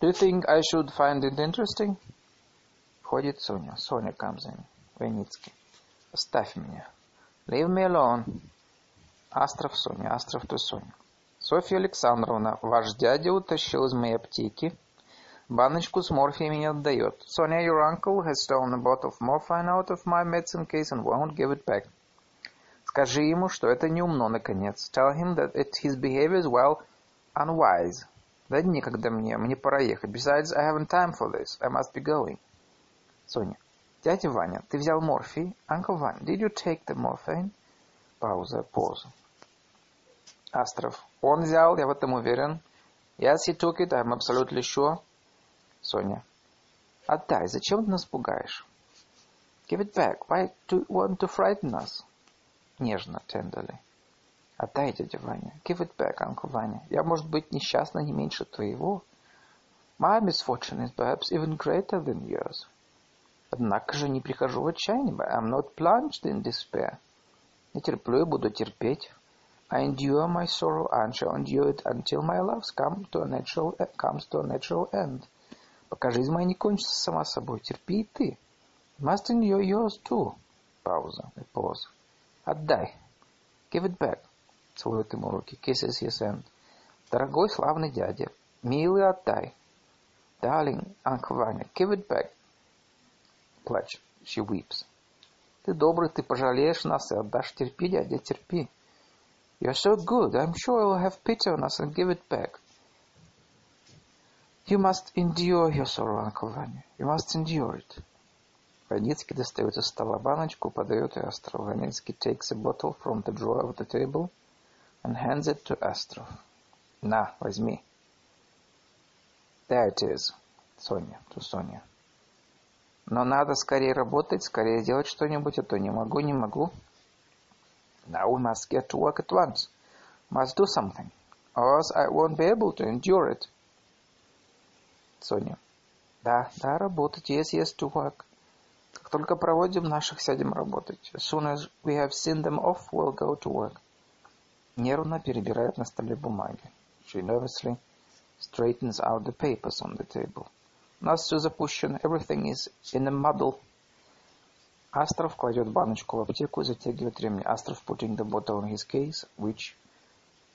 Do you think I should find it interesting? Входит Соня. Соня comes in. Войницкий. Оставь меня. Leave me alone. Астров Соня. Астров to Соня. Софья Александровна, ваш дядя утащил из моей аптеки баночку с морфием и не отдает. Sonia, your uncle has stolen a bottle of morphine out of my medicine case and won't give it back. Скажи ему, что это неумно, наконец. Tell him that it, his behavior is, well, unwise. Да некогда мне, мне пора ехать. Besides, I haven't time for this. I must be going. Соня. Дядя Ваня, ты взял морфий? Uncle Ваня, did you take the morphine? Пауза, пауза. Астров. Он взял, я в этом уверен. Yes, he took it, I'm absolutely sure. Соня. Отдай, зачем ты нас пугаешь? Give it back. Why do you want to frighten us? Нежно, tenderly. Отдай, дядя Ваня. Give it back, Uncle Ваня. Я, может быть, несчастна не меньше твоего. My misfortune is perhaps even greater than yours. Однако же не прихожу в отчаяние. I'm not plunged in despair. Не терплю и буду терпеть. I endure my sorrow and shall endure it until my love come to a natural, comes to a natural end. Пока жизнь моя не кончится сама собой, терпи и ты. Must endure yours too. Пауза. Pause. Отдай. Give it back. Целует ему руки. Kisses his hand. Дорогой славный дядя, милый отдай. Darling, Uncle Ваня, give it back. Плачет. She weeps. Ты добрый, ты пожалеешь нас и отдашь. Терпи, дядя, терпи. You're so good. I'm sure you'll have pity on us and give it back. You must endure your sorrow, Uncle Ваня. You must endure it. Ваницкий достает из стола баночку, подает ее Астров. Ваницкий takes a bottle from the drawer of the table and hands it to Astrov. На, возьми. There it is. Соня, to Соня. Но надо скорее работать, скорее делать что-нибудь, а то не могу, не могу. Now we must get to work at once. Must do something. Or else I won't be able to endure it. Соня. Да, да, работать. Yes, yes, to work. Как только проводим наших, сядем работать. As soon as we have seen them off, we'll go to work. Нервно перебирает на столе бумаги. She nervously straightens out the papers on the table. У нас все запущено. Everything is in a muddle. Астров кладет баночку в аптеку и затягивает ремни. Астров putting the bottle in his case, which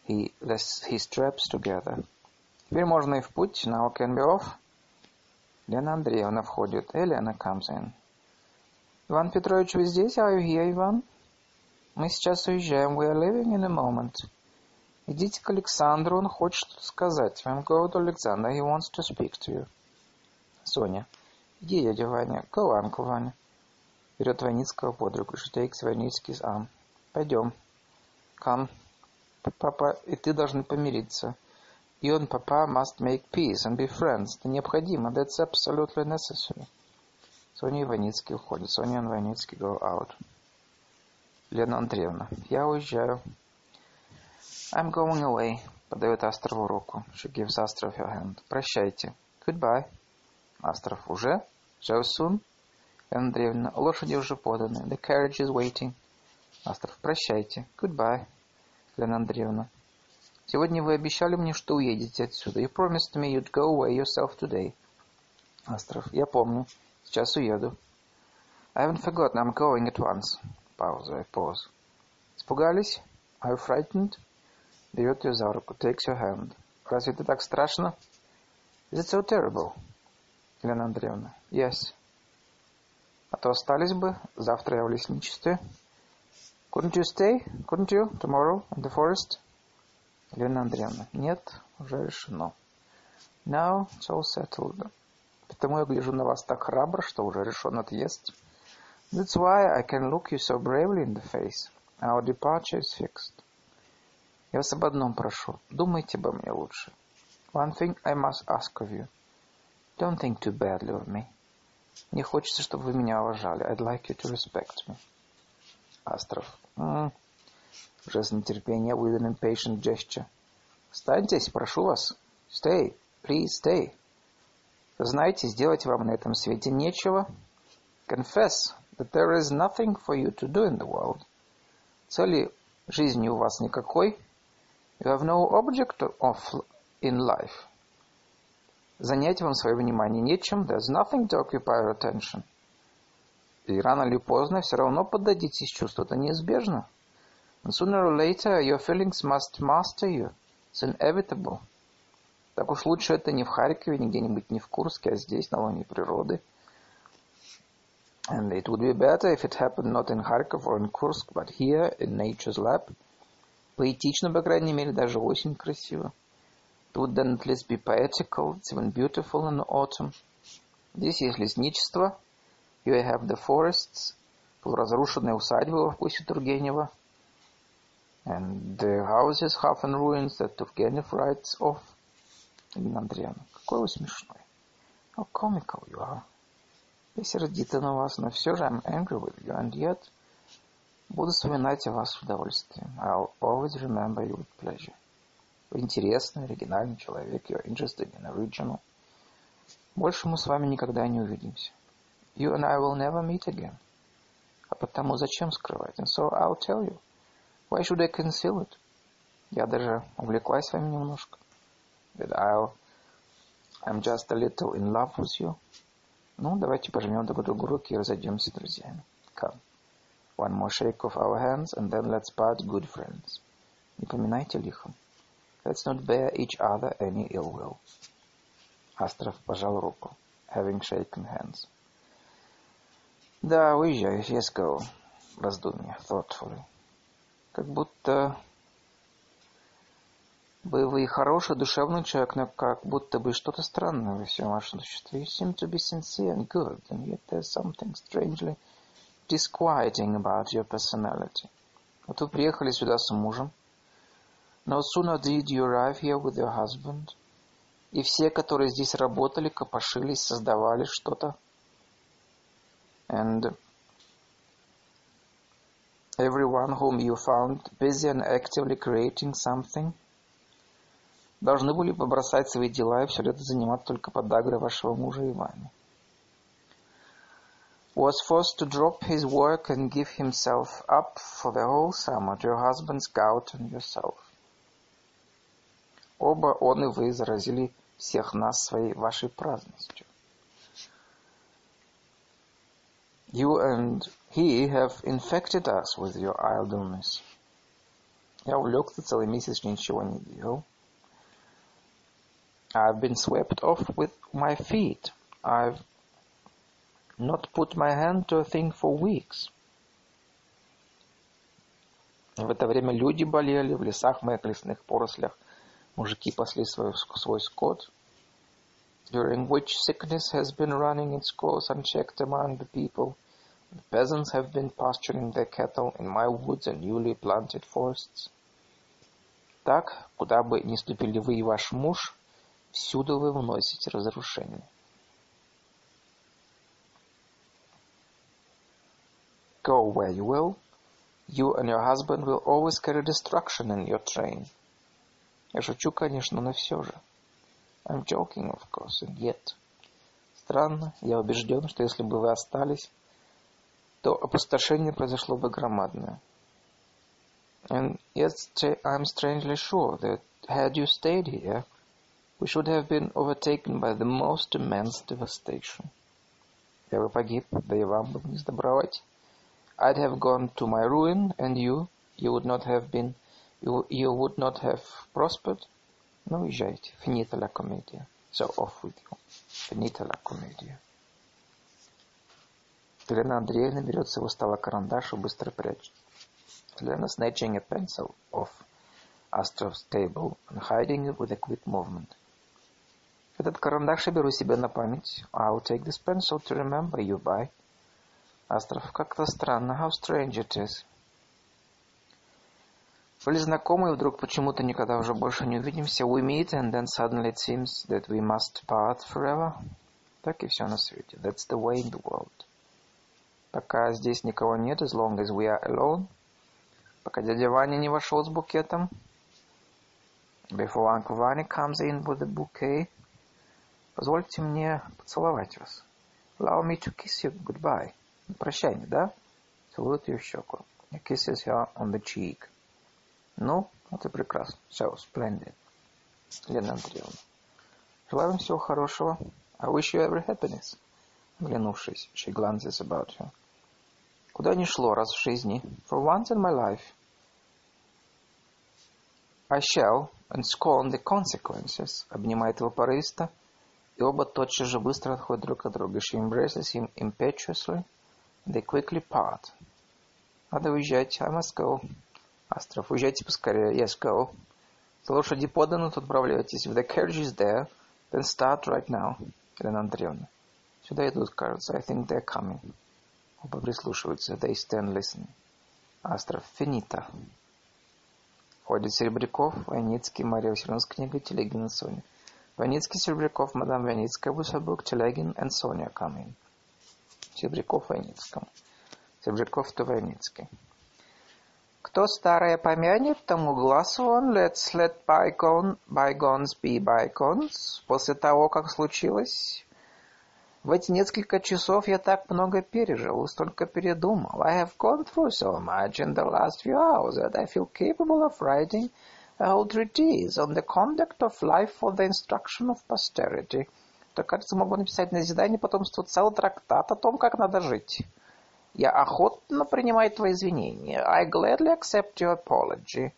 he, he straps together. Теперь можно и в путь. Now can be off. Лена Андреевна входит. Елена comes in. Иван Петрович, вы здесь? Are you here, Иван? Мы сейчас уезжаем. We are leaving in a moment. Идите к Александру, он хочет сказать. Вам go to Alexander, he wants to speak to you. Соня. Иди, дядя Ваня. Uncle Ваня. Берет Ваницкого под руку. She takes Ваницкий's arm. Пойдем. Come. Папа и ты должны помириться. И он, папа, must make peace and be friends. Это необходимо. That's absolutely necessary. Соня и Ваницкий уходят. Соня и Ваницкий go out. Лена Андреевна. Я уезжаю. I'm going away. Подает Астрову руку. She gives Astrov her hand. Прощайте. Goodbye. Астров. Уже? So soon? Лена Андреевна. Лошади уже поданы. The carriage is waiting. Астров. Прощайте. Goodbye. Лена Андреевна. Сегодня вы обещали мне, что уедете отсюда. You promised me you'd go away yourself today. Астров. Я помню. Сейчас уеду. I haven't forgotten. I'm going at once. Пауза. Pause. Испугались? Are you frightened? Берет ее за руку. Takes your hand. Разве это так страшно? Is it so terrible? Елена Андреевна. Yes. А то остались бы. Завтра я в лесничестве. Couldn't you stay? Couldn't you? Tomorrow in the forest? Елена Андреевна. Нет, уже решено. Now it's all settled. Потому я гляжу на вас так храбро, что уже решен отъезд. That's why I can look you so bravely in the face. Our departure is fixed. Я вас об одном прошу. Думайте обо мне лучше. One thing I must ask of you. Don't think too badly of me. Мне хочется, чтобы вы меня уважали. I'd like you to respect me. Астров. Mm. Уже с нетерпением with an impatient gesture. Останьтесь, прошу вас. Stay. Please stay. Знаете, сделать вам на этом свете нечего. Confess that there is nothing for you to do in the world. Цели жизни у вас никакой. You have no object of in life. Занять вам свое внимание нечем. There's nothing to occupy your attention. И рано или поздно все равно поддадитесь чувству. Это неизбежно. And sooner or later your feelings must master you. It's inevitable. Так уж лучше это не в Харькове, не где-нибудь не в Курске, а здесь, на лоне природы. And it would be better if it happened not in Kharkov or in Kursk, but here, in nature's lab. Поэтично, по крайней мере, даже осень красиво. It would then at least be poetical, it's even beautiful in autumn. Здесь есть лесничество. Here I have the forests, полуразрушенные усадьбы во вкусе Тургенева. And the houses half in ruins that Turgenev writes of. Ирина Андреевна, какой вы смешной. How comical you are. Я сердита на вас, но все же I'm angry with you, and yet буду вспоминать о вас с удовольствием. I'll always remember you with pleasure. Интересный, оригинальный человек, you're interested in original. Больше мы с вами никогда не увидимся. You and I will never meet again. А потому зачем скрывать? And so I'll tell you. Why should I conceal it? Я даже увлеклась вами немножко. That I'll... I'm just a little in love with you. Ну, давайте пожмем друг другу руки и разойдемся друзьями. Come. One more shake of our hands, and then let's part good friends. Не поминайте лихом. Let's not bear each other any ill will. Астров пожал руку, having shaken hands. Да, уезжаю, yes, go. Раздумье, thoughtfully. Как будто бы вы хороший, душевный человек, но как будто бы что-то странное во всем вашем существе. You seem to be sincere and good, and yet there's something strangely disquieting about your personality. Вот вы приехали сюда с мужем. No sooner did you arrive here with your husband. И все, которые здесь работали, копошились, создавали что-то. And everyone whom you found busy and actively creating something – должны были побросать свои дела и все лето заниматься только подагрой вашего мужа и вами. Was forced to drop his work and give himself up for the whole summer to your husband's gout and yourself. Оба он и вы заразили всех нас своей вашей праздностью. You and he have infected us with your idleness. Я увлекся целый месяц, ничего не делал. I've been swept off with my feet. I've not put my hand to a thing for weeks. В это время люди болели, в лесах моих лесных порослях мужики пасли свой, свой скот. During which sickness has been running its course unchecked among the people. The peasants have been pasturing their cattle in my woods and newly planted forests. Так, куда бы ни ступили вы и ваш муж, Всюду вы вносите разрушение. Go where you will, you and your husband will always carry destruction in your train. Я шучу, конечно, но все же. I'm joking, of course, and yet. Странно, я убежден, что если бы вы остались, то опустошение произошло бы громадное. And yet I'm strangely sure that had you stayed here, we should have been overtaken by the most immense devastation. Я бы погиб, да и вам бы не сдобровать. I'd have gone to my ruin, and you, you would not have been you, you would not have prospered, ну, езжайте. Finita la commedia. So off with you. Finita la commedia. Елена Андреевна берет с его стола карандаш и быстро прячет. Elena snatching a pencil off Astrov's table and hiding it with a quick movement. Этот карандаш я беру себе на память. I'll take this pencil to remember you by. Астров, как-то странно. How strange it is. Были знакомы, и вдруг почему-то никогда уже больше не увидимся. We meet, and then suddenly it seems that we must part forever. Так и все на свете. That's the way in the world. Пока здесь никого нет, as long as we are alone. Пока дядя Ваня не вошел с букетом. Before Uncle Vanya comes in with the bouquet. Позвольте мне поцеловать вас. Allow me to kiss you goodbye. Прощание, да? Целует ее в щеку. Kisses her on the cheek. Ну, это прекрасно. So, splendid. Лена Андреевна. Желаю вам всего хорошего. I wish you every happiness. Оглянувшись, she glances about her. Куда ни шло раз в жизни. For once in my life. I shall and scorn the consequences. Обнимает его порывисто. И оба тотчас же быстро отходят друг от друга. She embraces him impetuously. They quickly part. Надо уезжать. I must go. Астров, уезжайте поскорее. Yes, go. Если лошади поданы, то отправляйтесь. If the carriage is there, then start right now. Елена Андреевна. Сюда идут, кажется. I think they're coming. Оба прислушиваются. They stand listening. Астров. Финита. Ходит Серебряков, Войницкий, Мария Васильевна с книгой, Телегин и Соня. Войницкий, Серебряков, мадам Войницкая, Высобук, Телегин and Соня coming. Серебряков Войницкому. Серебряков то Войницкий. Кто старое помянет, тому глаз вон. Let's let bygone, bygones be bygones. После того, как случилось, в эти несколько часов я так много пережил, столько передумал. I have gone through so much in the last few hours that I feel capable of writing a whole treatise on the conduct of life for the instruction of posterity. То, кажется, могу написать на назидание потомству целый трактат о том, как надо жить. Я охотно принимаю твои извинения. I gladly accept your apology.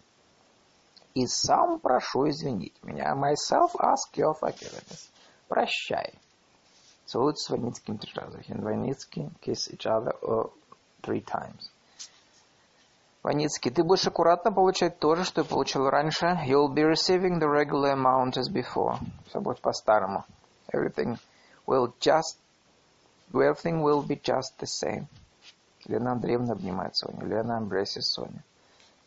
И сам прошу извинить меня. Myself ask your forgiveness. Прощай. Целуют с Войницким три раза. Войницкий kiss each other uh, three times. Войницкий, ты будешь аккуратно получать то же, что и получил раньше. You'll be receiving the regular amount as before. Все будет по-старому. Everything will just, everything will be just the same. Лена Андреевна обнимает Соню. Лена embraces Соню.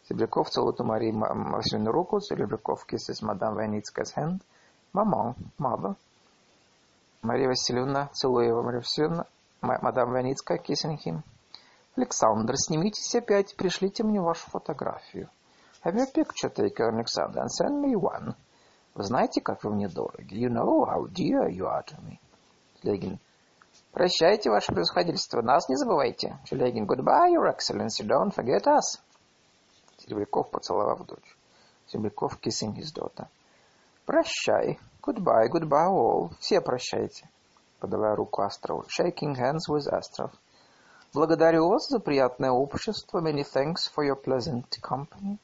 Серебряков целует у Марии Васильевну руку. Серебряков kisses мадам Войницкая's hand. Мамон, mother. Мария Васильевна, целуя его, Мария Васильевна, мадам Ваницкая, kissing him. Александр, снимитесь опять, пришлите мне вашу фотографию. Have your picture taken, Alexander, and send me one. Вы знаете, как вы мне дороги? You know how dear you are to me. Легин. Прощайте, ваше превосходительство, нас не забывайте. Челегин. Goodbye, your excellency, don't forget us. Серебряков, поцеловав дочь. Серебряков, kissing his daughter. Прощай. Goodbye, goodbye all. Все прощайте. Подавая руку Астрову. Shaking hands with Astrov. Благодарю вас за приятное общество. Many thanks for your pleasant company.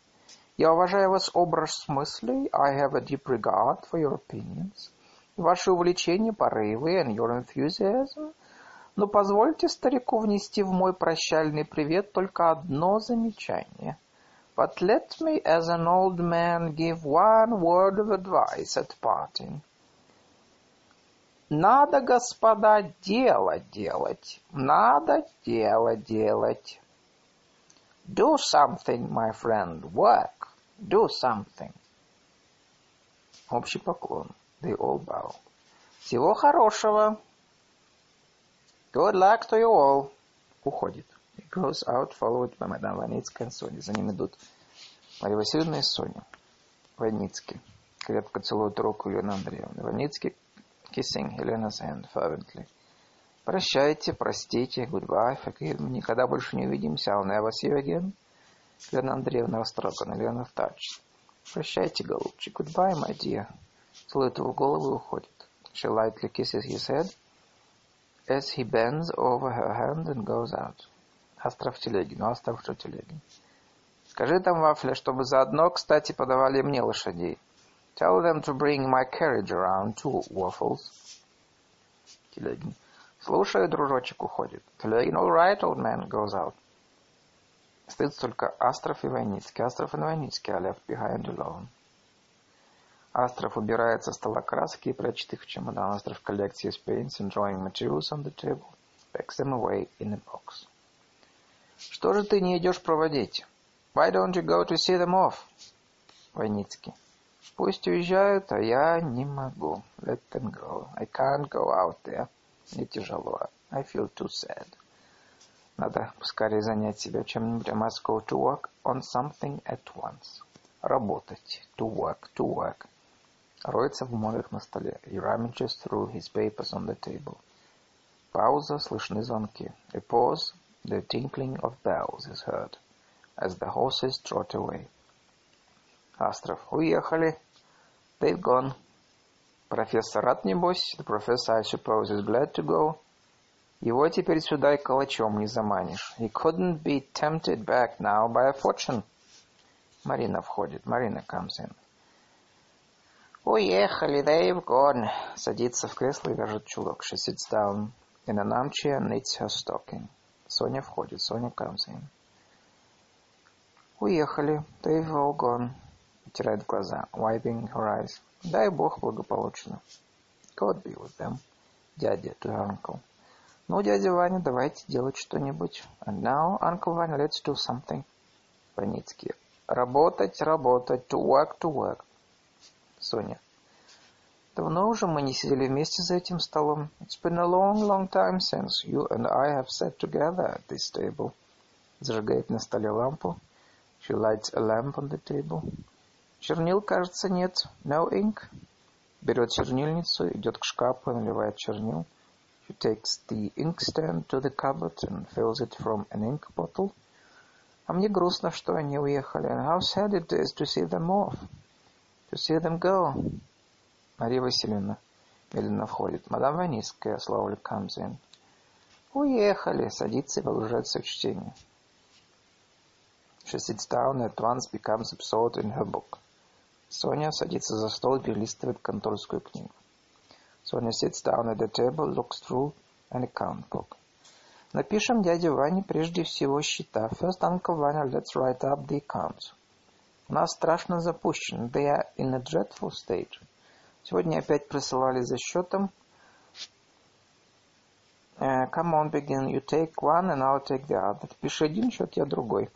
Я уважаю вас образ мыслей. I have a deep regard for your opinions. Ваши увлечения, порывы and your enthusiasm. Но позвольте старику внести в мой прощальный привет только одно замечание. But let me, as an old man, give one word of advice at parting. Надо, господа, дело делать. Надо дело делать. Do something, my friend. Work. Do something. Общий поклон. They all bow. Всего хорошего. Good luck to you all. Уходит. He goes out, followed by Madame Ваницкая и Соня. За ним идут Мария Васильевна и Соня. Ваницкий. Крепко целует руку Елены Андреевны. Ваницкий kissing Helena's hand fervently. Прощайте, простите, goodbye, forgive me. Никогда больше не увидимся. I'll never see you again. Елена Андреевна растрогана. Елена touched. Прощайте, голубчик. Goodbye, my dear. Его голову и уходит. She lightly kisses his head as he bends over her hand and goes out. Астров Телегин. Астров что Телегин. Скажи там, Вафля, чтобы заодно, кстати, подавали мне лошадей. Tell them to bring my carriage around too, Waffles. Телегин. Слушай, дружочек уходит. Телегин, all right, old man, goes out. Остаются только Астров и Войницкий. Астров и Войницкий are left behind alone. Астров убирает со стола краски и прячет их в чемодан. Астров collects his paints and drawing materials on the table, packs them away in a box. Что же ты не идешь проводить? Why don't you go to see them off? Войницкий. Пусть уезжают, а я не могу. Let them go. I can't go out there. Мне тяжело. I feel too sad. Надо поскорее занять себя чем-нибудь. I must go to work on something at once. Работать. To work. To work. Роется в бумагах на столе. He rummages through his papers on the table. Пауза. Слышны звонки. A pause. The tinkling of bells is heard. As the horses trot away. Астров. Уехали. They've gone. Профессор рад, небось. The professor, I suppose, is glad to go. Его теперь сюда и калачом не заманишь. He couldn't be tempted back now by a fortune. Марина входит. Марина comes in. Уехали, they've gone. Садится в кресло и вяжет чулок. She sits down in an armchair and knits her stocking. Соня входит. Соня comes in. Уехали. They've all gone. Утирает глаза. Wiping her eyes. Дай бог благополучно. God be with them. Дядя, to her uncle. Ну, дядя Ваня, давайте делать что-нибудь. And now, Uncle Ваня, let's do something. Ваницкий. Работать, работать. To work, to work. Соня. Давно уже мы не сидели вместе за этим столом. It's been a long, long time since you and I have sat together at this table. Зажигает на столе лампу. She lights a lamp on the table. Чернил, кажется, нет. No ink. Берет чернильницу, идет к шкафу и наливает чернил. She takes the inkstand to the cupboard and fills it from an ink bottle. А мне грустно, что они уехали. And how sad it is to see them off. Them go. Мария Васильевна медленно входит. Мадам Ваниская slowly comes in. Уехали. Садится и погружается в чтение. She sits down and at once becomes absorbed in her book. Соня садится за стол и перелистывает конторскую книгу. Соня sits down at the table, looks through an account book. Напишем дяде Ване прежде всего счета. First, Uncle Vanya, let's write up the accounts. У нас страшно запущено. They are in a dreadful state. Сегодня опять присылали за счетом. Uh, come on, begin. You take one and I'll take the other. Пиши один счет, я другой.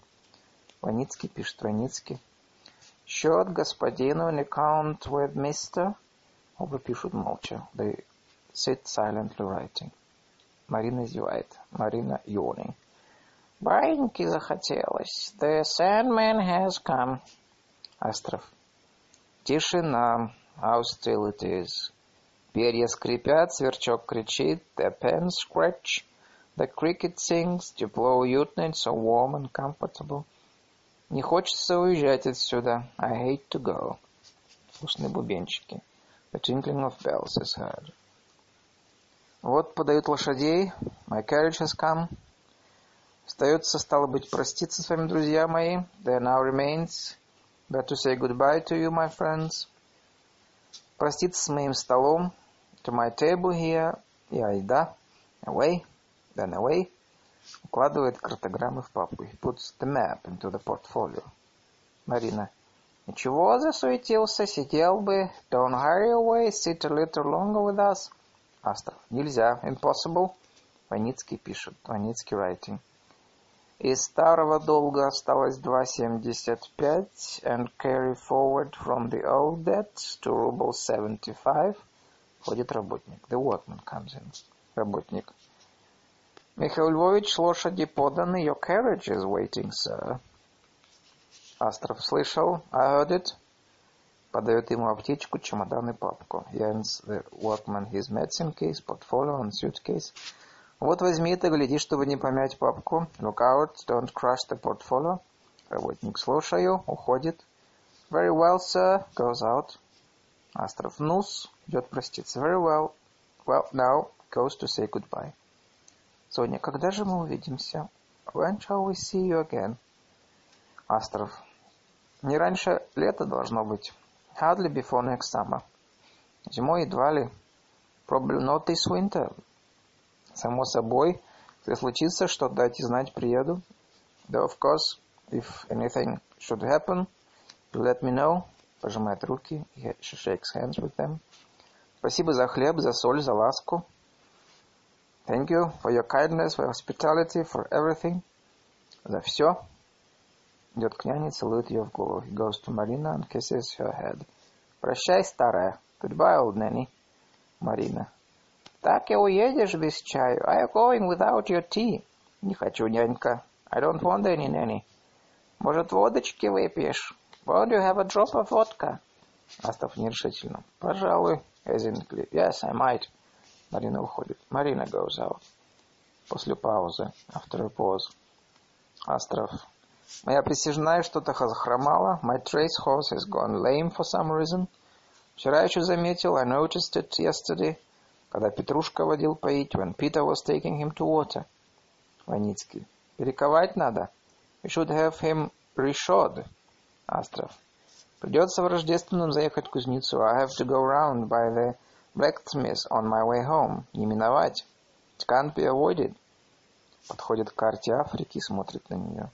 Ваницкий пишет Ваницкий. Счет господину an account with Mr. Оба пишут молча. They sit silently writing. Марина зевает. Марина yawning. Баиньки захотелось. The Sandman has come. Астров. Тишина. How still it is. Перья скрипят, сверчок кричит. The pens scratch. The cricket sings. Тепло, уютно. It's so warm and comfortable. Не хочется уезжать отсюда. I hate to go. Слышны бубенчики. The tinkling of bells is heard. Вот подают лошадей. My carriage has come. Остается, стало быть, проститься с вами, друзья мои. There now remains but to say goodbye to you, my friends. Проститься с моим столом. To my table here. И айда. Away. Then away. Укладывает картограммы в папку. He puts the map into the portfolio. Марина. Ничего, засуетился, сидел бы. Don't hurry away, sit a little longer with us. Астров. Нельзя. Impossible. Ваницкий пишет. Ваницкий writing. Из старого долга осталось 2.75 and carry forward from the old debt to ruble 75. Входит работник. The workman comes in. Работник. Михаил Львович, лошади поданы. Your carriage is waiting, sir. Астров слышал. I heard it. Подает ему аптечку, чемодан и папку. He hands the workman his medicine case, portfolio and suitcase. Вот возьми это, гляди, чтобы не помять папку. Look out, don't crush the portfolio. Работник, слушаю, уходит. Very well, sir, goes out. Астров, нус, идет проститься. Very well. Well, now, goes to say goodbye. Соня, когда же мы увидимся? When shall we see you again? Астров. Не раньше лета должно быть. Hardly before next summer. Зимой едва ли. Probably not this winter. Само собой, если случится, что дайте знать, приеду. Though, of course, if anything should happen, you let me know. Пожимает руки. She shakes hands with them. Спасибо за хлеб, за соль, за ласку. Thank you for your kindness, for your hospitality, for everything. За все. Идет к няне, целует ее в голову. He goes to Marina and kisses her head. Прощай, старая. Goodbye, old nanny. Марина. Так и уедешь без чаю. You going without your tea? Не хочу, нянька. I don't want any nanny. Может, водочки выпьешь? Won't you have a drop of vodka? Астов нерешительно. Пожалуй. Hesitantly. Yes, I might. Марина уходит. Марина goes out. После паузы. After a pause. Астров. Моя присяжная что-то захромала. My trace horse has gone lame for some reason. Вчера еще заметил. I noticed it yesterday. Когда Петрушка водил поить. When Peter was taking him to water. Ваницкий. Перековать надо. We should have him reshod. Астров. Придется в Рождественном заехать в кузницу. I have to go round by the blacksmith on my way home. Не миновать. It can't be avoided. Подходит к карте Африки и смотрит на нее.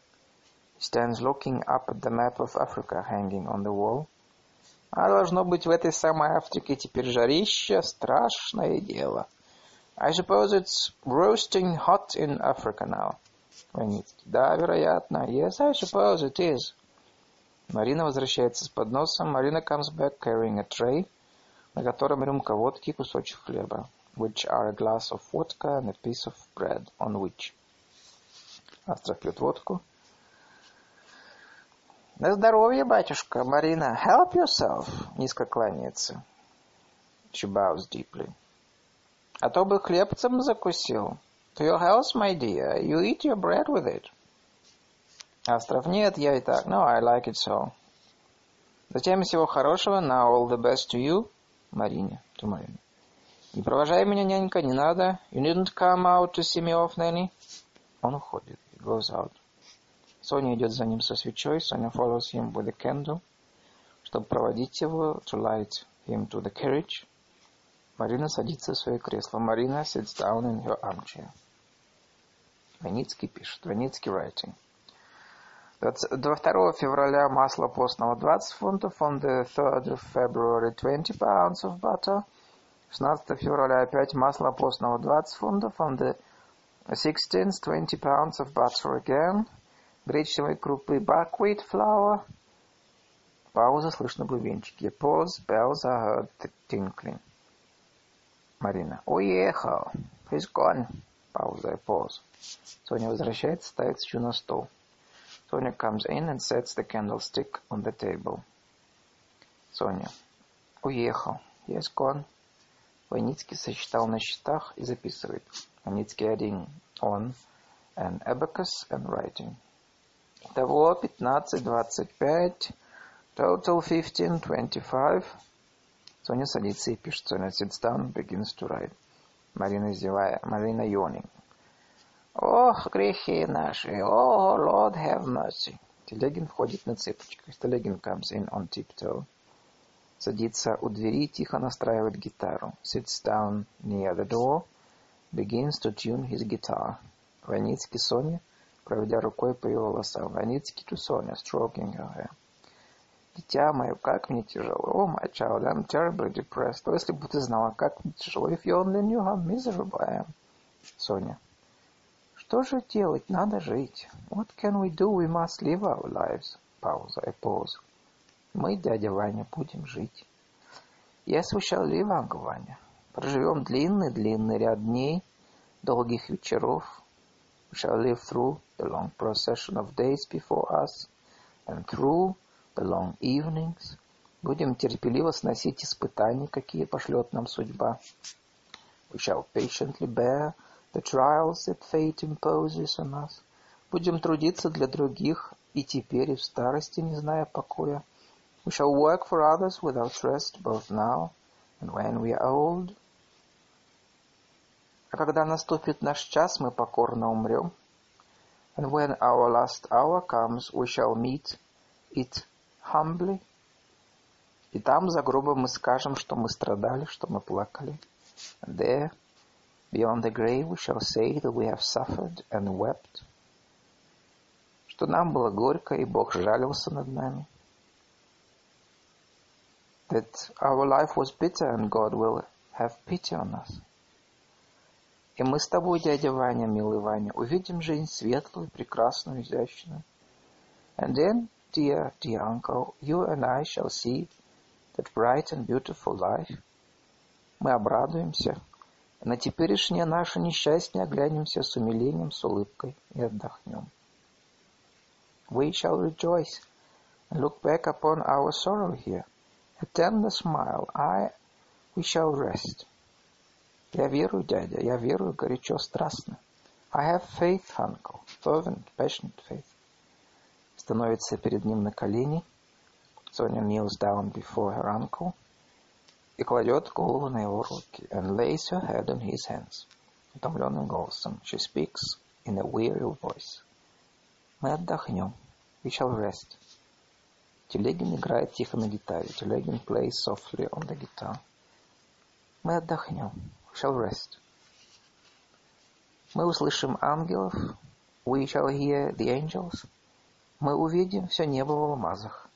He stands looking up at the map of Africa hanging on the wall. А должно быть в этой самой Африке теперь жарище, страшное дело. I suppose it's roasting hot in Africa now. Ваницкий. Да, вероятно. Yes, I suppose it is. Марина возвращается с подносом. Марина comes back carrying a tray, на котором рюмка водки и кусочек хлеба, which are a glass of vodka and a piece of bread, on which. Астров пьет водку. На здоровье, батюшка. Марина, help yourself. Низко кланяется. She bows deeply. А то бы хлебцем закусил. To your health, my dear. You eat your bread with it. Астров, нет, я и так. No, I like it so. Затем всего хорошего. Now all the best to you. Марине. To Марине. Не провожай меня, нянька, не надо. You needn't come out to see me off, nanny. Он уходит. He goes out. Соня идет за ним со свечой. Соня follows him with a candle. Чтобы проводить его, to light him to the carriage. Марина садится в свое кресло. Марина sits down in her armchair. Ваницкий пишет. Ваницкий writing. 2 февраля масло постного 20 фунтов, on the 3rd of February 20 pounds of butter. 16 февраля опять масло постного 20 фунтов, on the 16th 20 pounds of butter again. Гречневой крупы buckwheat flour. Пауза, слышно бубенчики. Pause, bells are heard tinkling. Марина. Уехал. He's gone. Пауза и pause. Соня возвращается, ставит свечу на стол. Sonia comes in and sets the candlestick on the table. Соня. Уехал. Yes, gone. Войницкий сочетал на счетах и записывает. Войницкий adding on an abacus and writing. Итого 15, 25, total 15, 25. Соня садится и пишет. Соня sits down, begins to write. Марина издевая. Марина yawning. Ох, грехи наши! О, Lord have mercy! Телегин входит на цыпочках. Телегин comes in on tiptoe. Садится у двери, тихо настраивает гитару. Sits down near the door. Begins to tune his guitar. Ваницкий Соня, проведя рукой по ее волосам. To Соня, stroking her. Дитя мое, как мне тяжело. Oh, my child, I'm terribly depressed. Oh, если бы ты знала, как мне тяжело. If you only knew how miserable I am. Соня. Что же делать? Надо жить. What can we do? We must live our lives. Пауза и pause. Мы, дядя Ваня, будем жить. Yes, we shall live, Uncle Ваня. Проживем длинный-длинный ряд дней, долгих вечеров. We shall live through the long procession of days before us and through the long evenings. Будем терпеливо сносить испытания, какие пошлет нам судьба. We shall patiently bear the trials that fate imposes on us. Будем трудиться для других и теперь, и в старости, не зная покоя. We shall work for others without rest, both now and when we are old. А когда наступит наш час, мы покорно умрем. And when our last hour comes, we shall meet it humbly. И там за гробом мы скажем, что мы страдали, что мы плакали. And there, beyond the grave, we shall say that we have suffered and wept. Что нам было горько, и Бог жалился над нами. That our life was bitter, and God will have pity on us. И мы с тобой, дядя Ваня, милый Ваня, увидим жизнь светлую, прекрасную, изящную. And then, dear, dear uncle, you and I shall see that bright and beautiful life. Мы обрадуемся, и на теперешнее наше несчастье оглянемся с умилением, с улыбкой и отдохнем. We shall rejoice and look back upon our sorrow here. A tender smile, I, we shall rest. Я верую, дядя, я верую горячо, страстно. I have faith, uncle, fervent, passionate faith. Становится перед ним на колени. Соня kneels down before her uncle и кладет голову на его руки and lays her head on his hands. Утомленным голосом she speaks in a weary voice. Мы отдохнем. We shall rest. Телегин играет тихо на гитаре. Телегин plays softly on the guitar. Мы отдохнем shall rest. Мы услышим ангелов, we shall hear the angels. Мы увидим все небо в алмазах.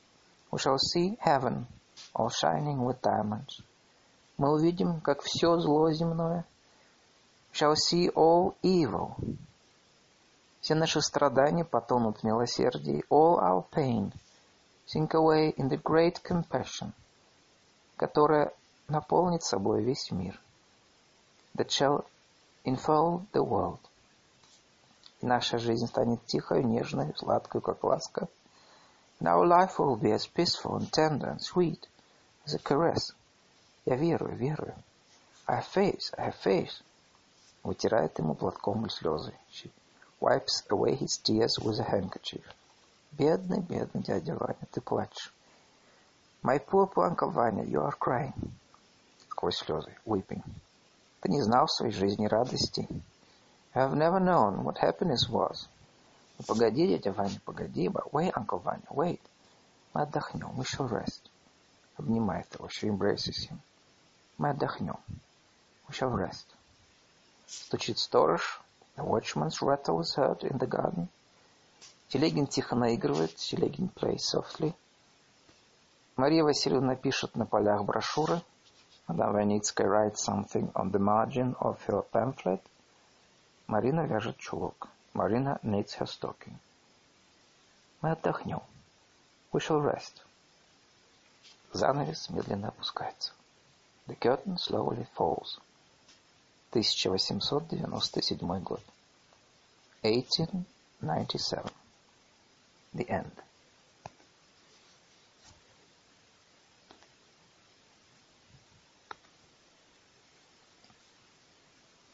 We shall see heaven, all shining with diamonds. Мы увидим, как все зло земное. We shall see all evil. Все наши страдания потонут в милосердии. All our pain sink away in the great compassion, которая наполнит собой весь мир that shall enfold the world. И наша жизнь станет тихой, нежной, сладкой, как ласка. And our life will be as peaceful and tender and sweet as a caress. Я верую, верую. I have faith, I have faith. Вытирает ему платком слезы. She wipes away his tears with a handkerchief. Бедный, бедный дядя Ваня, ты плачешь. My poor, poor Uncle Vanya, you are crying. Сквозь слезы, weeping. Ты не знал в своей жизни радости. I have never known what happiness was. Ну, погоди, дядя Ваня, погоди. But wait, Uncle Ваня, wait. Мы отдохнем. We shall rest. Обнимает его. She embraces him. Мы отдохнем. We shall rest. Стучит сторож. The watchman's rattle is heard in the garden. Телегин тихо наигрывает. Телегин plays softly. Мария Васильевна пишет на полях брошюры. Madame Vanitsky writes something on the margin of her pamphlet. Марина вяжет чулок. Marina knits her stocking. Мы отдохнем. We shall rest. Занавес медленно опускается. The curtain slowly falls. 1897 год. 1897. The end.